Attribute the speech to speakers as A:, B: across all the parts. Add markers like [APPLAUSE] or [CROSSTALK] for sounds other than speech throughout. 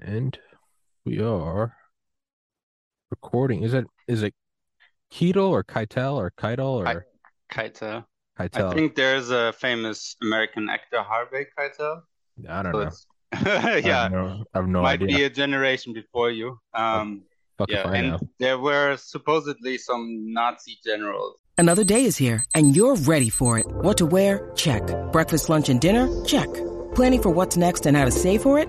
A: And we are recording. Is it is it Keitel or Keitel or Keitel or
B: Keitel. I think there's a famous American actor, Harvey Keitel.
A: I don't
B: So
A: know.
B: it's [LAUGHS]
A: I
B: yeah,
A: have no, I have no
B: might
A: idea.
B: be a generation before you. Um,
A: Fuck if
B: yeah,
A: I
B: and
A: know.
B: there were supposedly some Nazi generals.
C: Another day is here, and you're ready for it. What to wear? Check. Breakfast, lunch, and dinner? Check. Planning for what's next and how to save for it?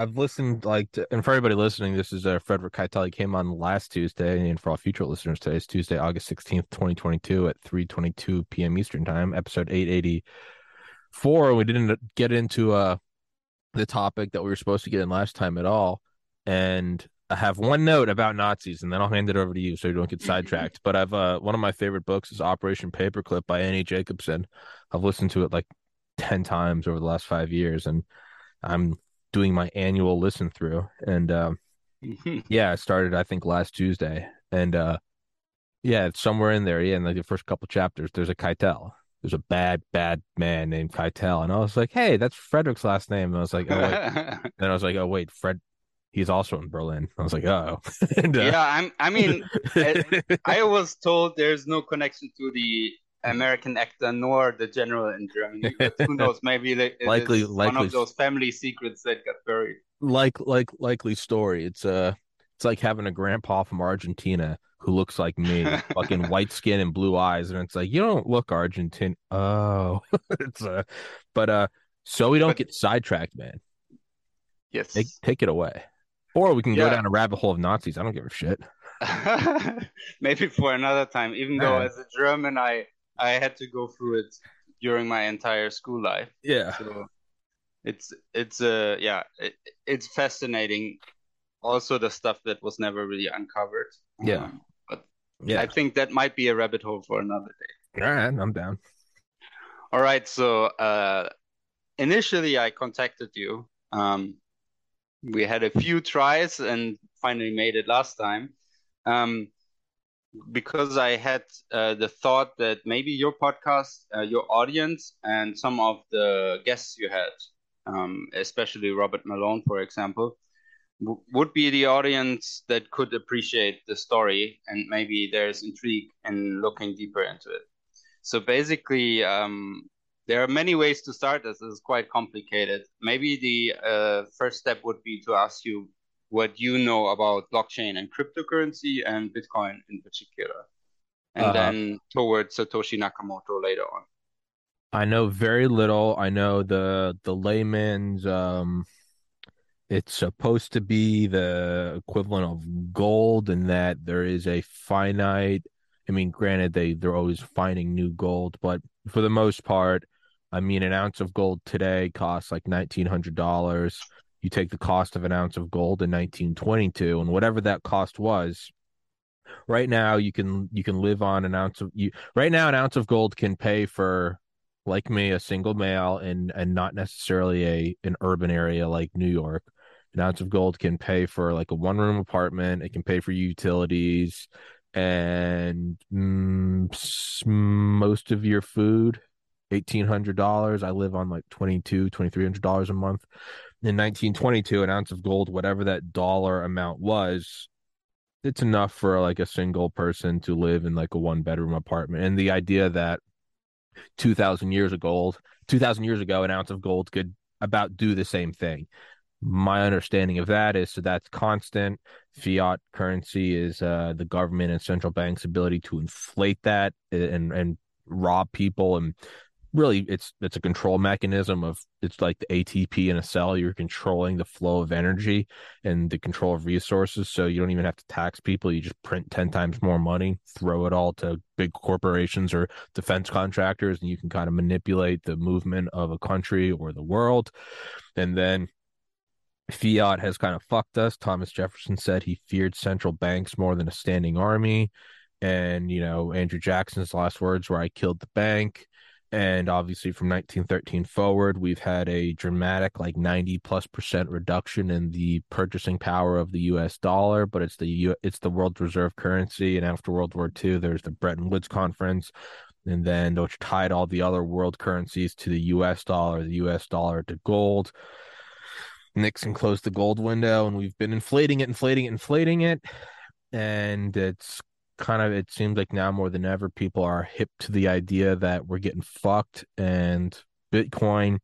A: I've listened like to, and for everybody listening, this is uh, Fredrik Keitel. He came on last Tuesday, and for all future listeners, today is Tuesday, August sixteenth, twenty twenty two, at three twenty two p.m. Eastern time, episode eight eighty four. We didn't get into uh the topic that we were supposed to get in last time at all, and I have one note about Nazis, and then I'll hand it over to you so you don't get sidetracked. [LAUGHS] But I've uh one of my favorite books is Operation Paperclip by Annie Jacobsen. I've listened to it like ten times over the last five years, and I'm doing my annual listen through and um yeah it started i think last tuesday and uh yeah it's somewhere in there yeah in like the first couple chapters there's a keitel. There's a bad bad man named keitel and i was like hey that's fredrik's last name. And i was like oh wait. [LAUGHS] And i was like oh wait fred he's also in berlin. I was like oh [LAUGHS] and, uh,
B: Yeah, I'm. I mean, I, [LAUGHS] I was told there's no connection to the American actor nor the general in Germany. But who [LAUGHS] knows? Maybe it
A: Likely-
B: is one of those family secrets that got buried.
A: like like likely story it's uh it's like having a grandpa from argentina who looks like me [LAUGHS] fucking white skin and blue eyes and it's like you don't look argentine oh [LAUGHS] it's uh but uh so we don't
B: But-
A: get sidetracked man
B: Yes.
A: take take it away or we can go
B: Yeah.
A: down a rabbit hole of nazis i don't give a shit
B: Maybe for another time. Even though as a German, I I had to go through it during my entire school life.
A: yeah
B: So it's it's uh yeah it, it's fascinating. Also the stuff that was never really uncovered.
A: Yeah.
B: Um, but
A: yeah
B: I think that might be a rabbit hole for another day.
A: all right i'm down
B: All right, so uh initially I contacted you. Um we had a few tries and finally made it last time. Um because I had uh, the thought that maybe your podcast, uh, your audience, and some of the guests you had, um, especially Robert Malone, for example, w- would be the audience that could appreciate the story, and maybe there's intrigue in looking deeper into it. So basically, um, there are many ways to start this. It's quite complicated. Maybe the uh, first step would be to ask you what you know about blockchain and cryptocurrency and Bitcoin in particular. And
A: Uh,
B: then towards Satoshi Nakamoto later on.
A: I know very little. I know the the layman's um it's supposed to be the equivalent of gold in that there is a finite I mean granted they they're always finding new gold, but for the most part, I mean an ounce of gold today costs like nineteen hundred dollars. You take the cost of an ounce of gold in nineteen twenty two and whatever that cost was, right now you can you can live on an ounce of you right now an ounce of gold can pay for like me a single male and and not necessarily a an urban area like New York. An ounce of gold can pay for like a one room apartment it can pay for utilities and mm, most of your food $1800 i live on like 22 2300 a month in 1922 an ounce of gold whatever that dollar amount was it's enough for like a single person to live in like a one bedroom apartment. And the idea that 2000 years of gold 2000 years ago an ounce of gold could about do the same thing. My understanding of that is so that's constant. Fiat currency is uh, the government and central bank's ability to inflate that and and rob people and really it's it's a control mechanism of it's like the ATP in a cell you're controlling the flow of energy and the control of resources so you don't even have to tax people you just print 10 times more money throw it all to big corporations or defense contractors and you can kind of manipulate the movement of a country or the world and then fiat has kind of fucked us. Thomas Jefferson said he feared central banks more than a standing army. And, you know, Andrew Jackson's last words were, I killed the bank. And obviously, from 1913 forward, we've had a dramatic, like 90 plus percent reduction in the purchasing power of the U.S. dollar. But it's the U- it's the world reserve currency. And after World War II, there's the Bretton Woods Conference, and then which tied all the other world currencies to the U.S. dollar, the U.S. dollar to gold. Nixon closed the gold window, and we've been inflating it, inflating it, inflating it, and it's kind of it seems like now more than ever people are hip to the idea that we're getting fucked and Bitcoin,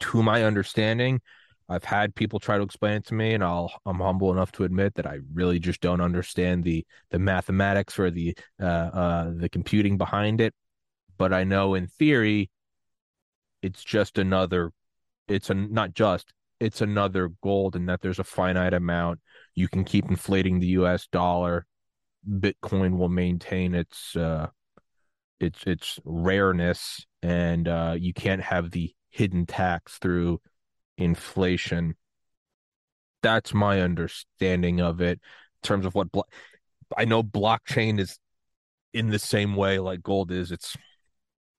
A: to my understanding, I've had people try to explain it to me, and I'll I'm humble enough to admit that I really just don't understand the the mathematics or the uh, uh, the computing behind it. But I know in theory, it's just another. It's a not just it's another gold, and that there's a finite amount. You can keep inflating the U.S. dollar. Bitcoin will maintain its uh, its its rareness, and uh, you can't have the hidden tax through inflation. That's my understanding of it in terms of what blo- I know blockchain is in the same way like gold is. It's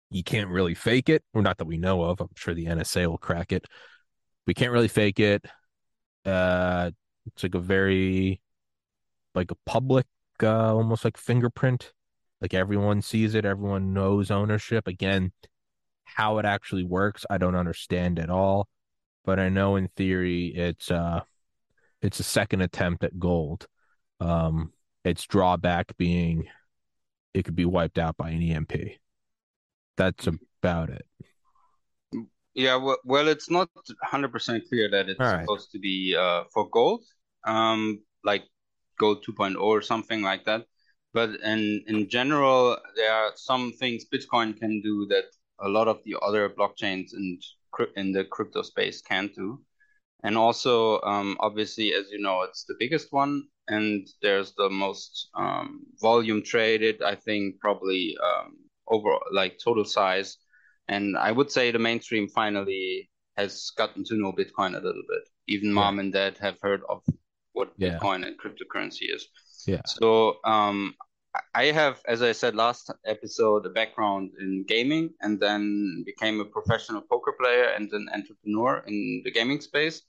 A: you can't really fake it, or not that we know of. I'm sure the NSA will crack it. We can't really fake it. Uh, it's like a very like a public, uh, almost like fingerprint. Like everyone sees it, everyone knows ownership. Again, how it actually works, I don't understand at all. But I know in theory it's uh it's a second attempt at gold. Um its drawback being it could be wiped out by an EMP. That's about it.
B: Yeah, well, well, it's not 100% clear that it's
A: right.
B: supposed to be uh, for gold, um, like gold 2.0 or something like that. But in in general, there are some things Bitcoin can do that a lot of the other blockchains in in the crypto space can't do. And also, um, obviously, as you know, it's the biggest one, and there's the most um, volume traded. I think probably um, over like total size. And I would say the mainstream finally has gotten to know Bitcoin a little bit. Even mom and dad have heard of what
A: Yeah.
B: Bitcoin and cryptocurrency is.
A: Yeah.
B: So um, I have, as I said last episode, a background in gaming and then became a professional poker player and an entrepreneur in the gaming space.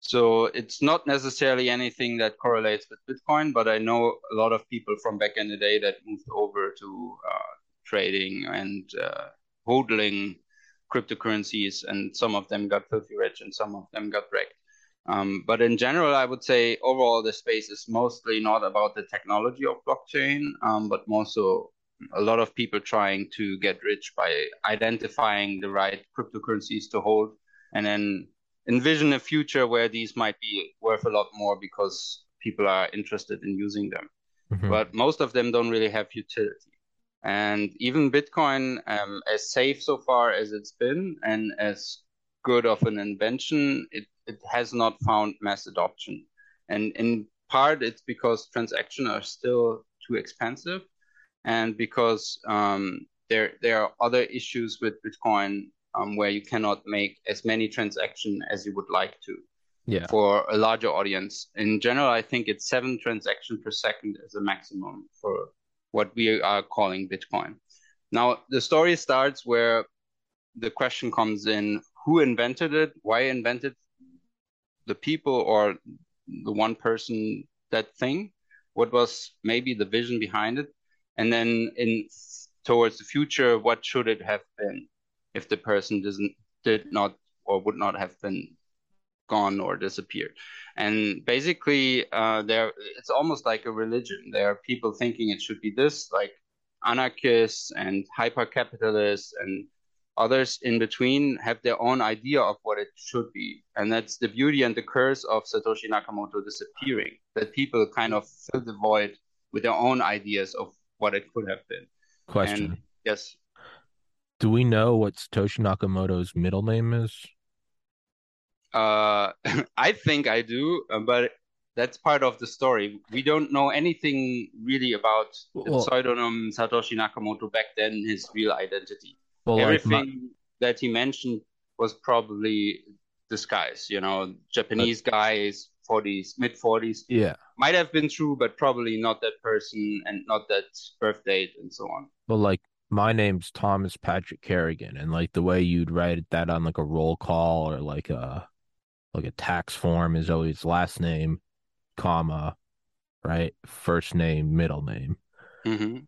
B: So it's not necessarily anything that correlates with Bitcoin, but I know a lot of people from back in the day that moved over to uh, trading and uh, hodling cryptocurrencies, and some of them got filthy rich and some of them got wrecked. Um, but in general, I would say overall the space is mostly not about the technology of blockchain, um, but more so a lot of people trying to get rich by identifying the right cryptocurrencies to hold and then envision a future where these might be worth a lot more because people are interested in using them.
A: Mhm.
B: But most of them don't really have utility. And even Bitcoin, um, as safe so far as it's been and as good of an invention, it, it has not found mass adoption. And in part, it's because transactions are still too expensive, and because um, there there are other issues with Bitcoin um, where you cannot make as many transactions as you would like to
A: Yeah.
B: for a larger audience. In general, I think it's seven transactions per second as a maximum for what we are calling Bitcoin. Now, the story starts where the question comes in who invented it, why invented the people or the one person that thing, what was maybe the vision behind it, and then in towards the future, what should it have been if the person doesn't did not or would not have been gone or disappeared. And basically, uh, there it's almost like a religion. There are people thinking it should be this, like anarchists and hyper capitalists and others in between have their own idea of what it should be. And that's the beauty and the curse of Satoshi Nakamoto disappearing, that people kind of fill the void with their own ideas of what it could have been.
A: Question.
B: And yes,
A: Do we know what Satoshi Nakamoto's middle name is?
B: Uh, [LAUGHS] I think I do, uh, but that's part of the story. We don't know anything really about the
A: Well-
B: pseudonym Satoshi Nakamoto back then, his real identity.
A: Well, like
B: Everything
A: my-
B: that he mentioned was probably disguise. You know, Japanese but, guy is 40s, mid 40s.
A: Yeah.
B: Might have been true, but probably not that person and not that birth date and so on.
A: Well, like my name's Thomas Patrick Kerrigan, and like the way you'd write that on like a roll call or like a like a tax form is always last name, comma, right? First name, middle name.
B: Mm-hmm.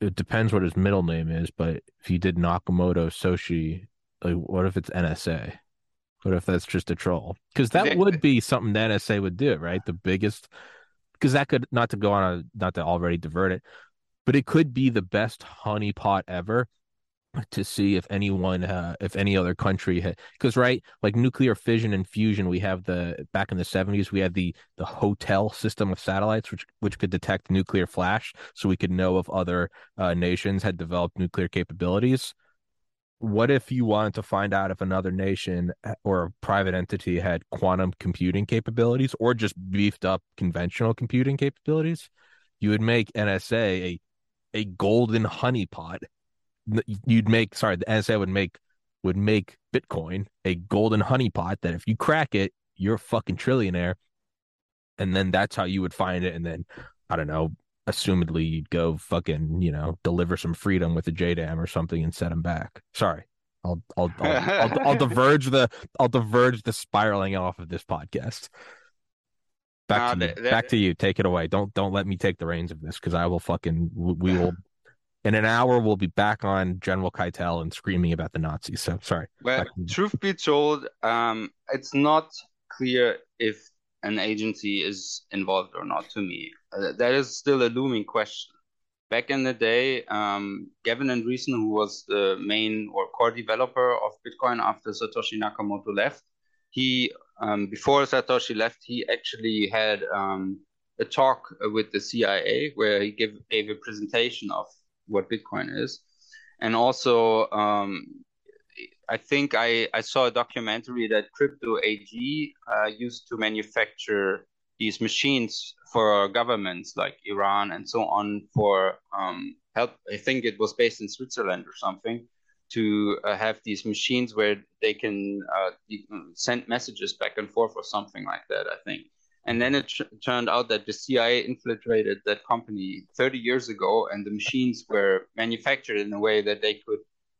A: It, depends what his middle name is, but if you did Nakamoto Soshi, like what if it's NSA? What if that's just a troll? Because that would be something the NSA would do, right? The biggest, because that could not to go on a not to already divert it, but it could be the best honeypot ever to see if anyone uh, if any other country had because right like nuclear fission and fusion we have the back in the 70s we had the the hotel system of satellites which which could detect nuclear flash so we could know if other uh, nations had developed nuclear capabilities. What if you wanted to find out if another nation uh, or a private entity had quantum computing capabilities or just beefed up conventional computing capabilities? You would make nsa a a golden honeypot you'd make sorry the NSA would make would make Bitcoin a golden honeypot that if you crack it, you're a fucking trillionaire. And then that's how you would find it. And then I don't know, assumedly you'd go fucking, you know, deliver some freedom with a JDAM or something and set them back. Sorry. I'll I'll I'll, I'll, I'll [LAUGHS] diverge the I'll diverge the spiraling off of this podcast. Back to you. back to you. Take it away. Don't don't let me take the reins of this because I will fucking we will in an hour we'll be back on General Keitel and screaming about the Nazis. So sorry.
B: Well, truth be told, um, it's not clear if an agency is involved or not to me. Uh, that is still a looming question. Back in the day, um, Gavin Andresen, who was the main or core developer of Bitcoin after Satoshi Nakamoto left, he um, before Satoshi left, he actually had um, a talk with the CIA where he gave, gave a presentation of what Bitcoin is. And also, um, I think I, I saw a documentary that Crypto AG uh, used to manufacture these machines for governments like Iran and so on for um, help. I think it was based in Switzerland or something to uh, have these machines where they can uh, send messages back and forth or something like that. I think. And then it turned out that the CIA infiltrated that company 30 years ago, and the machines were manufactured in a way that they could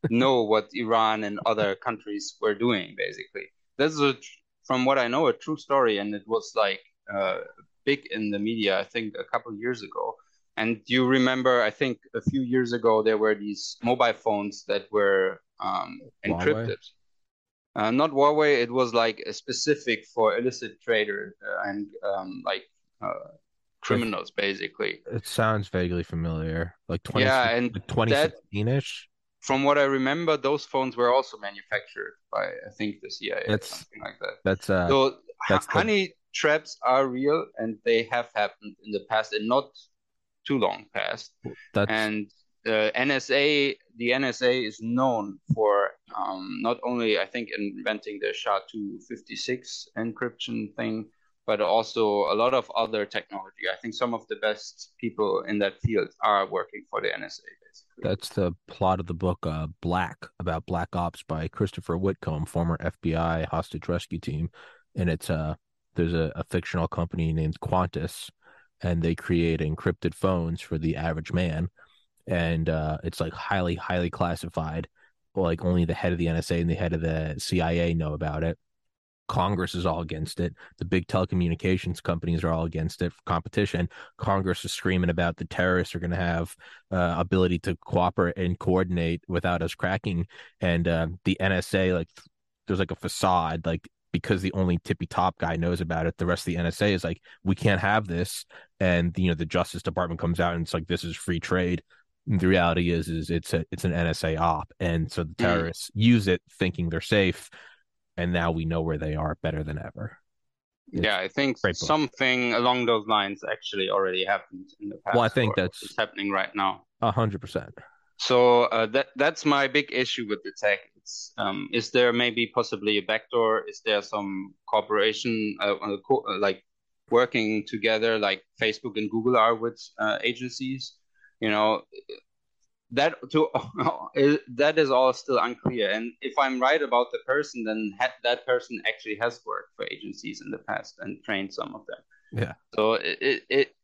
B: know what Iran and other countries were doing, basically. This is, a, from what I know, a true story, and it was like uh, big in the media, I think, a couple years ago. And you remember, I think a few years ago, there were these mobile phones that were um, encrypted. Uh, not Huawei. It was like a specific for illicit traders uh, and um, like uh, criminals, basically.
A: It sounds vaguely familiar, like twenty. Yeah, and twenty sixteen ish.
B: From what I remember, those phones were also manufactured by I think the CIA, that's, something like that.
A: That's uh.
B: So that's honey the... traps are real, and they have happened in the past, and not too long past. That's... And the NSA, the NSA is known for um, not only, I think, inventing the SHA-256 encryption thing, but also a lot of other technology. I think some of the best people in that field are working for the NSA. Basically,
A: that's the plot of the book uh, Black about Black Ops by Christopher Whitcomb, former FBI hostage rescue team, and it's uh there's a, a fictional company named Qantas, and they create encrypted phones for the average man and uh, it's like highly, highly classified. Like only the head of the NSA and the head of the CIA know about it. Congress is all against it. The big telecommunications companies are all against it for competition. Congress is screaming about the terrorists are going to have uh, ability to cooperate and coordinate without us cracking. And uh, the NSA, like, there's like a facade, like because the only tippy top guy knows about it. The rest of the NSA is like, we can't have this. And you know, the Justice Department comes out and it's like, this is free trade the reality is is it's a it's an NSA op, and so the mm. terrorists mm. use it thinking they're safe, and now we know where they are better than ever.
B: It's yeah, I think something along those lines actually already happened in the past.
A: Well, I think that's
B: happening right now.
A: A hundred percent.
B: So uh, that that's my big issue with the tech. It's, um, is there maybe possibly a backdoor? Is there some cooperation, uh, uh, co- uh, like working together, like Facebook and Google are with uh, agencies? You know that to [LAUGHS] that is all still unclear. And if I'm right about the person, then ha- that person actually has worked for agencies in the past and trained some of them.
A: Yeah.
B: So it, it, it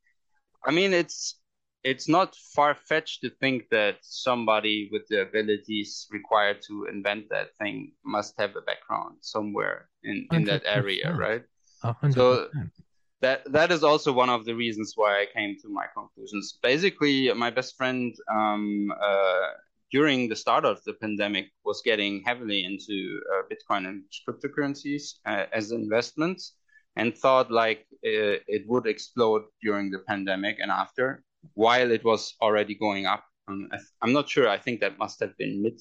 B: I mean, it's it's not far fetched to think that somebody with the abilities required to invent that thing must have a background somewhere in in that area, right?
A: 100%.
B: So that that is also one of the reasons why I came to my conclusions. Basically, my best friend um, uh, during the start of the pandemic was getting heavily into uh, Bitcoin and cryptocurrencies uh, as investments, and thought like uh, it would explode during the pandemic and after, while it was already going up. Um, I, am not sure. I think that must have been mid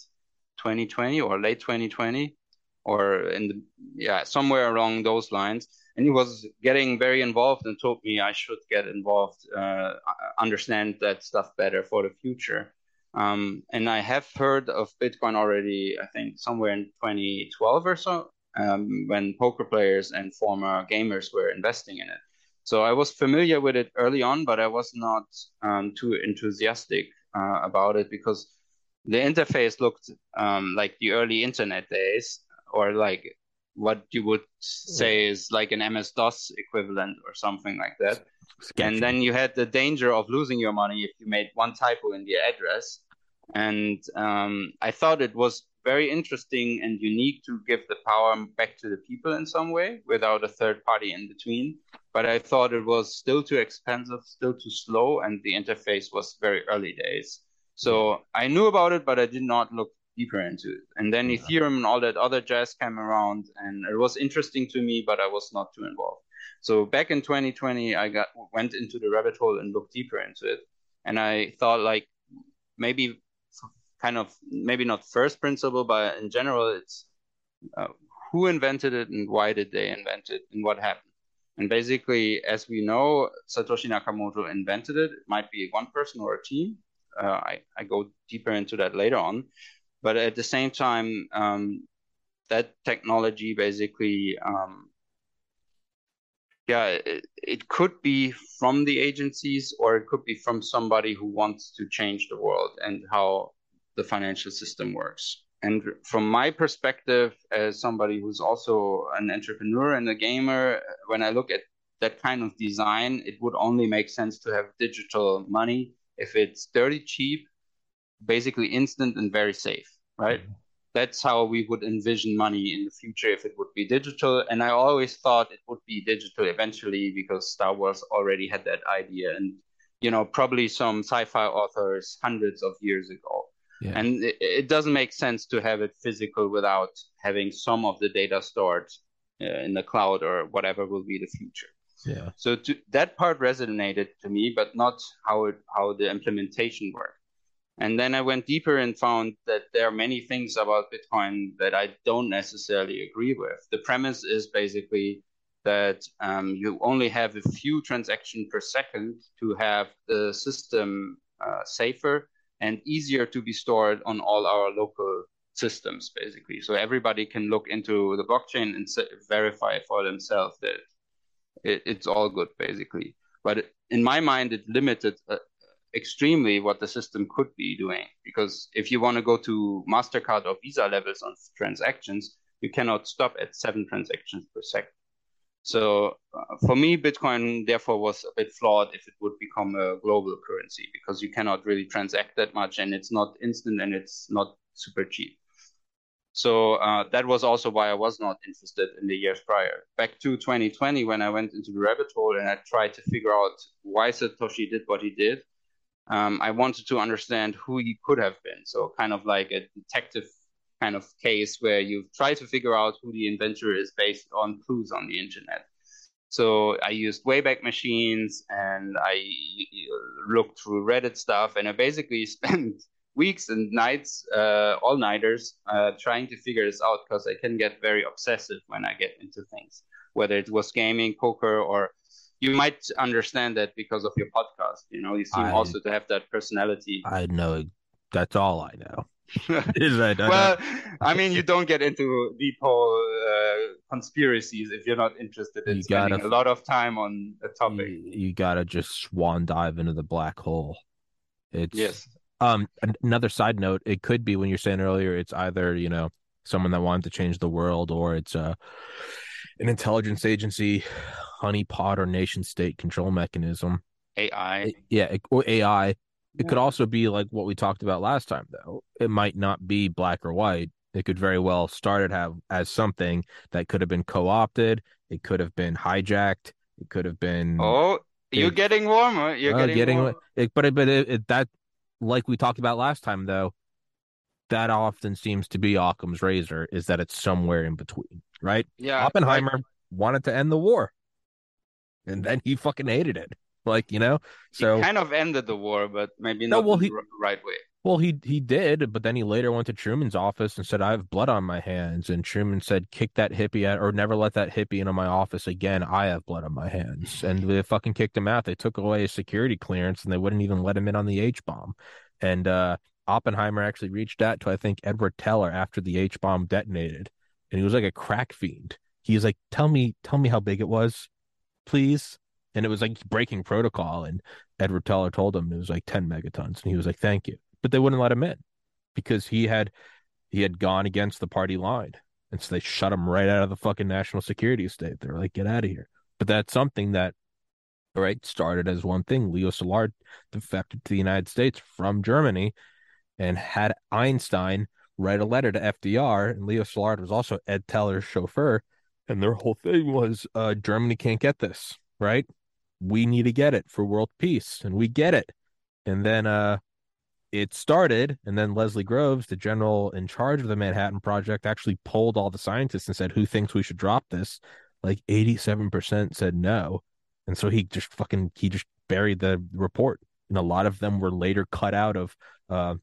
B: 2020 or late 2020, or in the yeah somewhere along those lines and he was getting very involved and told me I should get involved, uh, understand that stuff better for the future. Um, and I have heard of Bitcoin already, I think somewhere in 2012 or so, um, when poker players and former gamers were investing in it. So I was familiar with it early on, but I was not um, too enthusiastic uh, about it because the interface looked um, like the early internet days or like what you would say is like an MS DOS equivalent or something like that.
A: Sketchy.
B: And then you had the danger of losing your money if you made one typo in the address. And um, I thought it was very interesting and unique to give the power back to the people in some way without a third party in between. But I thought it was still too expensive, still too slow, and the interface was very early days. So I knew about it, but I did not look deeper into it. And then yeah. Ethereum and all that other jazz came around, and it was interesting to me, but I was not too involved. So back in 2020, I got went into the rabbit hole and looked deeper into it, and I thought like maybe kind of maybe not first principle, but in general, it's uh, who invented it and why did they invent it and what happened. And basically, as we know, Satoshi Nakamoto invented it. It might be one person or a team. Uh, I, I go deeper into that later on. But at the same time, um, that technology basically, um, yeah, it, it could be from the agencies or it could be from somebody who wants to change the world and how the financial system works. And from my perspective, as somebody who's also an entrepreneur and a gamer, when I look at that kind of design, it would only make sense to have digital money if it's dirty cheap basically instant and very safe, right? Mm-hmm. That's how we would envision money in the future if it would be digital. And I always thought it would be digital eventually because Star Wars already had that idea and, you know, probably some sci fi authors hundreds of years ago. Yeah. And it, it, doesn't make sense to have it physical without having some of the data stored uh, in the cloud or whatever will be the future.
A: Yeah.
B: So to, that part resonated to me, but not how it how the implementation worked. And then I went deeper and found that there are many things about Bitcoin that I don't necessarily agree with. The premise is basically that um, you only have a few transactions per second to have the system uh, safer and easier to be stored on all our local systems, basically. So everybody can look into the blockchain and verify for themselves that it, it's all good, basically. But in my mind, it limited uh, extremely what the system could be doing. Because if you want to go to MasterCard or Visa levels on transactions, you cannot stop at seven transactions per second. So uh, for me, Bitcoin therefore was a bit flawed if it would become a global currency because you cannot really transact that much and it's not instant and it's not super cheap. So uh, that was also why I was not interested in the years prior. Back to 2020, when I went into the rabbit hole and I tried to figure out why Satoshi did what he did, um, I wanted to understand who he could have been. So kind of like a detective kind of case where you try to figure out who the inventor is based on clues on the internet. So I used Wayback Machines and I looked through Reddit stuff and I basically [LAUGHS] spent weeks and nights, uh, all nighters, uh, trying to figure this out because I can get very obsessive when I get into things, whether it was gaming, poker, or you might understand that because of your podcast. You know, you seem I, also to have that personality.
A: I know. That's all I know. [LAUGHS] Is
B: that, well, [LAUGHS] I mean, you don't get into deep whole uh, conspiracies if you're not interested in you spending gotta, a lot of time on a topic.
A: You, you, gotta just swan dive into the black hole. It's
B: yes.
A: Um, another side note, it could be when you're saying earlier, it's either, you know, someone that wanted to change the world or it's uh an intelligence agency, honeypot or nation state control mechanism.
B: AI.
A: Yeah, it- or AI. It
B: Yeah.
A: could also be like what we talked about last time, though. It might not be black or white. It could very well start it have as something that could have been co-opted. It could have been hijacked. It could have been
B: Oh, you're
A: Big.
B: getting warmer. You're
A: uh,
B: getting warmer.
A: it, but it, but it, it, that like we talked about last time though, that often seems to be Occam's razor is that it's somewhere in between, right?
B: Yeah, like-
A: Oppenheimer wanted to end the war, and then he fucking hated it, like you know. So
B: he kind of ended the war, but maybe
A: No,
B: not
A: well,
B: in the
A: he-
B: right way.
A: Well, he he did, but then he later went to Truman's office and said, "I have blood on my hands." And Truman said, "Kick that hippie out, or never let that hippie into my office again. I have blood on my hands." And they fucking kicked him out. They took away his security clearance, and they wouldn't even let him in on the H bomb. And uh, Oppenheimer actually reached out to I think Edward Teller after the H bomb detonated, and he was like a crack fiend. He was like, "Tell me, tell me how big it was, please." And it was like breaking protocol, and Edward Teller told him it was like 10 megatons, and he was like, "Thank you." but they wouldn't let him in because he had he had gone against the party line and so they shut him right out of the fucking national security state They're like get out of here but that's something that right started as one thing leo szilard defected to the united states from germany and had einstein write a letter to fdr and leo szilard was also ed teller's chauffeur and their whole thing was uh germany can't get this right? We need to get it for world peace and we get it. And then uh it started, and then Leslie Groves, the general in charge of the Manhattan Project, actually polled all the scientists and said, "Who thinks we should drop this?" Like eighty-seven percent said no, and so he just fucking he just buried the report, and a lot of them were later cut out of uh,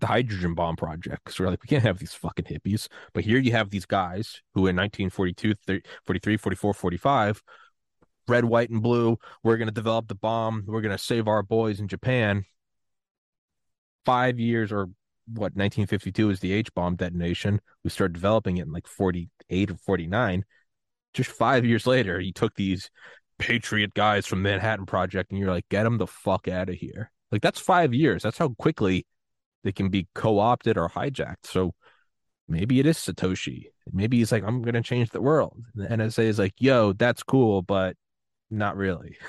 A: the hydrogen bomb project because we're like, we can't have these fucking hippies. But here you have these guys who in 1942, 30, 43, 44, 45, red, white, and blue, we're going to develop the bomb. We're going to save our boys in Japan five years or what 1952 is the H bomb detonation. We started developing it in like 48 or 49. Just five years later, you took these patriot guys from Manhattan Project and you're like, get them the fuck out of here. Like that's five years. That's how quickly they can be co-opted or hijacked. So maybe it is Satoshi. Maybe he's like, I'm gonna change the world. And the NSA is like, yo, that's cool, but not really. [LAUGHS]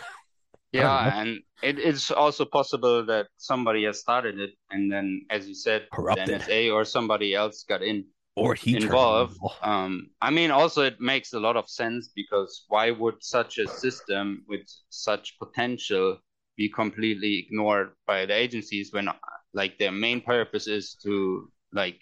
B: Yeah, and it, it's also possible that somebody has started it, and then, as you said, the
A: Corrupted.
B: NSA or somebody else got in
A: Or he
B: involved. Um, I mean, also it makes a lot of sense because why would such a system with such potential be completely ignored by the agencies when, like, their main purpose is to like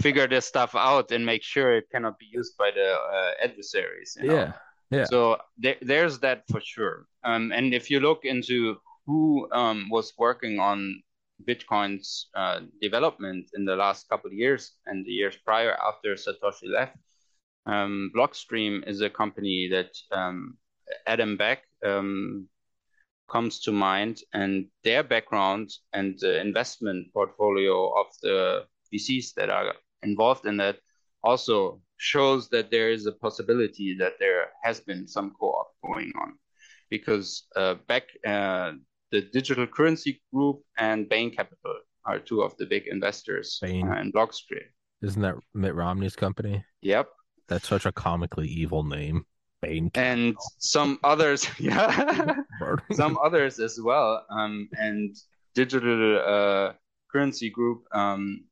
B: figure this stuff out and make sure it cannot be used by the uh, adversaries. you know?
A: Yeah. Yeah.
B: So there, there's that for sure. Um, and if you look into who um, was working on Bitcoin's uh, development in the last couple of years and the years prior after Satoshi left, um, Blockstream is a company that um, Adam Back um, comes to mind, and their background and the investment portfolio of the VCs that are involved in that also shows that there is a possibility that there has been some co-op going on because uh, back uh, the digital currency group and Bain Capital are two of the big investors
A: Bain.
B: uh, in Blockstream.
A: Isn't that Mitt Romney's company?
B: Yep.
A: That's such a comically evil name. Bain.
B: And some others, [LAUGHS] yeah, [LAUGHS] Some others as well. Um, and digital uh, currency group, um,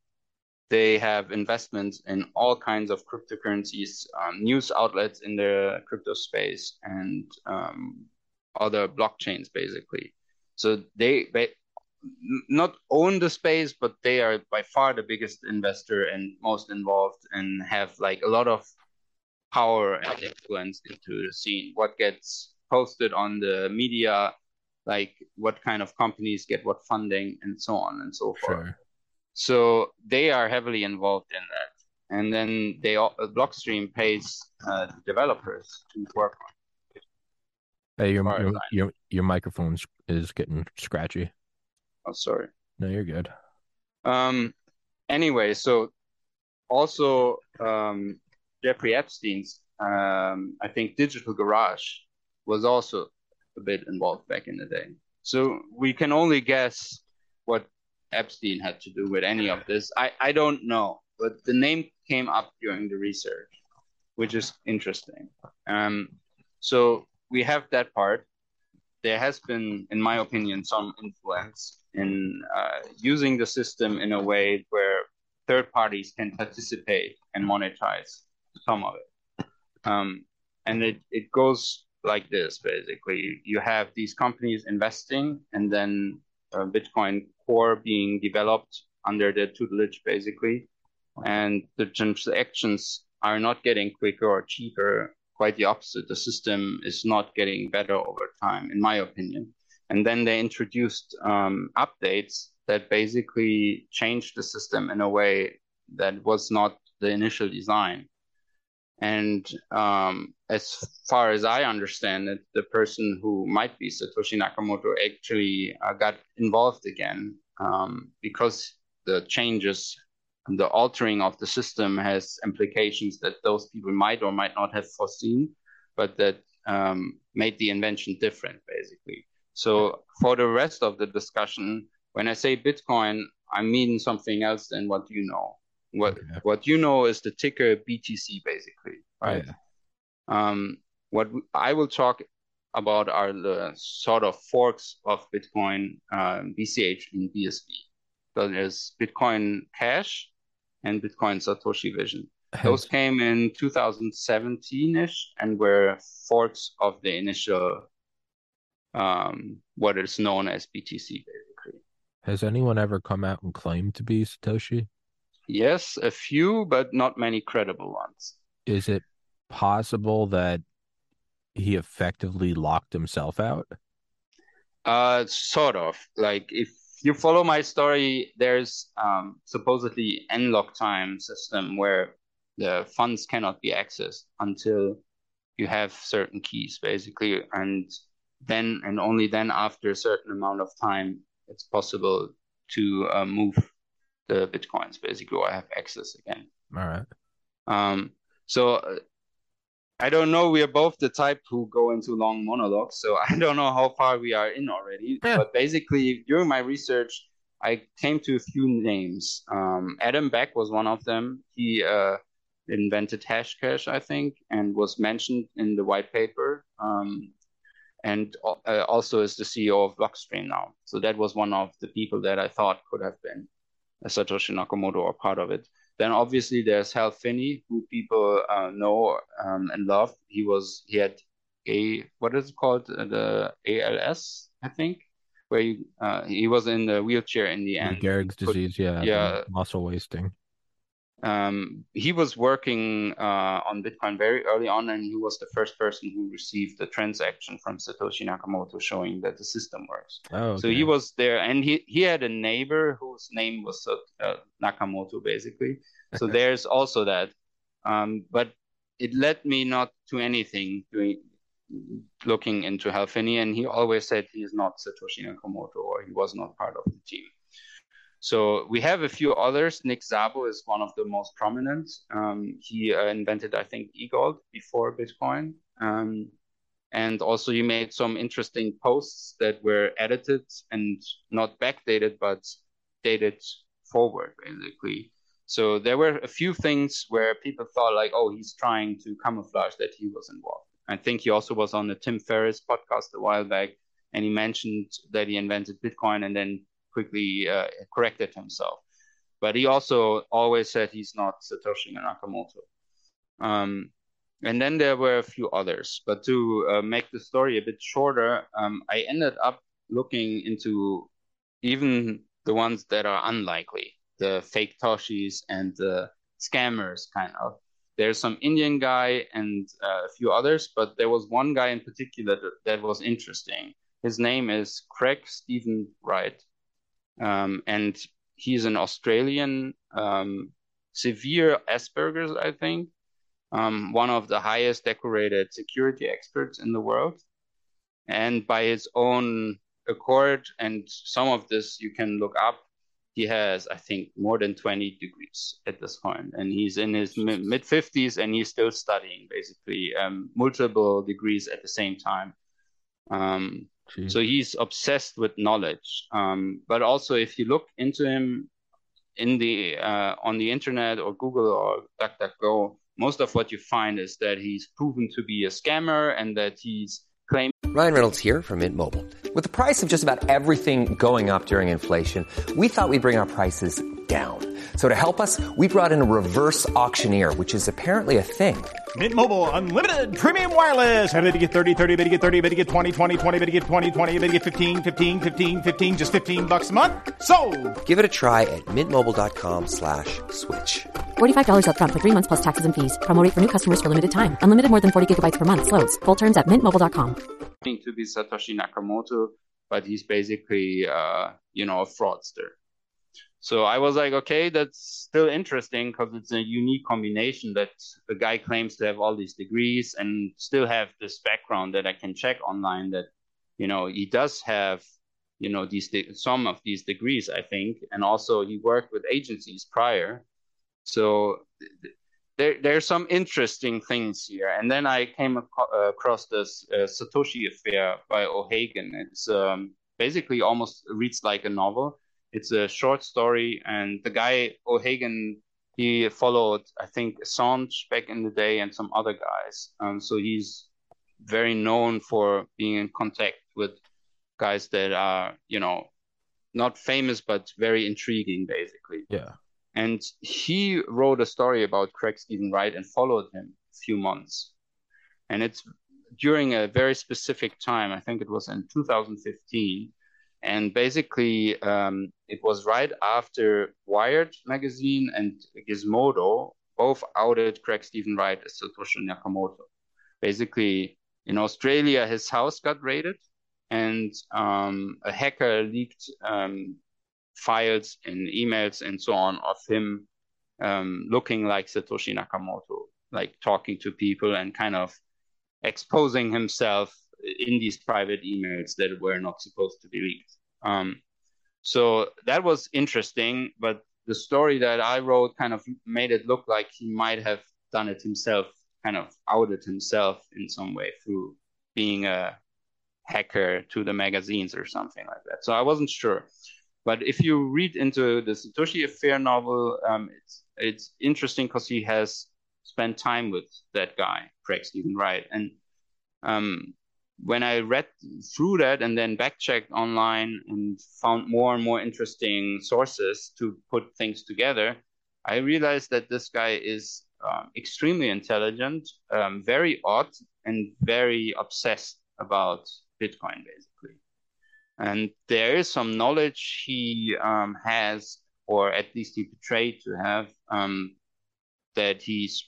B: they have investments in all kinds of cryptocurrencies, um, news outlets in the crypto space, and um, other blockchains, basically. So they, they not own the space, but they are by far the biggest investor and most involved, and have like a lot of power and influence into the scene. What gets posted on the media, like what kind of companies get what funding, and so on and so forth.
A: Sure.
B: So they are heavily involved in that. And then they all, Blockstream pays uh, developers to work on.
A: Hey, your your your, your microphone is getting scratchy.
B: Oh, sorry.
A: No, you're good.
B: Um, anyway, so also um, Jeffrey Epstein's, um, I think Digital Garage was also a bit involved back in the day. So we can only guess what Epstein had to do with any of this. I, I don't know, but the name came up during the research, which is interesting. Um, so we have that part. There has been, in my opinion, some influence in uh, using the system in a way where third parties can participate and monetize some of it. Um, and it, it goes like this basically. You have these companies investing, and then uh, Bitcoin Core being developed under their tutelage basically. And the transactions are not getting quicker or cheaper. Quite the opposite. The system is not getting better over time, in my opinion. And then they introduced um, updates that basically changed the system in a way that was not the initial design. And um, as far as I understand it, the person who might be Satoshi Nakamoto actually uh, got involved again um, because the changes, and the altering of the system has implications that those people might or might not have foreseen, but that um, made the invention different, basically. So for the rest of the discussion, when I say Bitcoin, I mean something else than what you know. What okay. what you know is the ticker BTC, basically, right? Yeah. Um, what I will talk about are the sort of forks of Bitcoin, uh, BCH and BSV. So there's Bitcoin Cash and Bitcoin Satoshi Vision. Those came in 2017-ish and were forks of the initial um, what is known as BTC, basically.
A: Has anyone ever come out and claimed to be Satoshi?
B: Yes, a few, but not many credible ones.
A: Is it possible that he effectively locked himself out?
B: Uh, sort of. Like if you follow my story, there's um, supposedly n-lock time system where the funds cannot be accessed until you have certain keys, basically, and then and only then after a certain amount of time it's possible to uh, move the bitcoins basically or have access again.
A: All right.
B: Um so uh, i don't know. We are both the type who go into long monologues so [LAUGHS] i don't know how far we are in already. Yeah. but basically during my research i came to a few names. Um, adam back was one of them. He uh, invented hashcash i think and was mentioned in the white paper. Um, and uh, also is the CEO of Blockstream now. So that was one of the people that I thought could have been Satoshi Nakamoto are part of it. Then obviously there's Hal Finney, who people uh, know um, and love. He was he had a what is it called uh, the ALS I think, where he, uh, he was in the wheelchair in the end.
A: Gehrig's disease, yeah,
B: yeah,
A: muscle wasting.
B: Um, he was working uh, on Bitcoin very early on, and he was the first person who received the transaction from Satoshi Nakamoto showing that the system works.
A: Oh, okay.
B: So he was there, and he, he had a neighbor whose name was uh, Nakamoto, basically. So there's also that. Um, but it led me not to anything doing looking into Hal Finney, and he always said he is not Satoshi Nakamoto or he was not part of the team. So we have a few others. Nick Szabo is one of the most prominent. Um, he uh, invented, I think, eGold before Bitcoin. Um, and also he made some interesting posts that were edited and not backdated, but dated forward, basically. So there were a few things where people thought like, oh, he's trying to camouflage that he was involved. I think he also was on the Tim Ferriss podcast a while back, and he mentioned that he invented Bitcoin and then quickly uh, corrected himself. But he also always said he's not Satoshi Nakamoto. Um, and then there were a few others. But to uh, make the story a bit shorter, um, I ended up looking into even the ones that are unlikely, the fake Toshis and the scammers, kind of. There's some Indian guy and uh, a few others, but there was one guy in particular that, that was interesting. His name is Craig Stephen Wright. Um, and he's an Australian um, severe Asperger's, I think, um, one of the highest decorated security experts in the world. And by his own accord, and some of this you can look up, he has, I think, more than 20 degrees at this point. and he's in his mid 50s and he's still studying basically um, multiple degrees at the same time. Um, so he's obsessed with knowledge. Um, but also, if you look into him in the uh, on the internet or Google or DuckDuckGo, most of what you find is that he's proven to be a scammer and that he's claimed.
D: Ryan Reynolds here from Mint Mobile. With the price of just about everything going up during inflation, we thought we'd bring our prices down. So to help us, we brought in a reverse auctioneer, which is apparently a thing.
E: Mint Mobile unlimited premium wireless. Ready to get 30, 30, bit to get 30, bit to get 20, 20, 20, bit to get 20, 20, bit to get 15, 15, 15, 15 just 15 bucks a month. So,
D: Give it a try at mintmobile.com/switch. slash
F: $45 up front for 3 months plus taxes and fees. Promo rate for new customers for limited time. Unlimited more than 40 gigabytes per month slows. Full terms at mintmobile.com.
B: To be Satoshi Nakamoto, but he's basically uh, you know, a fraudster. So I was like, okay, that's still interesting because it's a unique combination that the guy claims to have all these degrees and still have this background that I can check online that, you know, he does have, you know, these some of these degrees, I think, and also he worked with agencies prior. So there there's some interesting things here. And then I came ac- across this uh, Satoshi affair by O'Hagan. It's um, basically almost reads like a novel it's a short story, and the guy O'Hagan he followed I think Assange back in the day and some other guys. Um, so he's very known for being in contact with guys that are you know not famous but very intriguing basically.
A: Yeah.
B: And he wrote a story about Craig Stephen Wright and followed him a few months. And it's during a very specific time. I think it was in 2015 and basically, um, it was right after Wired magazine and Gizmodo both outed Craig Stephen Wright as Satoshi Nakamoto. Basically, in Australia, his house got raided, and um, a hacker leaked um, files and emails and so on of him um, looking like Satoshi Nakamoto, like talking to people and kind of exposing himself in these private emails that were not supposed to be leaked. Um, so that was interesting, but the story that I wrote kind of made it look like he might have done it himself, kind of outed himself in some way through being a hacker to the magazines or something like that. So I wasn't sure. But if you read into the Satoshi Affair novel, um, it's it's interesting because he has spent time with that guy, Craig Stephen Wright, and um, when I read through that and then backchecked online and found more and more interesting sources to put things together, I realized that this guy is um, extremely intelligent, um, very odd, and very obsessed about Bitcoin, basically. And there is some knowledge he um, has, or at least he portrayed to have, um, that he's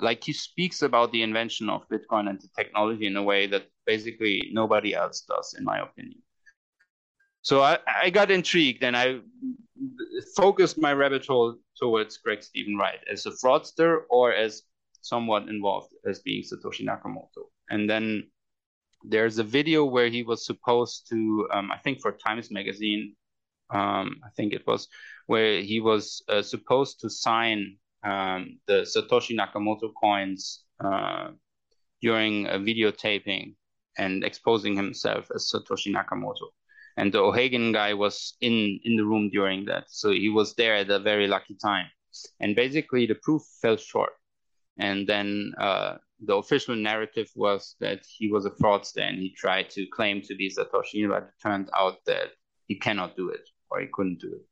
B: like he speaks about the invention of Bitcoin and the technology in a way that basically nobody else does, in my opinion. So I, I got intrigued and I focused my rabbit hole towards Craig Stephen Wright as a fraudster or as somewhat involved as being Satoshi Nakamoto. And then there's a video where he was supposed to, um, I think for Times Magazine, um, I think it was, where he was uh, supposed to sign um, the Satoshi Nakamoto coins uh, during a videotaping and exposing himself as Satoshi Nakamoto. And the O'Hagan guy was in, in the room during that. So he was there at a very lucky time. And basically, the proof fell short. And then uh, the official narrative was that he was a fraudster and he tried to claim to be Satoshi, but it turned out that he cannot do it or he couldn't do it.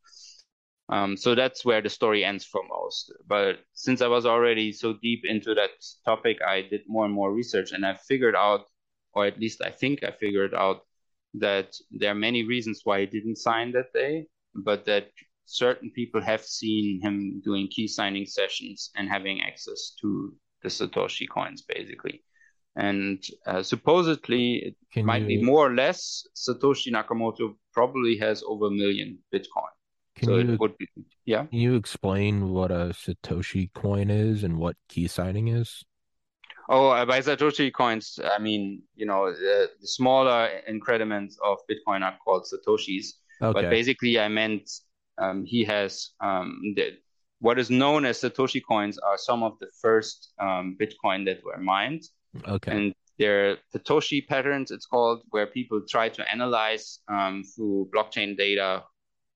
B: Um, so that's where the story ends for most. But since I was already so deep into that topic, I did more and more research and I figured out, or at least I think I figured out, that there are many reasons why he didn't sign that day, but that certain people have seen him doing key signing sessions and having access to the Satoshi coins, basically. And uh, supposedly, it Can might you... be more or less. Satoshi Nakamoto probably has over a million Bitcoin. Can so you, it would be, yeah.
A: Can you explain what a Satoshi coin is and what key signing is?
B: Oh, uh, by Satoshi coins, I mean, you know, the, the smaller increments of Bitcoin are called Satoshis. Okay. But basically, I meant um, he has um, the, what is known as Satoshi coins are some of the first um, Bitcoin that were mined.
A: Okay.
B: And there are Satoshi patterns, it's called, where people try to analyze um, through blockchain data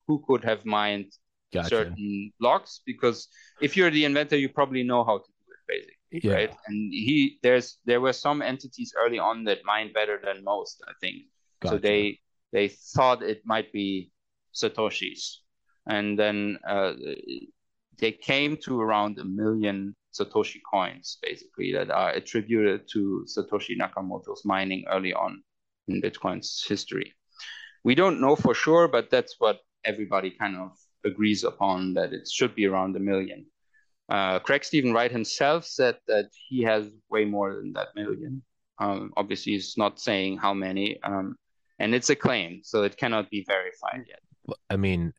B: who could have mined
A: Gotcha.
B: certain blocks. Because if you're the inventor, you probably know how to do it, basically,
A: Yeah.
B: right? And he there's there were some entities early on that mined better than most, I think. So they they thought it might be Satoshis, and then uh, they came to around a million Satoshi coins, basically, that are attributed to Satoshi Nakamoto's mining early on in Bitcoin's history. We don't know for sure, but that's what everybody kind of agrees upon that it should be around a million. Uh, Craig Stephen Wright himself said that he has way more than that million. Um, obviously, he's not saying how many, um, and it's a claim, so it cannot be verified yet.
A: I mean,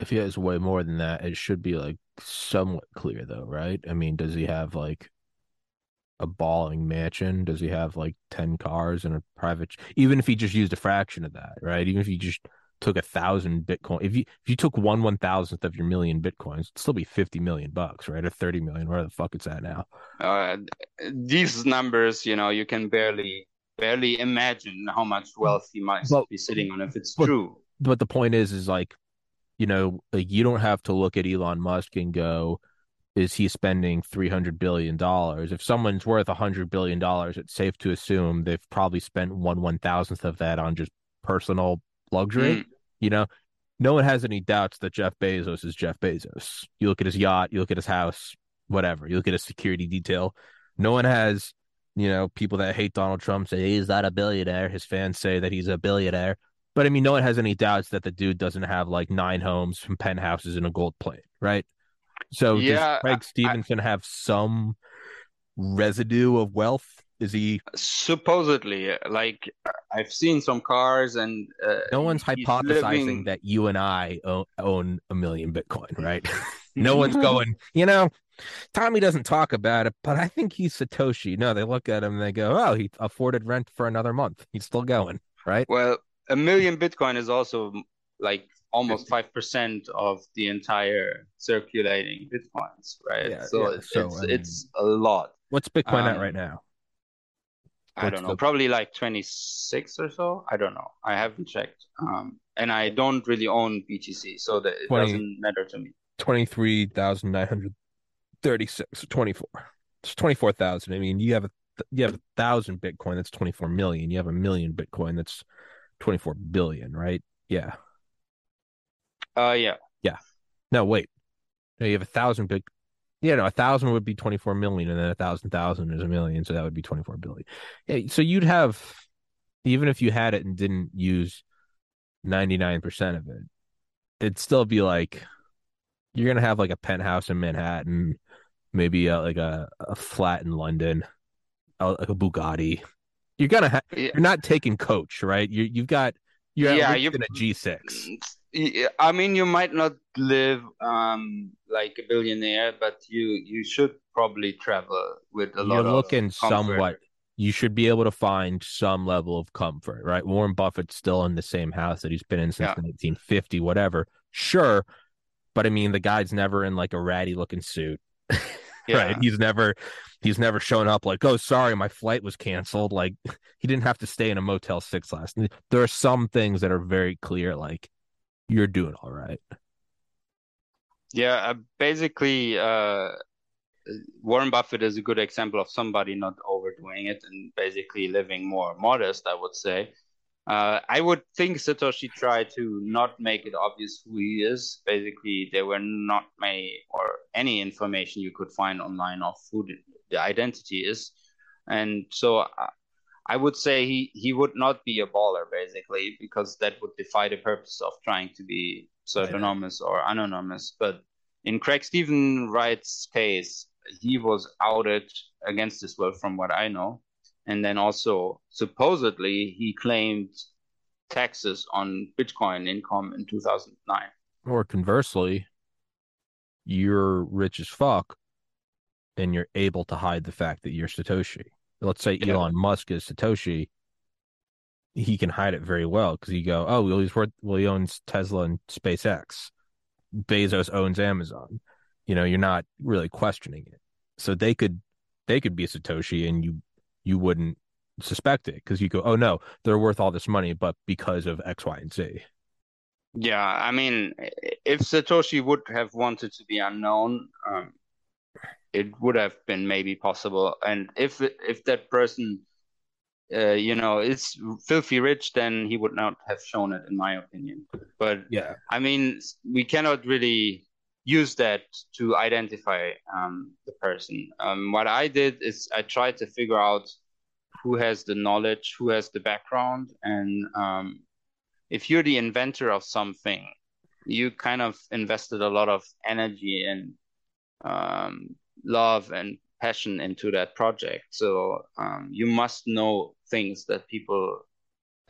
A: if he has way more than that, it should be like somewhat clear though, right? I mean, does he have like a balling mansion? Does he have like 10 cars and a private even if he just used a fraction of that, right? Even if he just took a thousand Bitcoin, if you if you took one one thousandth of your million Bitcoins, it'd still be 50 million bucks, right? Or 30 million, where the fuck it's at now.
B: Uh, these numbers, you know, you can barely barely imagine how much wealth he might be sitting on if it's
A: but-
B: true.
A: but the point is is like you know like you don't have to look at Elon Musk and go is he spending 300 billion dollars if someone's worth 100 billion dollars it's safe to assume they've probably spent one one thousandth of that on just personal luxury
B: Mm.
A: You know? No one has any doubts that Jeff Bezos is Jeff Bezos. You look at his yacht you look at his house whatever. You look at his security detail. No one has you know people that hate Donald Trump say he's not a billionaire. His fans say that he's a billionaire. But I mean, no one has any doubts that the dude doesn't have like nine homes from penthouses and a gold plate, right? So
B: Yeah,
A: does Craig Stevenson have some residue of wealth? Is he?
B: Supposedly, like I've seen some cars, and uh,
A: No one's hypothesizing
B: living-
A: that you and I own, own a million Bitcoin, right? [LAUGHS] no one's [LAUGHS] going, you know, Tommy doesn't talk about it, but I think he's Satoshi. No, they look at him and they go, oh, he afforded rent for another month. He's still going, right?
B: Well, a million Bitcoin is also like almost five percent of the entire circulating Bitcoins, right?
A: Yeah,
B: so
A: yeah,
B: it's
A: so,
B: it's,
A: I mean-
B: it's a lot.
A: What's Bitcoin at
B: Um,
A: right now?
B: I don't know,
A: the-
B: probably like 26 or so. I don't know. I haven't checked. Um, and I don't really own BTC, so that it
A: 20
B: doesn't matter to me.
A: 23,936, 24. It's 24,000. I mean, you have a you have a thousand Bitcoin, that's 24 million. You have a million Bitcoin, that's 24 billion, right? Yeah.
B: Uh, yeah. yeah.
A: No, wait. No, you have a thousand big. Yeah, no, a thousand would be 24 million, and then a thousand thousand is a million, so that would be 24 billion. Yeah, so you'd have, even if you had it and didn't use 99% of it, it'd still be like you're gonna have like a penthouse in Manhattan, maybe uh, like a, a flat in London, uh, like a Bugatti. You're gonna have.
B: Yeah.
A: You're not taking coach, right? You you've got. Yeah, you're at
B: Yeah,
A: least
B: you-
A: in a G6.
B: I mean, you might not live um like a billionaire, but you you should probably travel with a lot
A: You're looking somewhat. You should be able to find some level of comfort, right? Warren Buffett's still in the same house that he's been in since
B: Yeah.
A: 1950, whatever. Sure, but I mean, the guy's never in like a ratty looking suit, [LAUGHS]
B: Yeah.
A: right? He's never, he's never shown up like, oh, sorry, my flight was canceled. Like [LAUGHS] he didn't have to stay in a Motel Six last. night. There are some things that are very clear, like you're doing all right.
B: Yeah, uh, basically, uh, Warren Buffett is a good example of somebody not overdoing it and basically living more modest, I would say. Uh, I would think Satoshi tried to not make it obvious who he is. Basically, there were not many or any information you could find online of who the, identity is. And so I, I would say he, he would not be a baller, basically, because that would defy the purpose of trying to be pseudonymous or anonymous. But in Craig Stephen Wright's case, he was outed against his will, from what I know. And then also, supposedly, he claimed taxes on Bitcoin income in 2009.
A: Or conversely, you're rich as fuck and you're able to hide the fact that you're Satoshi. Let's say
B: Yeah.
A: Elon Musk is Satoshi. He can hide it very well because you go, oh, well, he's worth, well, he owns Tesla and SpaceX. Bezos owns Amazon. You know, you're not really questioning it. So they could they could be Satoshi and you you wouldn't suspect it because you go, oh no, they're worth all this money, but because of X, Y, and Z.
B: Yeah, I mean, if Satoshi would have wanted to be unknown, um, it would have been maybe possible. And if if that person, uh, you know, is filthy rich, then he would not have shown it, in my opinion. But
A: yeah,
B: I mean, we cannot really use that to identify um, the person. Um, what I did is I tried to figure out who has the knowledge, who has the background, and um, if you're the inventor of something, you kind of invested a lot of energy and um, love and passion into that project. So um, you must know things that people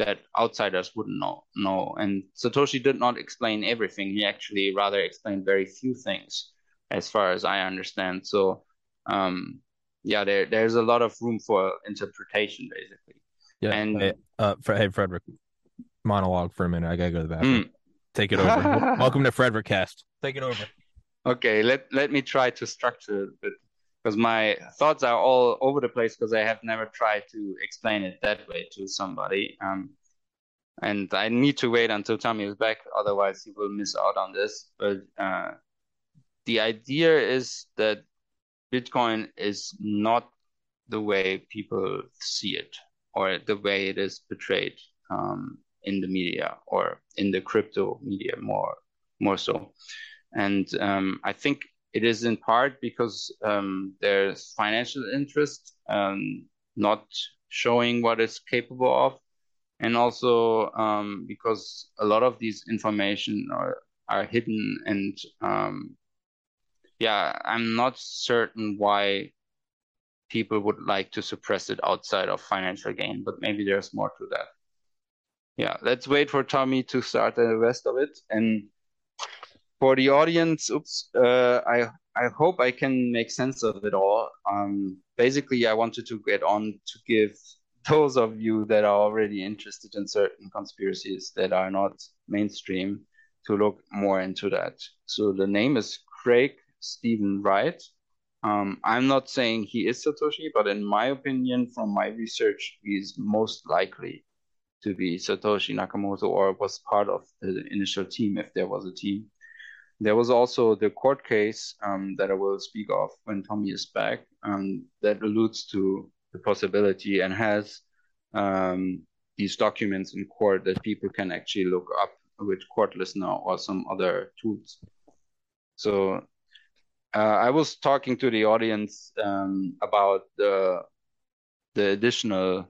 B: that outsiders wouldn't know know. And Satoshi did not explain everything. He actually rather explained very few things, as far as I understand. So um, yeah, there there's a lot of room for interpretation, basically.
A: Yeah. And hey, uh, hey Fredrik, monologue for a minute. I gotta go to the bathroom. Mm. Take it over. [LAUGHS] Welcome to Fredrik Cast. Take it over.
B: Okay, let let me try to structure it because my thoughts are all over the place because I have never tried to explain it that way to somebody. Um, and I need to wait until Tommy is back, otherwise he will miss out on this. But uh, the idea is that Bitcoin is not the way people see it or the way it is portrayed um, in the media or in the crypto media more more so. And um, I think it is in part because um, there's financial interest um, not showing what it's capable of, and also um, because a lot of these information are are hidden and um, yeah, I'm not certain why people would like to suppress it outside of financial gain, but maybe there's more to that. Yeah, let's wait for Tommy to start the rest of it. And for the audience, oops, uh, I I hope I can make sense of it all. Um, basically, I wanted to get on to give [LAUGHS] those of you that are already interested in certain conspiracies that are not mainstream to look more into that. So the name is Craig Stephen Wright. Um, I'm not saying he is Satoshi, but in my opinion, from my research, he's most likely to be Satoshi Nakamoto or was part of the initial team if there was a team. There was also the court case um, that I will speak of when Tommy is back um, that alludes to the possibility and has um, these documents in court that people can actually look up with Court Listener or some other tools. So uh, I was talking to the audience um, about the the additional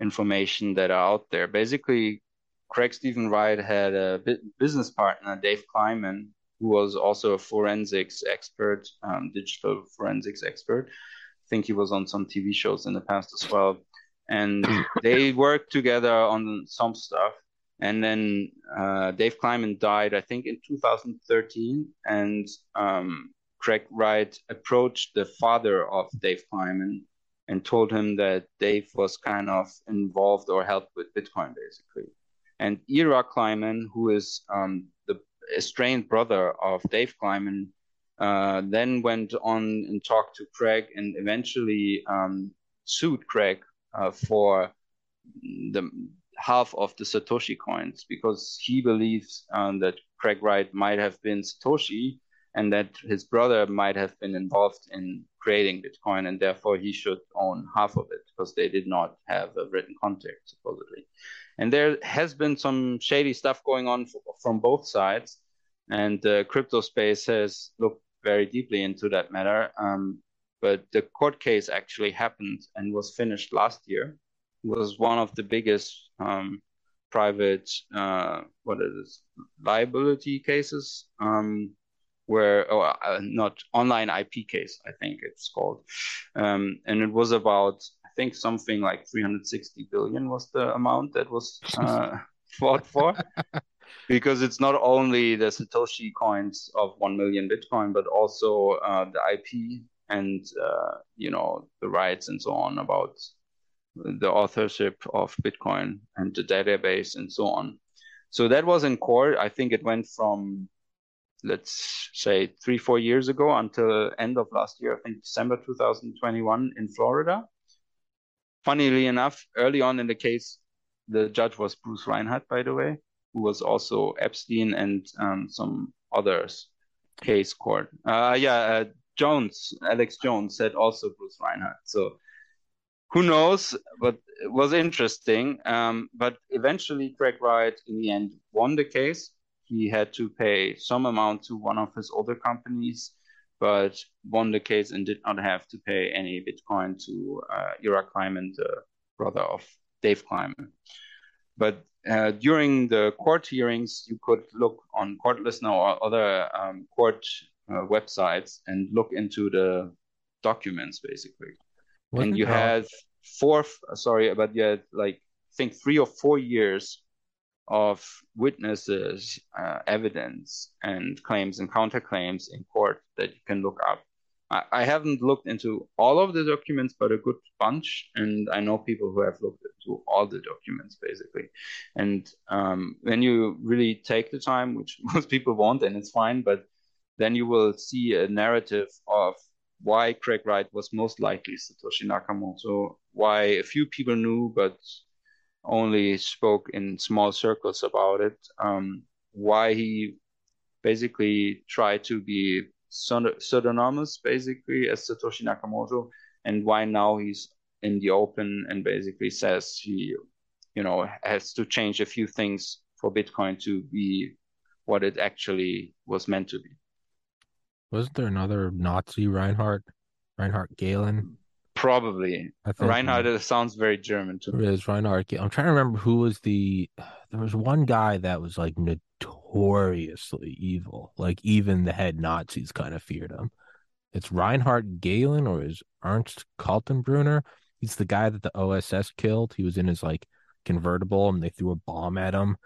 B: information that are out there. Basically, Craig Stephen Wright had a business partner, Dave Kleiman, who was also a forensics expert, um, digital forensics expert. I think he was on some TV shows in the past as well. And [CLEARS THROAT] they worked together on some stuff. And then uh, Dave Kleiman died, I think, in 2013. And um, Craig Wright approached the father of Dave Kleiman and told him that Dave was kind of involved or helped with Bitcoin, basically. And Ira Kleiman, who is um, estranged brother of Dave Kleiman, uh, then went on and talked to Craig and eventually um, sued Craig uh, for the half of the Satoshi coins because he believes um, that Craig Wright might have been Satoshi and that his brother might have been involved in creating Bitcoin, and therefore he should own half of it because they did not have a written contract, supposedly. And there has been some shady stuff going on f- from both sides, and the crypto space has looked very deeply into that matter. Um, but the court case actually happened and was finished last year. It was one of the biggest um, private, uh, what is liability cases um, where or uh, not online IP case, I think it's called, um, and it was about think something like 360 billion was the amount that was uh, [LAUGHS] fought for. [LAUGHS] because it's not only the Satoshi coins of 1 million Bitcoin, but also uh, the IP and, uh, you know, the rights and so on about the authorship of Bitcoin and the database and so on. So that was in court. I think it went from let's say three, four years ago until end of last year, I think December 2021 in Florida. Funnily enough, early on in the case, the judge was Bruce Reinhart, by the way, who was also Epstein and um, some others case court. Uh, yeah, uh, Jones, Alex Jones said also Bruce Reinhart. So who knows? But it was interesting. Um, but eventually, Craig Wright in the end won the case. He had to pay some amount to one of his other companies, but won the case and did not have to pay any Bitcoin to uh, Ira Kleiman, the brother of Dave Kleiman. But uh, during the court hearings, you could look on Court Listener or other um, court uh, websites and look into the documents, basically. Wasn't and you had four, sorry, but you had like, I think three or four years of witnesses, uh, evidence, and claims and counterclaims in court that you can look up. I, I haven't looked into all of the documents, but a good bunch, and I know people who have looked into all the documents basically. And um, when you really take the time, which [LAUGHS] most people won't, and it's fine, but then you will see a narrative of why Craig Wright was most likely Satoshi Nakamoto, why a few people knew, but only spoke in small circles about it. Um, why he basically tried to be pseudonymous, basically, as Satoshi Nakamoto, and why now he's in the open and basically says he, you know, has to change a few things for Bitcoin to be what it actually was meant to be.
A: Wasn't there another Nazi Reinhard? Reinhard Gehlen?
B: Probably. I think Reinhard uh, sounds very German to me.
A: It is Reinhard. I'm trying to remember who was the. There was one guy that was like notoriously evil. Like even the head Nazis kind of feared him. It's Reinhard Gehlen or is Ernst Kaltenbrunner. He's the guy that the OSS killed. He was in his like convertible and they threw a bomb at him,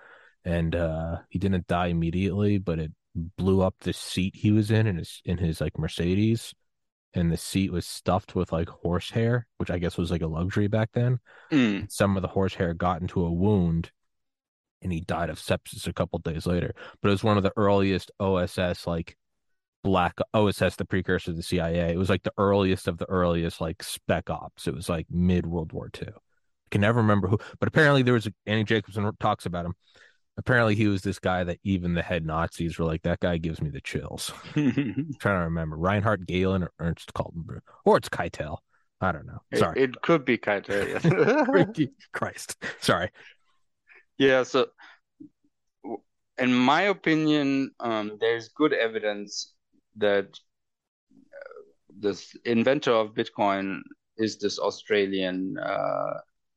A: and uh he didn't die immediately, but it blew up the seat he was in in his in his like Mercedes and the seat was stuffed with like horsehair, which I guess was like a luxury back then. Mm. Some of the horsehair got into a wound and he died of sepsis a couple days later. But it was one of the earliest OSS like black OSS, the precursor to the CIA. It was like the earliest of the earliest like spec ops. It was like mid World War II. I can never remember who, but apparently there was a, Annie Jacobsen talks about him apparently he was this guy that even the head Nazis were like, that guy gives me the chills. [LAUGHS] trying to remember Reinhard Gehlen or Ernst Kaltenbrunner, or it's Keitel. I don't know. Sorry,
B: it, it could be Keitel. [LAUGHS]
A: Christ, sorry.
B: Yeah. So, in my opinion, um, there's good evidence that uh, this inventor of Bitcoin is this Australian uh,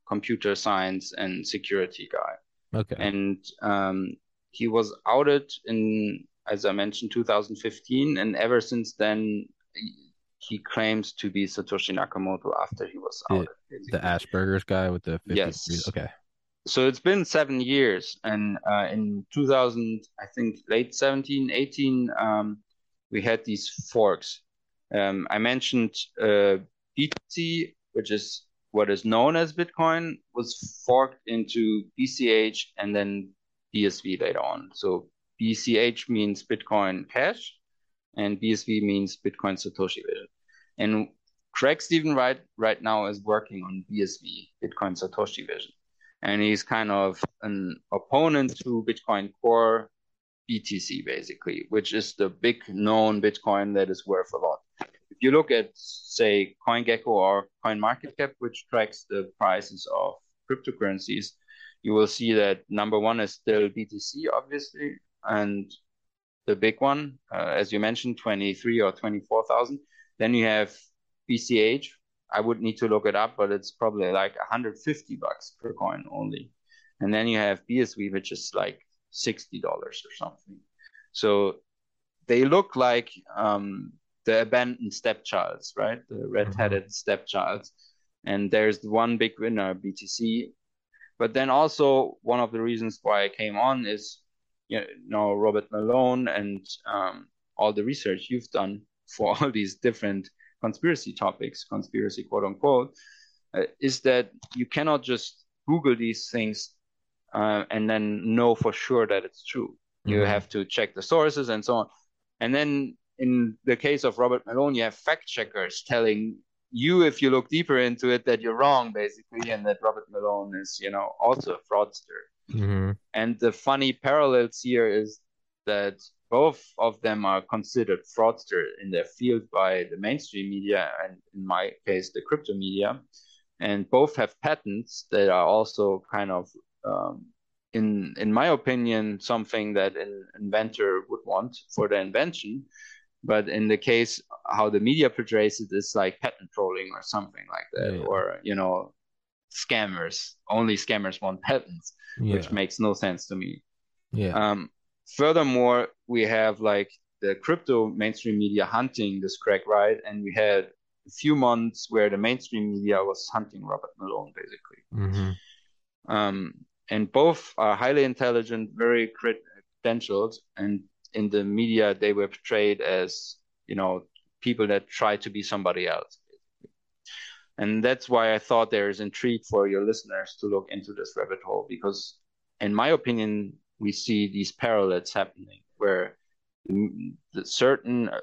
B: computer science and security guy.
A: Okay.
B: And um, he was outed in, as I mentioned, 2015, and ever since then, he claims to be Satoshi Nakamoto after he was outed.
A: The, the Asperger's guy with the 50
B: yes.
A: Okay.
B: So it's been seven years, and uh, in 2000, I think late 17, 18, um, we had these forks. Um, I mentioned uh, BTC, which is what is known as Bitcoin was forked into BCH and then BSV later on. So BCH means Bitcoin Cash, and BSV means Bitcoin Satoshi Vision. And Craig Stephen Wright right now is working on BSV, Bitcoin Satoshi Vision. And he's kind of an opponent to Bitcoin Core BTC, basically, which is the big known Bitcoin that is worth a lot you look at, say, CoinGecko or CoinMarketCap, which tracks the prices of cryptocurrencies, you will see that number one is still BTC, obviously, and the big one, uh, as you mentioned, 23 or 24,000. Then you have BCH. I would need to look it up, but it's probably like 150 bucks per coin only. And then you have BSV, which is like $60 or something. So they look like um, the abandoned stepchilds, right? The red-headed mm-hmm. stepchilds. And there's one big winner, BTC. But then also one of the reasons why I came on is, you know, Robert Malone and um, all the research you've done for [LAUGHS] all these different conspiracy topics, conspiracy quote unquote, uh, is that you cannot just Google these things uh, and then know for sure that it's true. Mm-hmm. You have to check the sources and so on. And then in the case of Robert Malone, you have fact checkers telling you, if you look deeper into it, that you're wrong, basically, and that Robert Malone is, you know, also a fraudster.
A: Mm-hmm.
B: And the funny parallels here is that both of them are considered fraudster in their field by the mainstream media, and in my case, the crypto media. And both have patents that are also kind of um, in in my opinion, something that an inventor would want for the invention. But in the case how the media portrays it is like patent trolling or something like that,
A: Yeah.
B: or you know, scammers. Only scammers want patents,
A: Yeah.
B: which makes no sense to me.
A: yeah.
B: Um, furthermore, we have like the crypto mainstream media hunting this Craig Wright, and we had a few months where the mainstream media was hunting Robert Malone basically.
A: hmm
B: Um, and both are highly intelligent, very credentialed, and in the media they were portrayed as you know people that try to be somebody else. And that's why I thought there is intrigue for your listeners to look into this rabbit hole because, in my opinion, we see these parallels happening where certain, uh,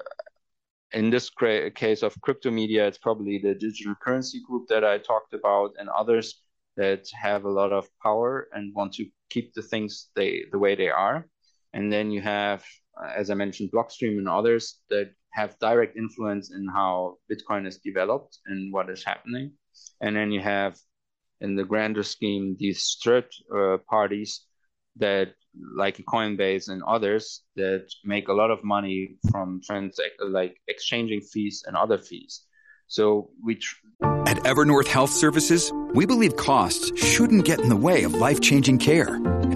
B: in this case of crypto media, it's probably the digital currency group that I talked about and others that have a lot of power and want to keep the things they the way they are. And then you have, uh, as I mentioned, Blockstream and others that have direct influence in how Bitcoin is developed and what is happening. And then you have, in the grander scheme, these third uh, parties that, like Coinbase and others, that make a lot of money from like exchanging fees and other fees. So we tr-
G: At Evernorth Health Services, we believe costs shouldn't get in the way of life changing care,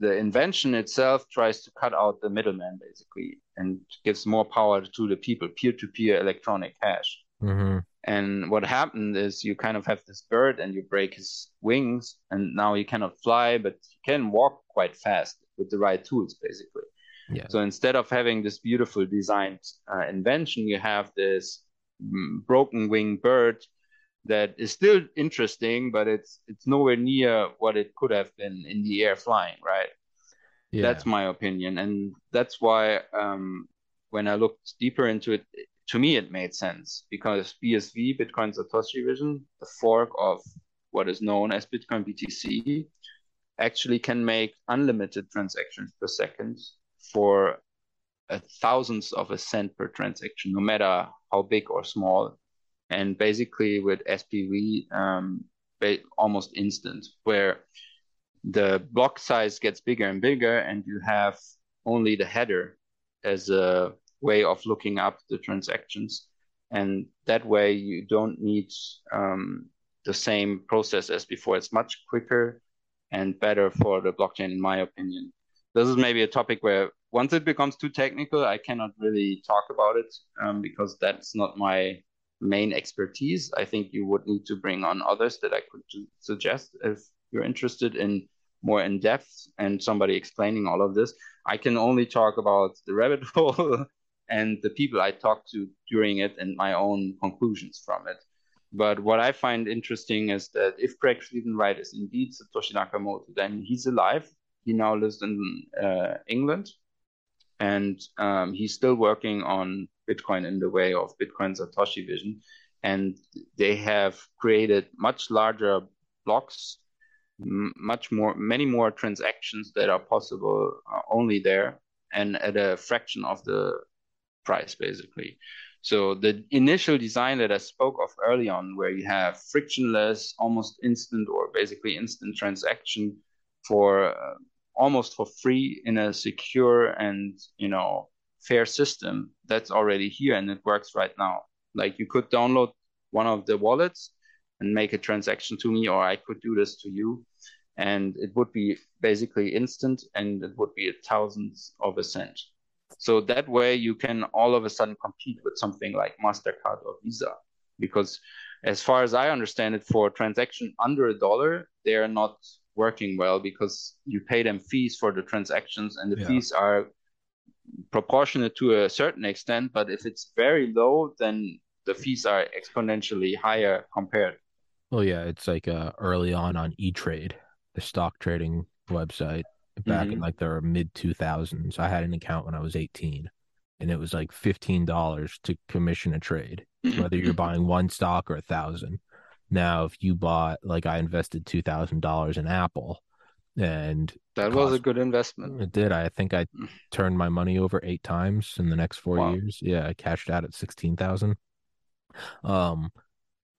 B: The invention itself tries to cut out the middleman basically and gives more power to the people peer-to-peer electronic cash
A: hmm
B: and what happened is you kind of have this bird and you break his wings and now he cannot fly but he can walk quite fast with the right tools basically.
A: Yeah.
B: so instead of having this beautiful designed uh, invention you have this mm, broken wing bird that is still interesting but it's it's nowhere near what it could have been in the air flying right
A: Yeah.
B: that's my opinion, and that's why um, when I looked deeper into it, to me it made sense because BSV, Bitcoin Satoshi Vision, the fork of what is known as Bitcoin BTC, actually can make unlimited transactions per second for a thousandth of a cent per transaction, no matter how big or small. And basically with SPV, um, ba- almost instant, where the block size gets bigger and bigger, and you have only the header as a way of looking up the transactions. And that way, you don't need um, the same process as before. It's much quicker and better for the blockchain, in my opinion. This is maybe a topic where once it becomes too technical, I cannot really talk about it um, because that's not my main expertise. I think you would need to bring on others that I could suggest if you're interested in more in depth and somebody explaining all of this. I can only talk about the rabbit [LAUGHS] hole and the people I talked to during it and my own conclusions from it. But what I find interesting is that if Craig Friedenwright is indeed Satoshi Nakamoto, then he's alive. He now lives in uh, England, and um, he's still working on Bitcoin in the way of Bitcoin Satoshi Vision. And they have created much larger blocks much more many more transactions that are possible uh, only there and at a fraction of the price basically so the initial design that i spoke of early on where you have frictionless almost instant or basically instant transaction for uh, almost for free in a secure and you know fair system that's already here and it works right now like you could download one of the wallets and make a transaction to me, or I could do this to you. And it would be basically instant and it would be a thousandth of a cent. So that way you can all of a sudden compete with something like MasterCard or Visa. Because as far as I understand it, for a transaction under a dollar, they are not working well because you pay them fees for the transactions, and the
A: Yeah.
B: fees are proportionate to a certain extent. But if it's very low, then the fees are exponentially higher compared.
A: Well, yeah, it's like uh, early on on E Trade, the stock trading website, back in
B: Mhm.
A: like the mid 2000s. I had an account when I was 18, and it was like $15 to commission a trade, whether you're buying one stock or a thousand. Now, if you bought, like, I invested $2,000 in Apple, and
B: That was a good investment.
A: it did. I think I
B: Mm.
A: turned my money over eight times in the next four
B: Wow.
A: years. Yeah, I cashed out at 16,000. Um,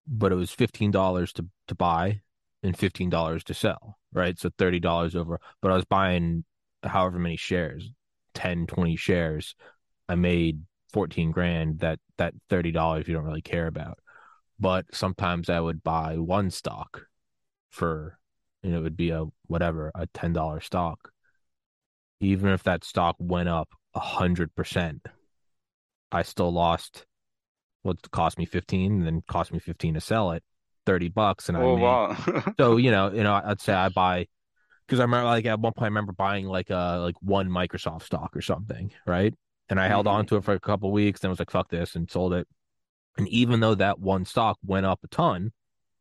A: but it was $15 to to buy and $15 to sell, right? So $30 over, but I was buying however many shares, 10, 20 shares. I made 14 grand that that $30 you don't really care about. But sometimes I would buy one stock for and it would be a whatever, a $10 stock. Even if that stock went up a hundred percent, I still lost what cost me 15 and then cost me 15 to sell it, 30 bucks. And I
B: Oh
A: made,
B: wow. [LAUGHS]
A: so, you know, you know, I'd say I buy because I remember like at one point I remember buying like uh like one Microsoft stock or something, right? And I held
B: Mhm.
A: on to it for a couple weeks, then was like, fuck this, and sold it. And even though that one stock went up a ton,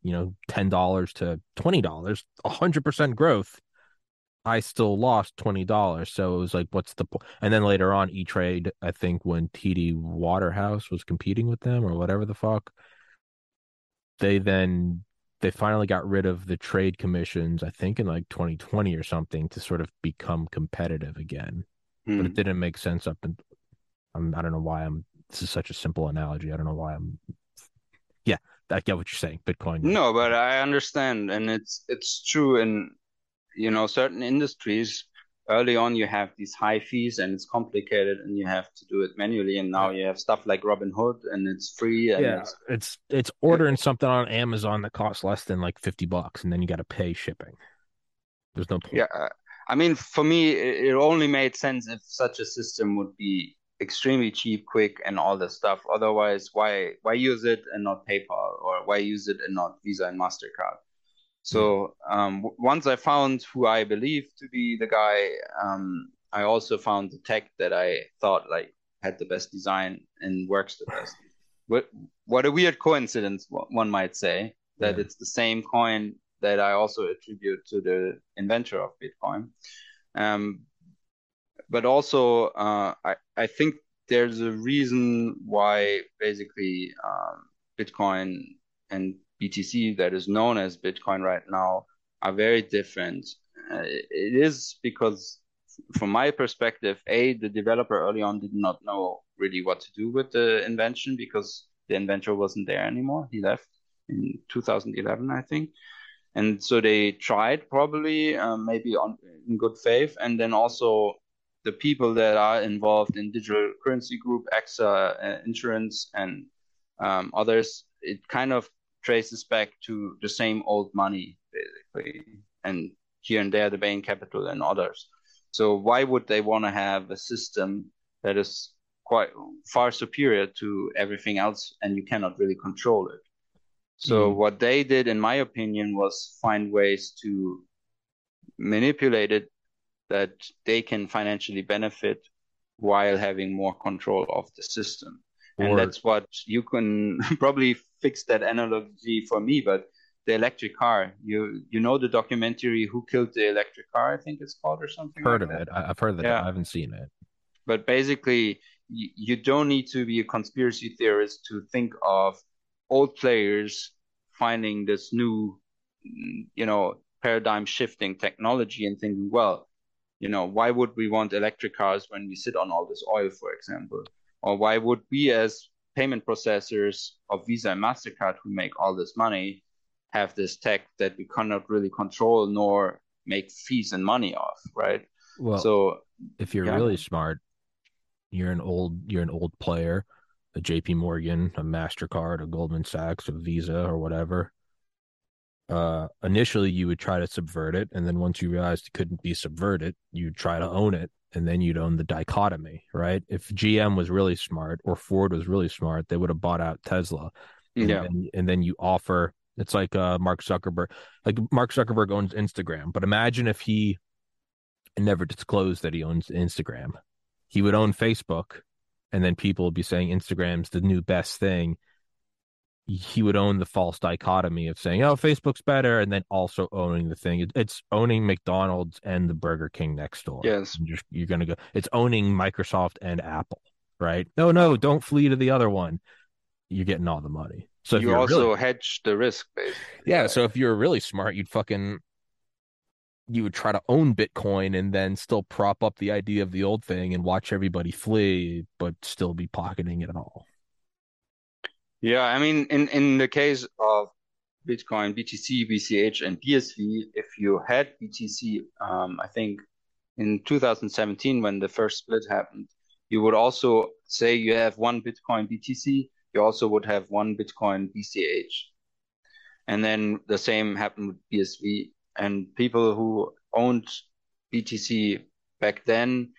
A: you know, ten dollars to twenty dollars, a hundred percent growth, I still lost twenty dollars. So it was like, what's the point? And then later on, E Trade, I think when TD Waterhouse was competing with them or whatever the fuck, they then they finally got rid of the trade commissions, I think in like 2020 or something, to sort of become competitive again. But
B: Hmm.
A: it didn't make sense up and I'm I don't know why I'm this is such a simple analogy. I don't know why I'm yeah, I get what you're saying. Bitcoin.
B: No, but I understand, and it's it's true in you know certain industries. Early on, you have these high fees, and it's complicated, and you have to do it manually. And now you have stuff like Robinhood, and it's free, and
A: yeah,
B: it's
A: it's it's ordering something on Amazon that costs less than like 50 bucks and then you got to pay shipping. There's no point.
B: yeah. I mean, for me, it only made sense if such a system would be extremely cheap, quick, and all this stuff. Otherwise, why why use it and not PayPal, or why use it and not Visa and Mastercard? So um, w- once I found who I believe to be the guy, um, I also found the tech that I thought like had the best design and works the best. [SIGHS] What what a weird coincidence, one might say, that
A: Yeah.
B: it's the same coin that I also attribute to the inventor of Bitcoin. Um, but also, uh, I I think there's a reason why basically um, Bitcoin and BTC that is known as Bitcoin right now are very different. Uh, it is because, from my perspective, a the developer early on did not know really what to do with the invention because the inventor wasn't there anymore. He left in 2011, I think. And so they tried probably, um, maybe on in good faith, and then also the people that are involved in digital currency group, AXA, uh, insurance, and um, others, it kind of traces back to the same old money basically, and here and there the Bain Capital and others. So why would they want to have a system that is quite far superior to everything else, and you cannot really control it? So
A: Mm.
B: what they did, in my opinion, was find ways to manipulate it that they can financially benefit while having more control of the system. And that's what you can [LAUGHS] probably fix that analogy for me, but the electric car, you you know the documentary Who Killed the Electric Car, I think it's called or something
A: Heard
B: like
A: of
B: that.
A: it. I've heard of it.
B: Yeah.
A: I haven't seen it.
B: But basically, you, you don't need to be a conspiracy theorist to think of old players finding this new, you know, paradigm shifting technology and thinking, well, you know, why would we want electric cars when we sit on all this oil, for example? Or why would we, as payment processors of Visa and MasterCard who make all this money, have this tech that we cannot really control nor make fees and money off, right?
A: Well,
B: so
A: if you're
B: yeah.
A: really smart, you're an old you're an old player, a JP Morgan, a MasterCard, a Goldman Sachs, a Visa or whatever. Uh initially you would try to subvert it, and then once you realized it couldn't be subverted, you'd try to own it, and then you'd own the dichotomy, right? If GM was really smart or Ford was really smart, they would have bought out Tesla and
B: Yeah.
A: then, and then you offer. It's like uh, Mark Zuckerberg. Like Mark Zuckerberg owns Instagram, but imagine if he never disclosed that he owns Instagram. He would own Facebook, and then people would be saying Instagram's the new best thing. He would own the false dichotomy of saying, "Oh, Facebook's better," and then also owning the thing. It- It's owning McDonald's and the Burger King next door.
B: Yes.
A: You're, you're gonna go. It's owning Microsoft and Apple, right? No, no, don't flee to the other one. You're getting all the money. So
B: you also
A: really,
B: hedge the risk, basically.
A: yeah, so if you're really smart, you'd fucking you would try to own Bitcoin and then still prop up the idea of the old thing and watch everybody flee, but still be pocketing it all.
B: Yeah, I mean, in in the case of Bitcoin, BTC, BCH, and BSV, if you had BTC, um, I think in 2017 when the first split happened, you would also say you have one Bitcoin BTC, you also would have one Bitcoin BCH. And then the same happened with BSV. And people who owned BTC back then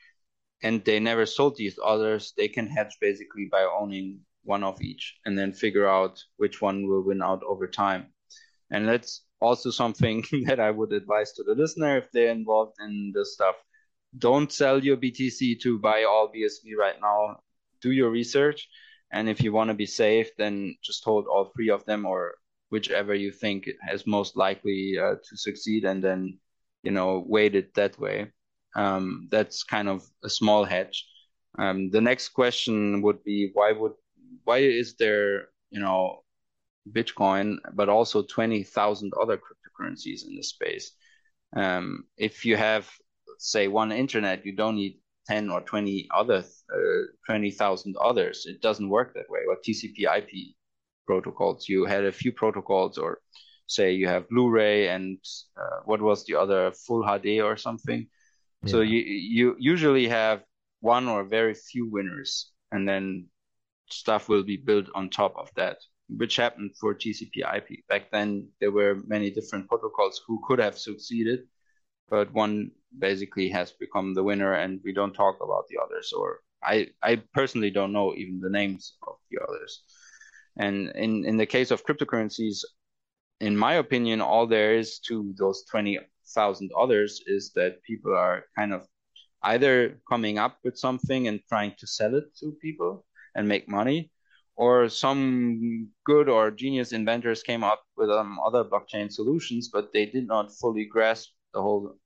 B: and they never sold these others, they can hedge basically by owning one of each and then figure out which one will win out over time. And that's also something [LAUGHS] that I would advise to the listener if they're involved in this stuff. Don't sell your BTC to buy all BSV right now. Do your research. And if you want to be safe, then just hold all three of them or whichever you think is most likely uh, to succeed and then, you know, weight it that way. Um, that's kind of a small hedge. Um, the next question would be why would why is there you know Bitcoin but also twenty thousand other cryptocurrencies in the space? Um, if you have say one internet, you don't need ten or twenty other uh, twenty thousand others. It doesn't work that way. Or TCP/IP protocols, you had a few protocols, or say you have Blu-ray and uh, what was the other Full HD or something. So you you usually have one or very few winners, and then stuff will be built on top of that, which happened for TCP/IP. Back then, there were many different protocols who could have succeeded, but one basically has become the winner, and we don't talk about the others, or I I personally don't know even the names of the others. And in in the case of cryptocurrencies, in my opinion, all there is to those twenty thousand others is that people are kind of either coming up with something and trying to sell it to people and make money, or some good or genius inventors came up with um, other blockchain solutions, but they did not fully grasp the whole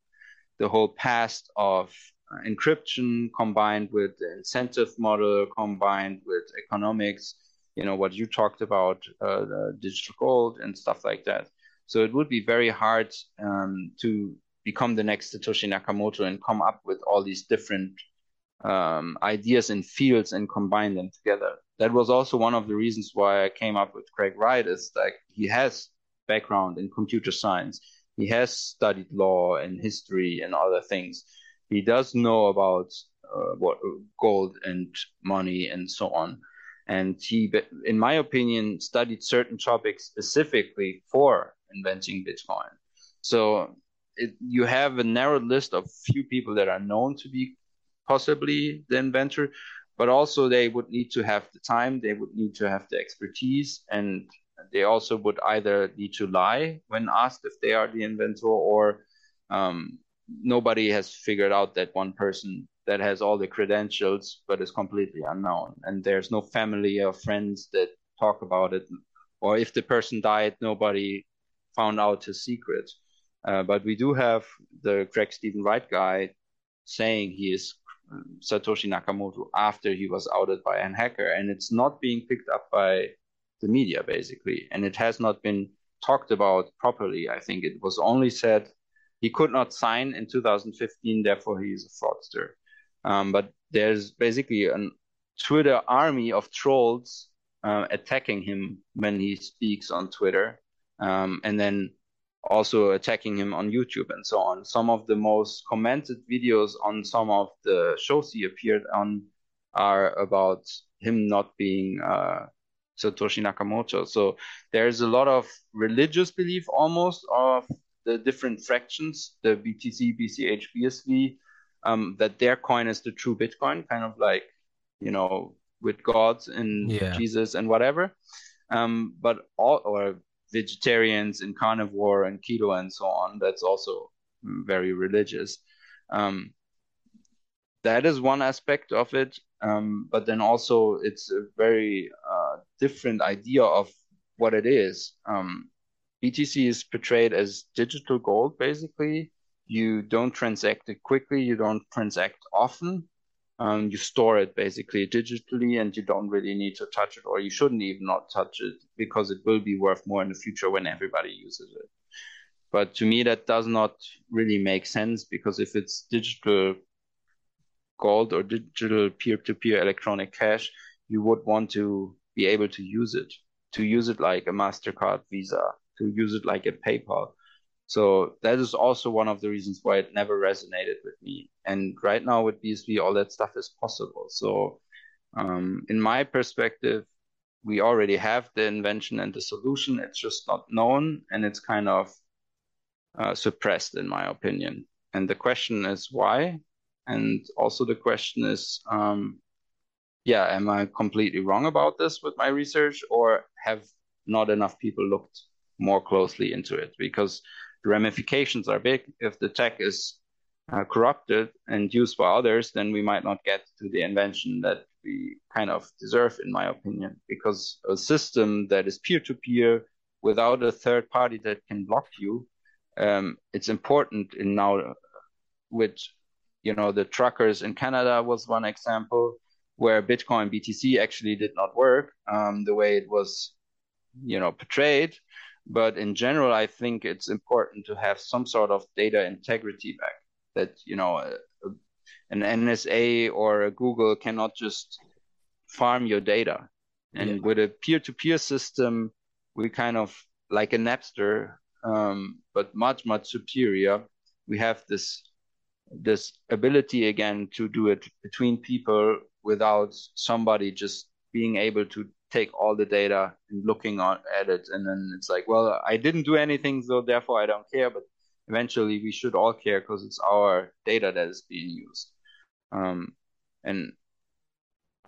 B: the whole past of uh, encryption combined with the incentive model combined with economics you know what you talked about uh, digital gold and stuff like that. So it would be very hard um, to become the next Satoshi Nakamoto and come up with all these different um, ideas and fields and combine them together. That was also one of the reasons why I came up with Craig Wright. Is like he has background in computer science. He has studied law and history and other things. He does know about uh, what gold and money and so on. And he, in my opinion, studied certain topics specifically for inventing Bitcoin. So it, you have a narrow list of few people that are known to be possibly the inventor, but also they would need to have the time, they would need to have the expertise, and they also would either need to lie when asked if they are the inventor, or um, nobody has figured out that one person that has all the credentials but is completely unknown, and there's no family or friends that talk about it, or if the person died, nobody found out his secret. Uh, but we do have the Craig Stephen Wright guy saying he is Satoshi Nakamoto after he was outed by an hacker, and it's not being picked up by the media basically, and it has not been talked about properly. I think it was only said he could not sign in 2015, therefore he is a fraudster. Um, but there's basically a Twitter army of trolls uh, attacking him when he speaks on Twitter, um, and then also attacking him on YouTube and so on. Some of the most commented videos on some of the shows he appeared on are about him not being uh, Satoshi Nakamoto. So there's a lot of religious belief almost of the different fractions, the BTC, BCH, BSV, um, that their coin is the true Bitcoin, kind of like, you know, with gods and
A: Yeah.
B: Jesus and whatever. Um, but all or vegetarians and carnivore and keto and so on. That's also very religious. Um, that is one aspect of it. Um, but then also it's a very uh, different idea of what it is. Um, BTC is portrayed as digital gold, basically. You don't transact it quickly, you don't transact often. Um, you store it basically digitally, and you don't really need to touch it, or you shouldn't even not touch it because it will be worth more in the future when everybody uses it. But to me, that does not really make sense because if it's digital gold or digital peer-to-peer electronic cash, you would want to be able to use it, to use it like a MasterCard, Visa, to use it like a PayPal. So that is also one of the reasons why it never resonated with me. And right now with BSV, all that stuff is possible. So um, in my perspective, we already have the invention and the solution. It's just not known and it's kind of uh, suppressed, in my opinion. And the question is why? And also the question is, um, yeah, am I completely wrong about this with my research, or have not enough people looked more closely into it? Because the ramifications are big. If the tech is uh, corrupted and used by others, then we might not get to the invention that we kind of deserve, in my opinion. Because a system that is peer to peer without a third party that can block you, um, it's important in now with you know the truckers in Canada was one example where Bitcoin BTC actually did not work um, the way it was you know portrayed but in general i think it's important to have some sort of data integrity back that you know an nsa or a google cannot just farm your data and yeah. with a peer-to-peer system we kind of like a napster um, but much much superior we have this this ability again to do it between people without somebody just being able to take all the data and looking at it and then it's like well i didn't do anything so therefore i don't care but eventually we should all care because it's our data that is being used. Um, and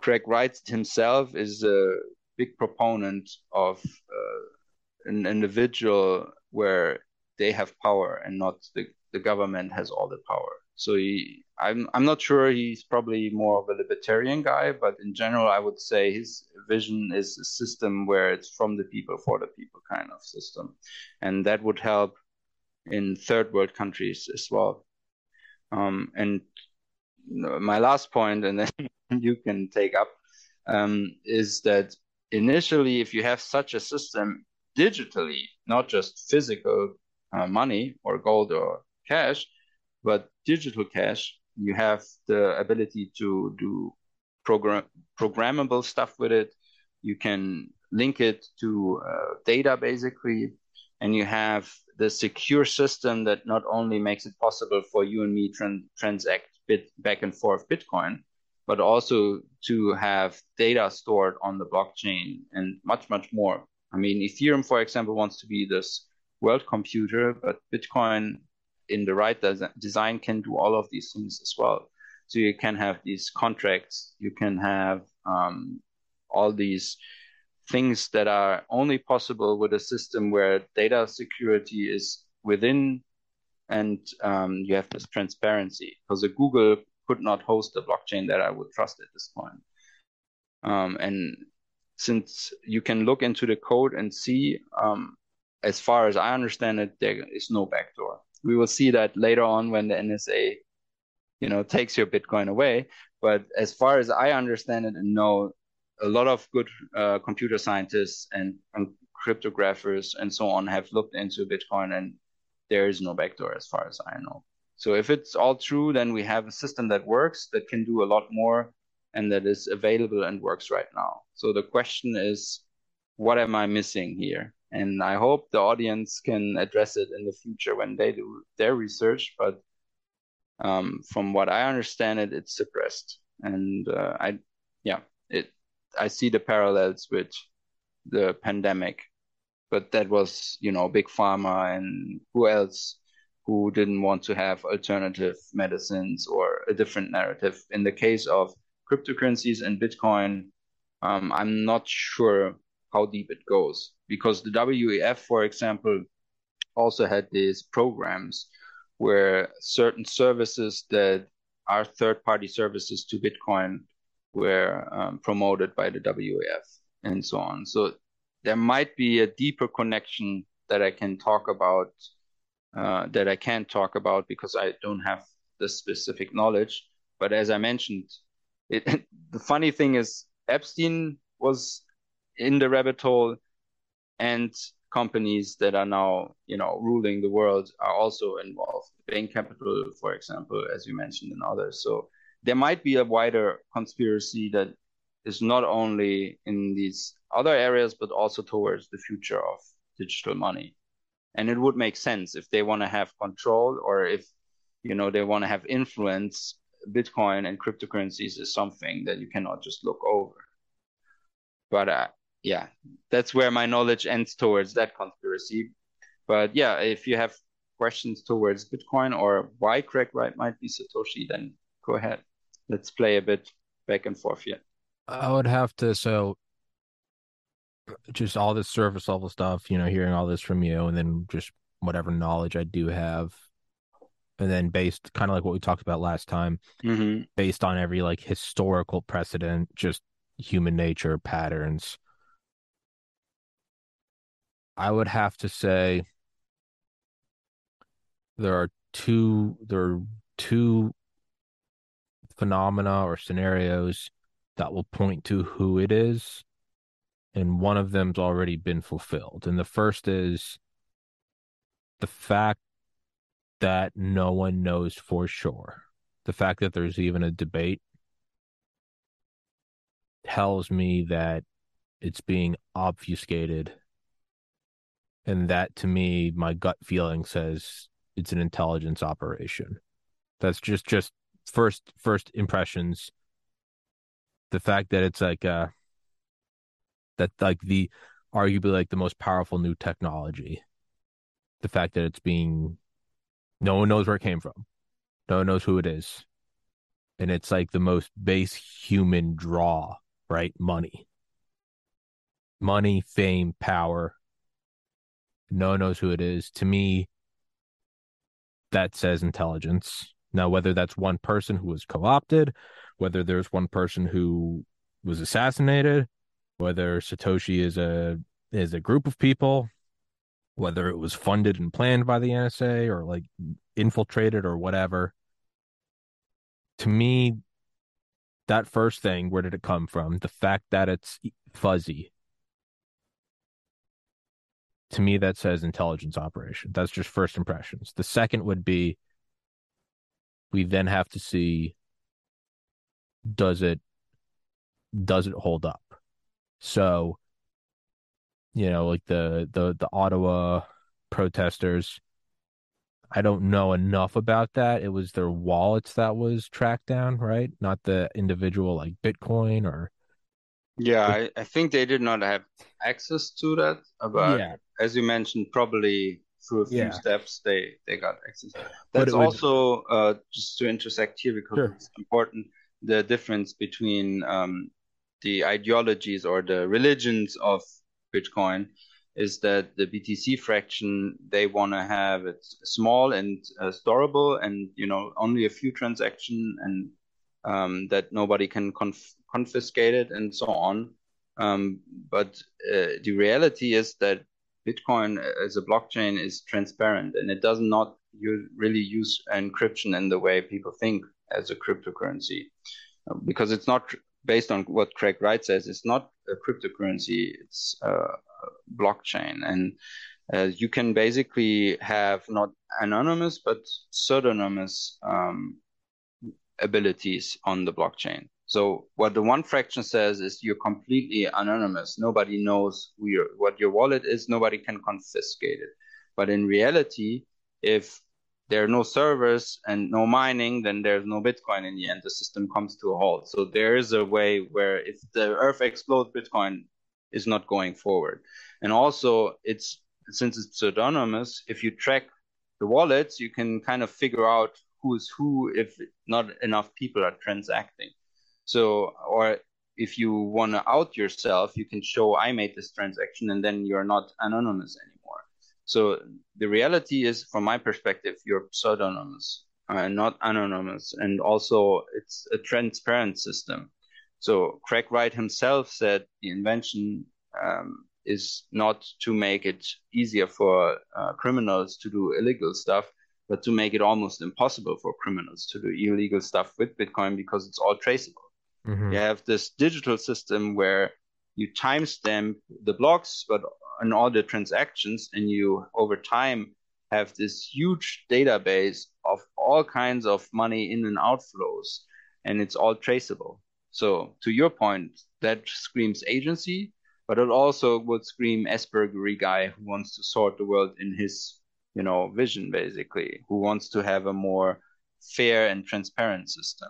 B: craig wright himself is a big proponent of uh, an individual where they have power and not the, the government has all the power so he, I'm I'm not sure he's probably more of a libertarian guy, but in general, I would say his vision is a system where it's from the people for the people kind of system, and that would help in third world countries as well. Um, and my last point, and then [LAUGHS] you can take up, um, is that initially, if you have such a system digitally, not just physical uh, money or gold or cash, but digital cash, you have the ability to do program programmable stuff with it. You can link it to uh, data basically, and you have the secure system that not only makes it possible for you and me to transact bit back and forth Bitcoin, but also to have data stored on the blockchain and much much more. I mean, Ethereum, for example, wants to be this world computer, but Bitcoin in the right des- design can do all of these things as well. So you can have these contracts, you can have um, all these things that are only possible with a system where data security is within and um, you have this transparency because Google could not host a blockchain that I would trust at this point. Um, and since you can look into the code and see, um, as far as I understand it, there is no backdoor we will see that later on when the NSA, you know, takes your Bitcoin away. But as far as I understand it and know, a lot of good uh, computer scientists and, and cryptographers and so on have looked into Bitcoin, and there is no backdoor as far as I know. So if it's all true, then we have a system that works, that can do a lot more, and that is available and works right now. So the question is, what am I missing here? And I hope the audience can address it in the future when they do their research. But um, from what I understand, it it's suppressed, and uh, I yeah it I see the parallels with the pandemic, but that was you know big pharma and who else who didn't want to have alternative medicines or a different narrative. In the case of cryptocurrencies and Bitcoin, um, I'm not sure how deep it goes. Because the WEF, for example, also had these programs where certain services that are third party services to Bitcoin were um, promoted by the WEF and so on. So there might be a deeper connection that I can talk about uh, that I can't talk about because I don't have the specific knowledge. But as I mentioned, it, [LAUGHS] the funny thing is Epstein was in the rabbit hole, and companies that are now you know ruling the world are also involved. Bain Capital, for example, as you mentioned, and others. So there might be a wider conspiracy that is not only in these other areas but also towards the future of digital money and it would make sense if they want to have control or if you know they want to have influence bitcoin and cryptocurrencies is something that you cannot just look over but uh, yeah that's where my knowledge ends towards that conspiracy but yeah if you have questions towards bitcoin or why craig wright might be satoshi then go ahead let's play a bit back and forth here
A: i would have to so just all this surface level stuff, you know, hearing all this from you, and then just whatever knowledge I do have, and then based kind of like what we talked about last time,
B: mm-hmm.
A: based on every like historical precedent, just human nature patterns. I would have to say there are two there are two phenomena or scenarios that will point to who it is and one of them's already been fulfilled. And the first is the fact that no one knows for sure. The fact that there's even a debate tells me that it's being obfuscated. And that to me, my gut feeling says it's an intelligence operation. That's just just first first impressions. The fact that it's like uh that like the arguably like the most powerful new technology. The fact that it's being no one knows where it came from. No one knows who it is. And it's like the most base human draw, right? Money. Money, fame, power. No one knows who it is. To me, that says intelligence. Now, whether that's one person who was co opted, whether there's one person who was assassinated, whether Satoshi is a is a group of people, whether it was funded and planned by the NSA or like infiltrated or whatever. To me, that first thing, where did it come from? The fact that it's fuzzy. To me, that says intelligence operation. That's just first impressions. The second would be we then have to see does it does it hold up so, you know, like the the the Ottawa protesters, I don't know enough about that. It was their wallets that was tracked down, right? Not the individual like Bitcoin or
B: yeah, I, I think they did not have access to that, but yeah. as you mentioned, probably through a few yeah. steps they they got access. That's also uh, just to intersect here because sure. it's important the difference between um, the ideologies or the religions of Bitcoin is that the BTC fraction they want to have it small and uh, storable, and you know only a few transaction, and um, that nobody can conf- confiscate it, and so on. Um, but uh, the reality is that Bitcoin as a blockchain is transparent, and it does not really use encryption in the way people think as a cryptocurrency, because it's not based on what Craig Wright says, it's not a cryptocurrency, it's a blockchain. And uh, you can basically have not anonymous, but pseudonymous um, abilities on the blockchain. So what the one fraction says is you're completely anonymous. Nobody knows your, what your wallet is. Nobody can confiscate it. But in reality, if there are no servers and no mining, then there's no Bitcoin in the end. The system comes to a halt. So there is a way where if the Earth explodes, Bitcoin is not going forward. And also, it's since it's pseudonymous, if you track the wallets, you can kind of figure out who is who if not enough people are transacting. So, or if you want to out yourself, you can show I made this transaction and then you're not anonymous anymore. So the reality is, from my perspective, you're pseudonymous uh, not anonymous. And also, it's a transparent system. So Craig Wright himself said the invention um, is not to make it easier for uh, criminals to do illegal stuff, but to make it almost impossible for criminals to do illegal stuff with Bitcoin because it's all traceable. Mm-hmm. You have this digital system where you timestamp the blocks, but on all the transactions, and you over time have this huge database of all kinds of money in and outflows, and it's all traceable. So, to your point, that screams agency, but it also would scream Aspergery guy who wants to sort the world in his, you know, vision, basically, who wants to have a more fair and transparent system.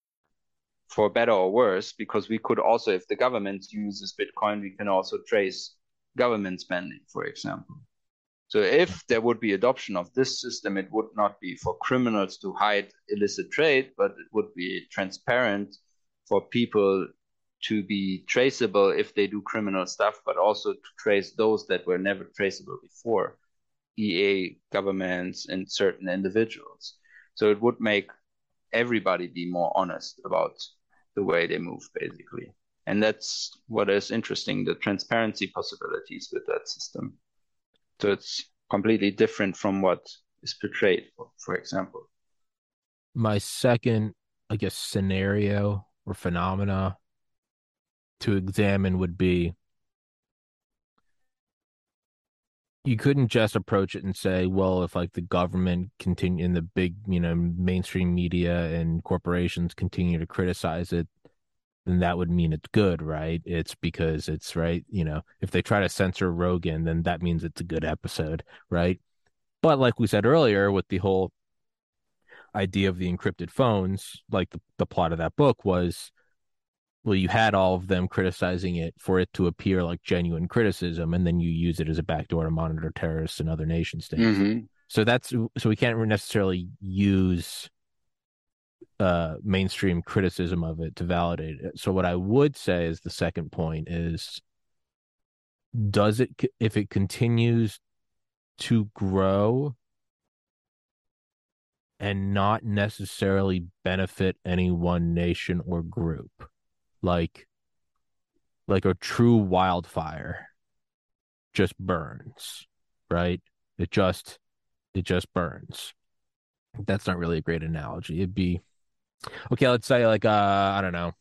B: for better or worse, because we could also, if the government uses Bitcoin, we can also trace government spending, for example. So if there would be adoption of this system, it would not be for criminals to hide illicit trade, but it would be transparent for people to be traceable if they do criminal stuff, but also to trace those that were never traceable before, EA, governments, and certain individuals. So it would make everybody be more honest about the way they move, basically. And that's what is interesting the transparency possibilities with that system. So it's completely different from what is portrayed, for, example.
A: My second, I guess, scenario or phenomena to examine would be you couldn't just approach it and say, well, if like the government continue in the big, you know, mainstream media and corporations continue to criticize it, then that would mean it's good, right? It's because it's right, you know, if they try to censor Rogan, then that means it's a good episode, right? But like we said earlier, with the whole idea of the encrypted phones, like the, the plot of that book was well, you had all of them criticizing it for it to appear like genuine criticism, and then you use it as a backdoor to monitor terrorists and other nation states. Mm-hmm. So that's so we can't necessarily use uh, mainstream criticism of it to validate it. So what I would say is the second point is does it if it continues to grow and not necessarily benefit any one nation or group like like a true wildfire just burns right? It just it just burns. That's not really a great analogy. It'd be okay let's say like uh i don't know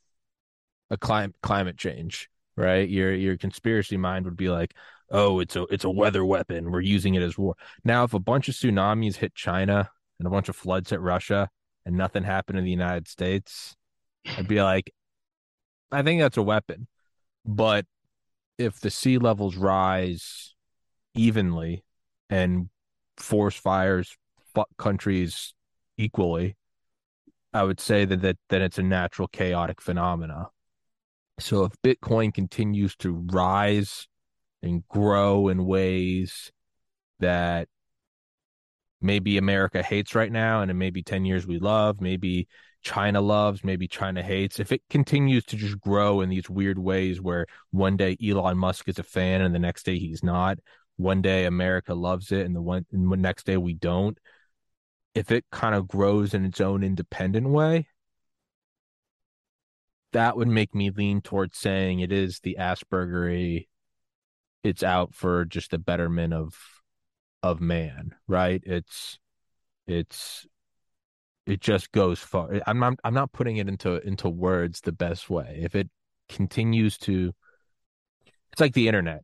A: a climate climate change right? Your your conspiracy mind would be like oh it's a it's a weather weapon. We're using it as war. Now if a bunch of tsunamis hit china and a bunch of floods hit russia and nothing happened in the united states i'd be like I think that's a weapon. But if the sea levels rise evenly and force fires fuck countries equally, I would say that, that that it's a natural chaotic phenomena. So if Bitcoin continues to rise and grow in ways that maybe America hates right now, and in maybe 10 years we love, maybe China loves, maybe China hates, if it continues to just grow in these weird ways where one day Elon Musk is a fan and the next day he's not, one day America loves it and the one and the next day we don't, if it kind of grows in its own independent way, that would make me lean towards saying it is the Aspergery. It's out for just the betterment of of man, right? It's it's it just goes far. I'm not I'm not putting it into into words the best way. If it continues to it's like the internet.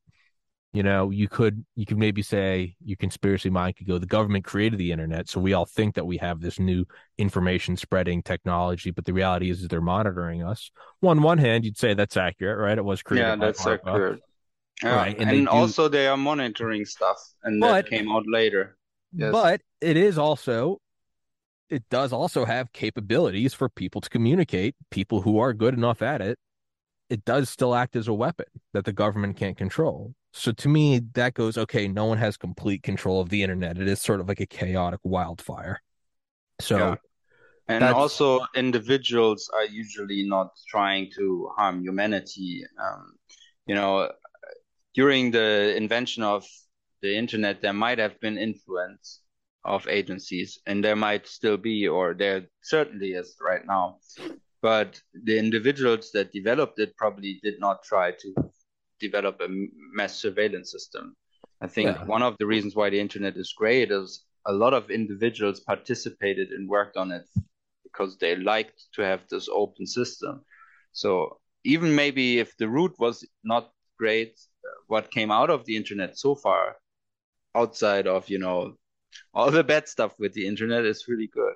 A: you know, you could you could maybe say your conspiracy mind could go, the government created the internet, so we all think that we have this new information spreading technology, but the reality is, is they're monitoring us. On one hand, you'd say that's accurate, right? It was created.
B: Yeah, that's accurate. Yeah.
A: Right, and
B: And,
A: they do-
B: also they are monitoring stuff, and
A: But-
B: that came out later. Yes.
A: But it is also it does also have capabilities for people to communicate, people who are good enough at it. It does still act as a weapon that the government can't control. So to me, that goes okay, no one has complete control of the internet. It is sort of like a chaotic wildfire. So
B: Yeah. And
A: That's-
B: also, individuals are usually not trying to harm humanity. Um, you know, during the invention of the internet, there might have been influence of agencies, and there might still be, or there certainly is right now. But the individuals that developed it probably did not try to develop a mass surveillance system. I think
A: Yeah.
B: one of the reasons why the internet is great is a lot of individuals participated and worked on it because they liked to have this open system. So even maybe if the root was not great, uh, what came out of the internet so far, outside of you know all the bad stuff with the internet, is really good.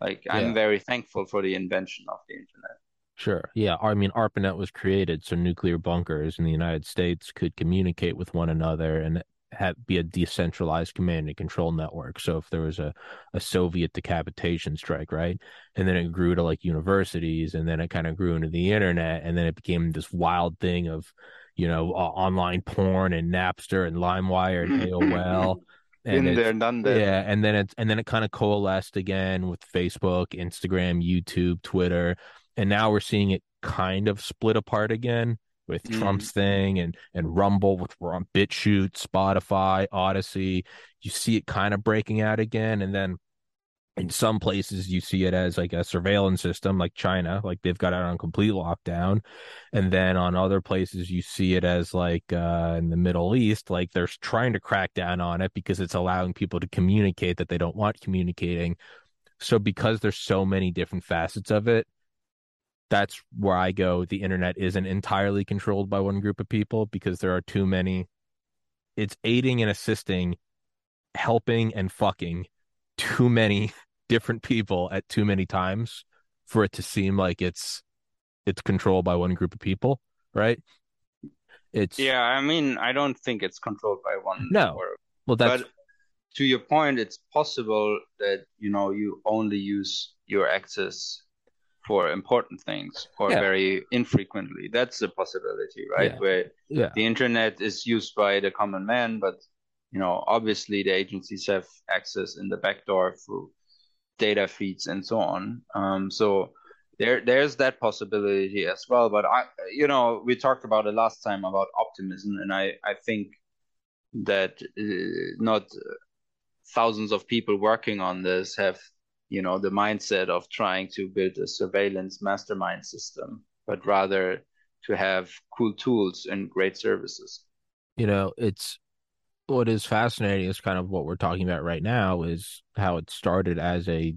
B: Like
A: Yeah.
B: I'm very thankful for the invention of the internet.
A: Sure. Yeah. I mean, ARPANET was created so nuclear bunkers in the United States could communicate with one another and have be a decentralized command and control network. So if there was a, a Soviet decapitation strike, right? And then it grew to like universities and then it kind of grew into the internet and then it became this wild thing of, you know, uh, online porn and Napster and LimeWire and [LAUGHS] AOL.
B: Been there, done that.
A: yeah, and then it's and then it kind of coalesced again with Facebook, Instagram, YouTube, Twitter, and now we're seeing it kind of split apart again with
B: Mhm.
A: Trump's thing and and Rumble with BitChute, Spotify, Odysee. You see it kind of breaking out again, and then in some places you see it as like a surveillance system, like China, like they've got it on complete lockdown, and then on other places you see it as like uh, in the Middle East, like they're trying to crack down on it because it's allowing people to communicate that they don't want communicating. So because there's so many different facets of it, that's where I go. The internet isn't entirely controlled by one group of people because there are too many. It's aiding and assisting, helping and fucking too many different people at too many times for it to seem like it's it's controlled by one group of people, right? It's
B: Yeah, I mean, I don't think it's controlled by one.
A: No,
B: or-
A: well that's
B: but to your point, it's possible that you know you only use your access for important things or
A: Yeah.
B: very infrequently. That's a possibility, right?
A: Yeah.
B: Where
A: yeah.
B: the internet is used by the common man, but you know, obviously the agencies have access in the back door through data feeds and so on. Um, so there, there's that possibility as well. But I, you know, we talked about it last time about optimism, and I, I think that uh, not thousands of people working on this have, you know, the mindset of trying to build a surveillance mastermind system, but rather to have cool tools and great services.
A: you know, it's what is fascinating is kind of what we're talking about right now is how it started as a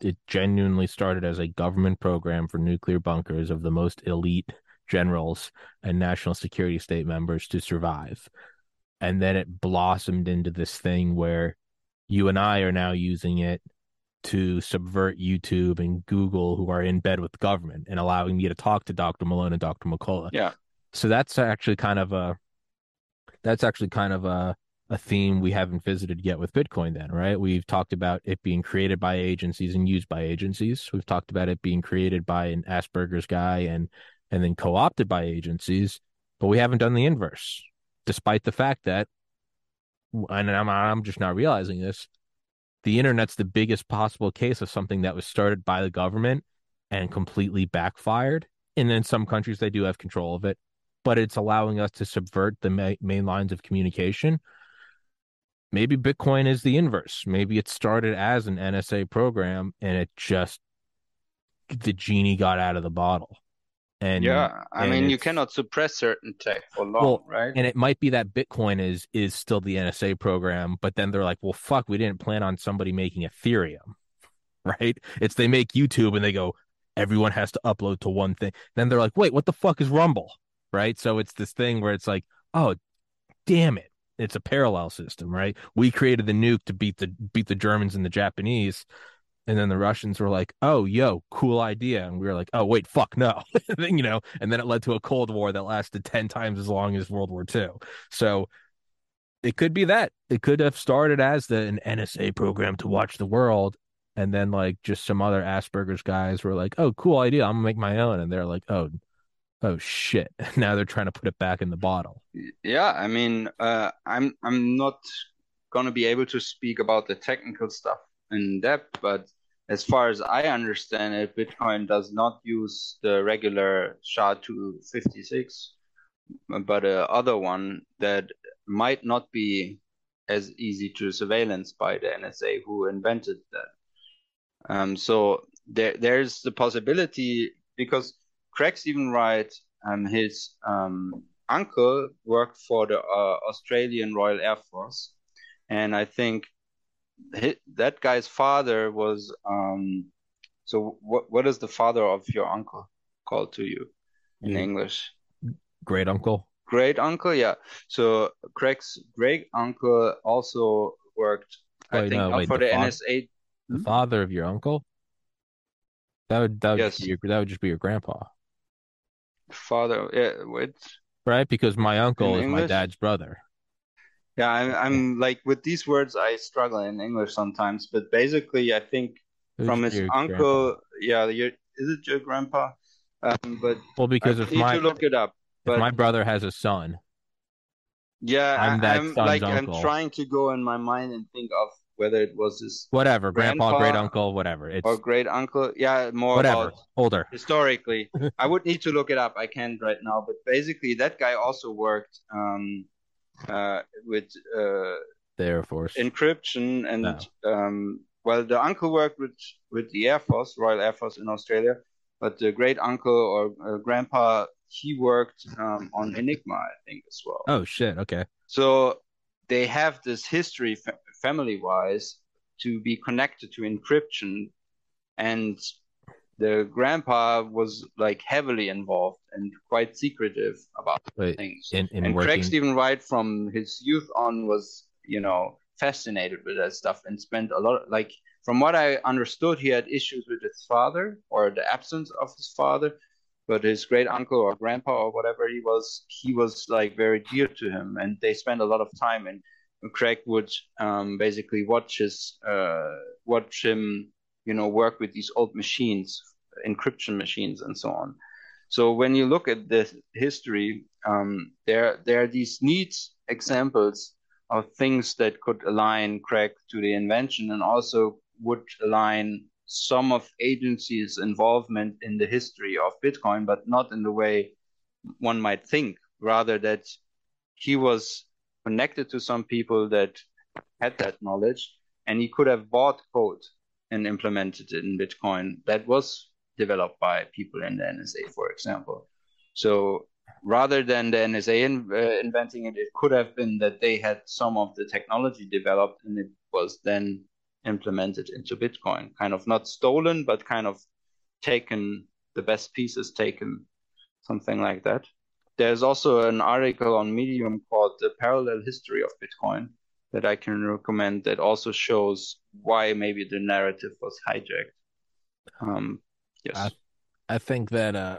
A: it genuinely started as a government program for nuclear bunkers of the most elite generals and national security state members to survive. And then it blossomed into this thing where you and I are now using it to subvert YouTube and Google, who are in bed with the government, and allowing me to talk to Dr. Malone and Dr. McCullough
B: Yeah.
A: so that's actually kind of a that's actually kind of a a theme we haven't visited yet with Bitcoin then, right? We've talked about it being created by agencies and used by agencies. We've talked about it being created by an Asperger's guy and and then co-opted by agencies, but we haven't done the inverse. Despite the fact that and I'm I'm just not realizing this, the internet's the biggest possible case of something that was started by the government and completely backfired. And in some countries they do have control of it but it's allowing us to subvert the ma- main lines of communication. Maybe Bitcoin is the inverse. Maybe it started as an NSA program and it just the genie got out of the bottle. And
B: Yeah, I
A: and
B: mean, you cannot suppress certain tech for long,
A: Well,
B: right?
A: and it might be that Bitcoin is is still the NSA program, but then they're like, well, fuck, we didn't plan on somebody making Ethereum, [LAUGHS] right? It's they make YouTube and they go, everyone has to upload to one thing. Then they're like, wait, what the fuck is Rumble, right? So it's this thing where it's like, oh, damn it, it's a parallel system, right? We created the nuke to beat the beat the Germans and the Japanese. And then the Russians were like, "Oh, yo, cool idea," and we were like, "Oh, wait, fuck, no," [LAUGHS] you know. And then it led to a Cold War that lasted ten times as long as World War II. So it could be that it could have started as the an NSA program to watch the world, and then like just some other Asperger's guys were like, "Oh, cool idea, I'm gonna make my own," and they're like, "Oh, oh shit!" [LAUGHS] Now they're trying to put it back in the bottle.
B: Yeah, I mean, uh, I'm I'm not gonna be able to speak about the technical stuff in depth, but as far as I understand it, Bitcoin does not use the regular SHA-256, but a other one that might not be as easy to surveillance by the NSA who invented that. Um, so there, there's the possibility because Craig Stephen Wright, um, his um, uncle worked for the uh, Australian Royal Air Force, and I think his, that guy's father was. Um, so what what is the father of your uncle called to you in
A: Yeah.
B: English?
A: Great uncle.
B: Great uncle, yeah. So Craig's great uncle also worked, I think,
A: no,
B: uh,
A: wait,
B: for
A: the
B: the NSA.
A: The
B: Hmm?
A: father of your uncle. That would that would
B: Yes.
A: be your, that would just be your grandpa,
B: Father, yeah, wait.
A: right? Because my uncle is my dad's brother.
B: Yeah, I'm, I'm like with these words, I struggle in English sometimes, but basically, I think
A: would
B: from his uncle,
A: grandpa.
B: yeah, your, is it your grandpa? Um, but
A: Well, because
B: I
A: if my
B: look it up. But
A: my brother has a son,
B: yeah,
A: I'm
B: I'm like
A: uncle.
B: I'm trying to go in my mind and think of whether it was his
A: whatever, grandpa, great uncle, whatever. It's
B: or great uncle. Yeah, more
A: whatever, older. [LAUGHS]
B: historically. I would need to look it up. I can't right now, but basically, that guy also worked um, uh, with uh,
A: The Air Force.
B: encryption and
A: No.
B: um, well, the uncle worked with with the Air Force, Royal Air Force in Australia, but the great uncle or uh, grandpa he worked um, on Enigma, I think, as well.
A: oh shit. Okay.
B: So they have this history, family wise, to be connected to encryption. And the grandpa was like heavily involved and quite secretive about
A: Wait,
B: things.
A: in in
B: and
A: working.
B: Craig Stephen Wright, from his youth on, was, you know, fascinated with that stuff and spent a lot, like, from what I understood, he had issues with his father or the absence of his father but his great uncle or grandpa or whatever he was, he was like very dear to him, and they spent a lot of time. And Craig would um, basically watch his uh, watch him, you know, work with these old machines, encryption machines, and so on. So when you look at the history, um, there there are these neat examples of things that could align Craig to the invention, and also would align some of agencies' involvement in the history of Bitcoin, but not in the way one might think. Rather, that he was connected to some people that had that knowledge, and he could have bought code and implemented it in Bitcoin that was developed by people in the NSA, for example. So rather than the NSA in, uh, inventing it, it could have been that they had some of the technology developed and it was then implemented into Bitcoin, kind of not stolen, but kind of taken, the best pieces taken, something like that. There's also an article on Medium called The Parallel History of Bitcoin that I can recommend that also shows why maybe the narrative was hijacked. Um, yes.
A: I- I think that uh,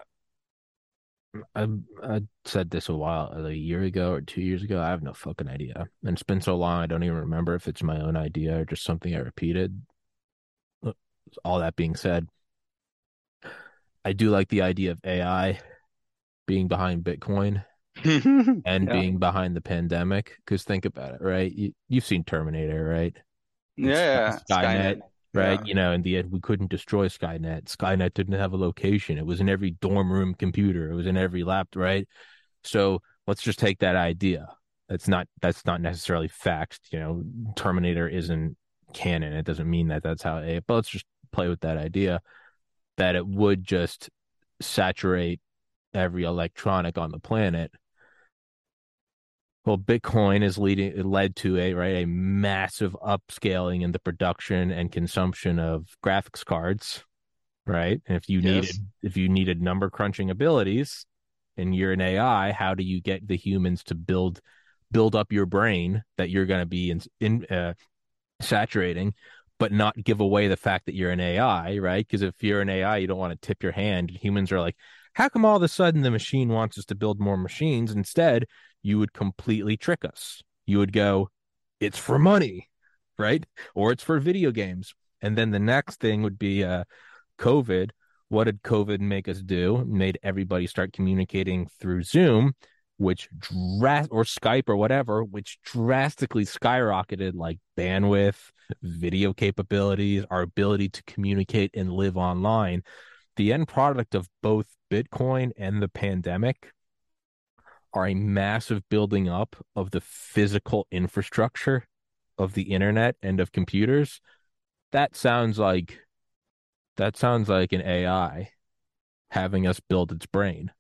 A: I I said this a while, a year ago or two years ago. I have no fucking idea, and it's been so long I don't even remember if it's my own idea or just something I repeated. All that being said, I do like the idea of AI being behind Bitcoin [LAUGHS] and
B: Yeah.
A: being behind the pandemic. Because think about it, right? You, you've seen Terminator, right?
B: yeah, yeah,
A: Skynet, right?
B: Yeah.
A: You know, in the end, we couldn't destroy Skynet. Skynet didn't have a location. It was in every dorm room computer. It was in every laptop, right? So let's just take that idea. That's not that's not necessarily fact. You know, Terminator isn't canon. It doesn't mean that that's how it. But let's just play with that idea that it would just saturate every electronic on the planet. Well, Bitcoin is leading it led to a right a massive upscaling in the production and consumption of graphics cards, right? And if you
B: Yes.
A: needed if you needed number crunching abilities and you're an AI, how do you get the humans to build build up your brain that you're going to be in, in uh, saturating, but not give away the fact that you're an AI, right? Because if you're an AI, you don't want to tip your hand. Humans are like, how come all of a sudden the machine wants us to build more machines? Instead, you would completely trick us. You would go, it's for money, right? Or it's for video games. And then the next thing would be uh, COVID. What did COVID make us do? It made everybody start communicating through Zoom which dras- or Skype or whatever, which drastically skyrocketed like bandwidth, video capabilities, our ability to communicate and live online. The end product of both Bitcoin and the pandemic are a massive building up of the physical infrastructure of the internet and of computers. That sounds like that sounds like an AI having us build its brain.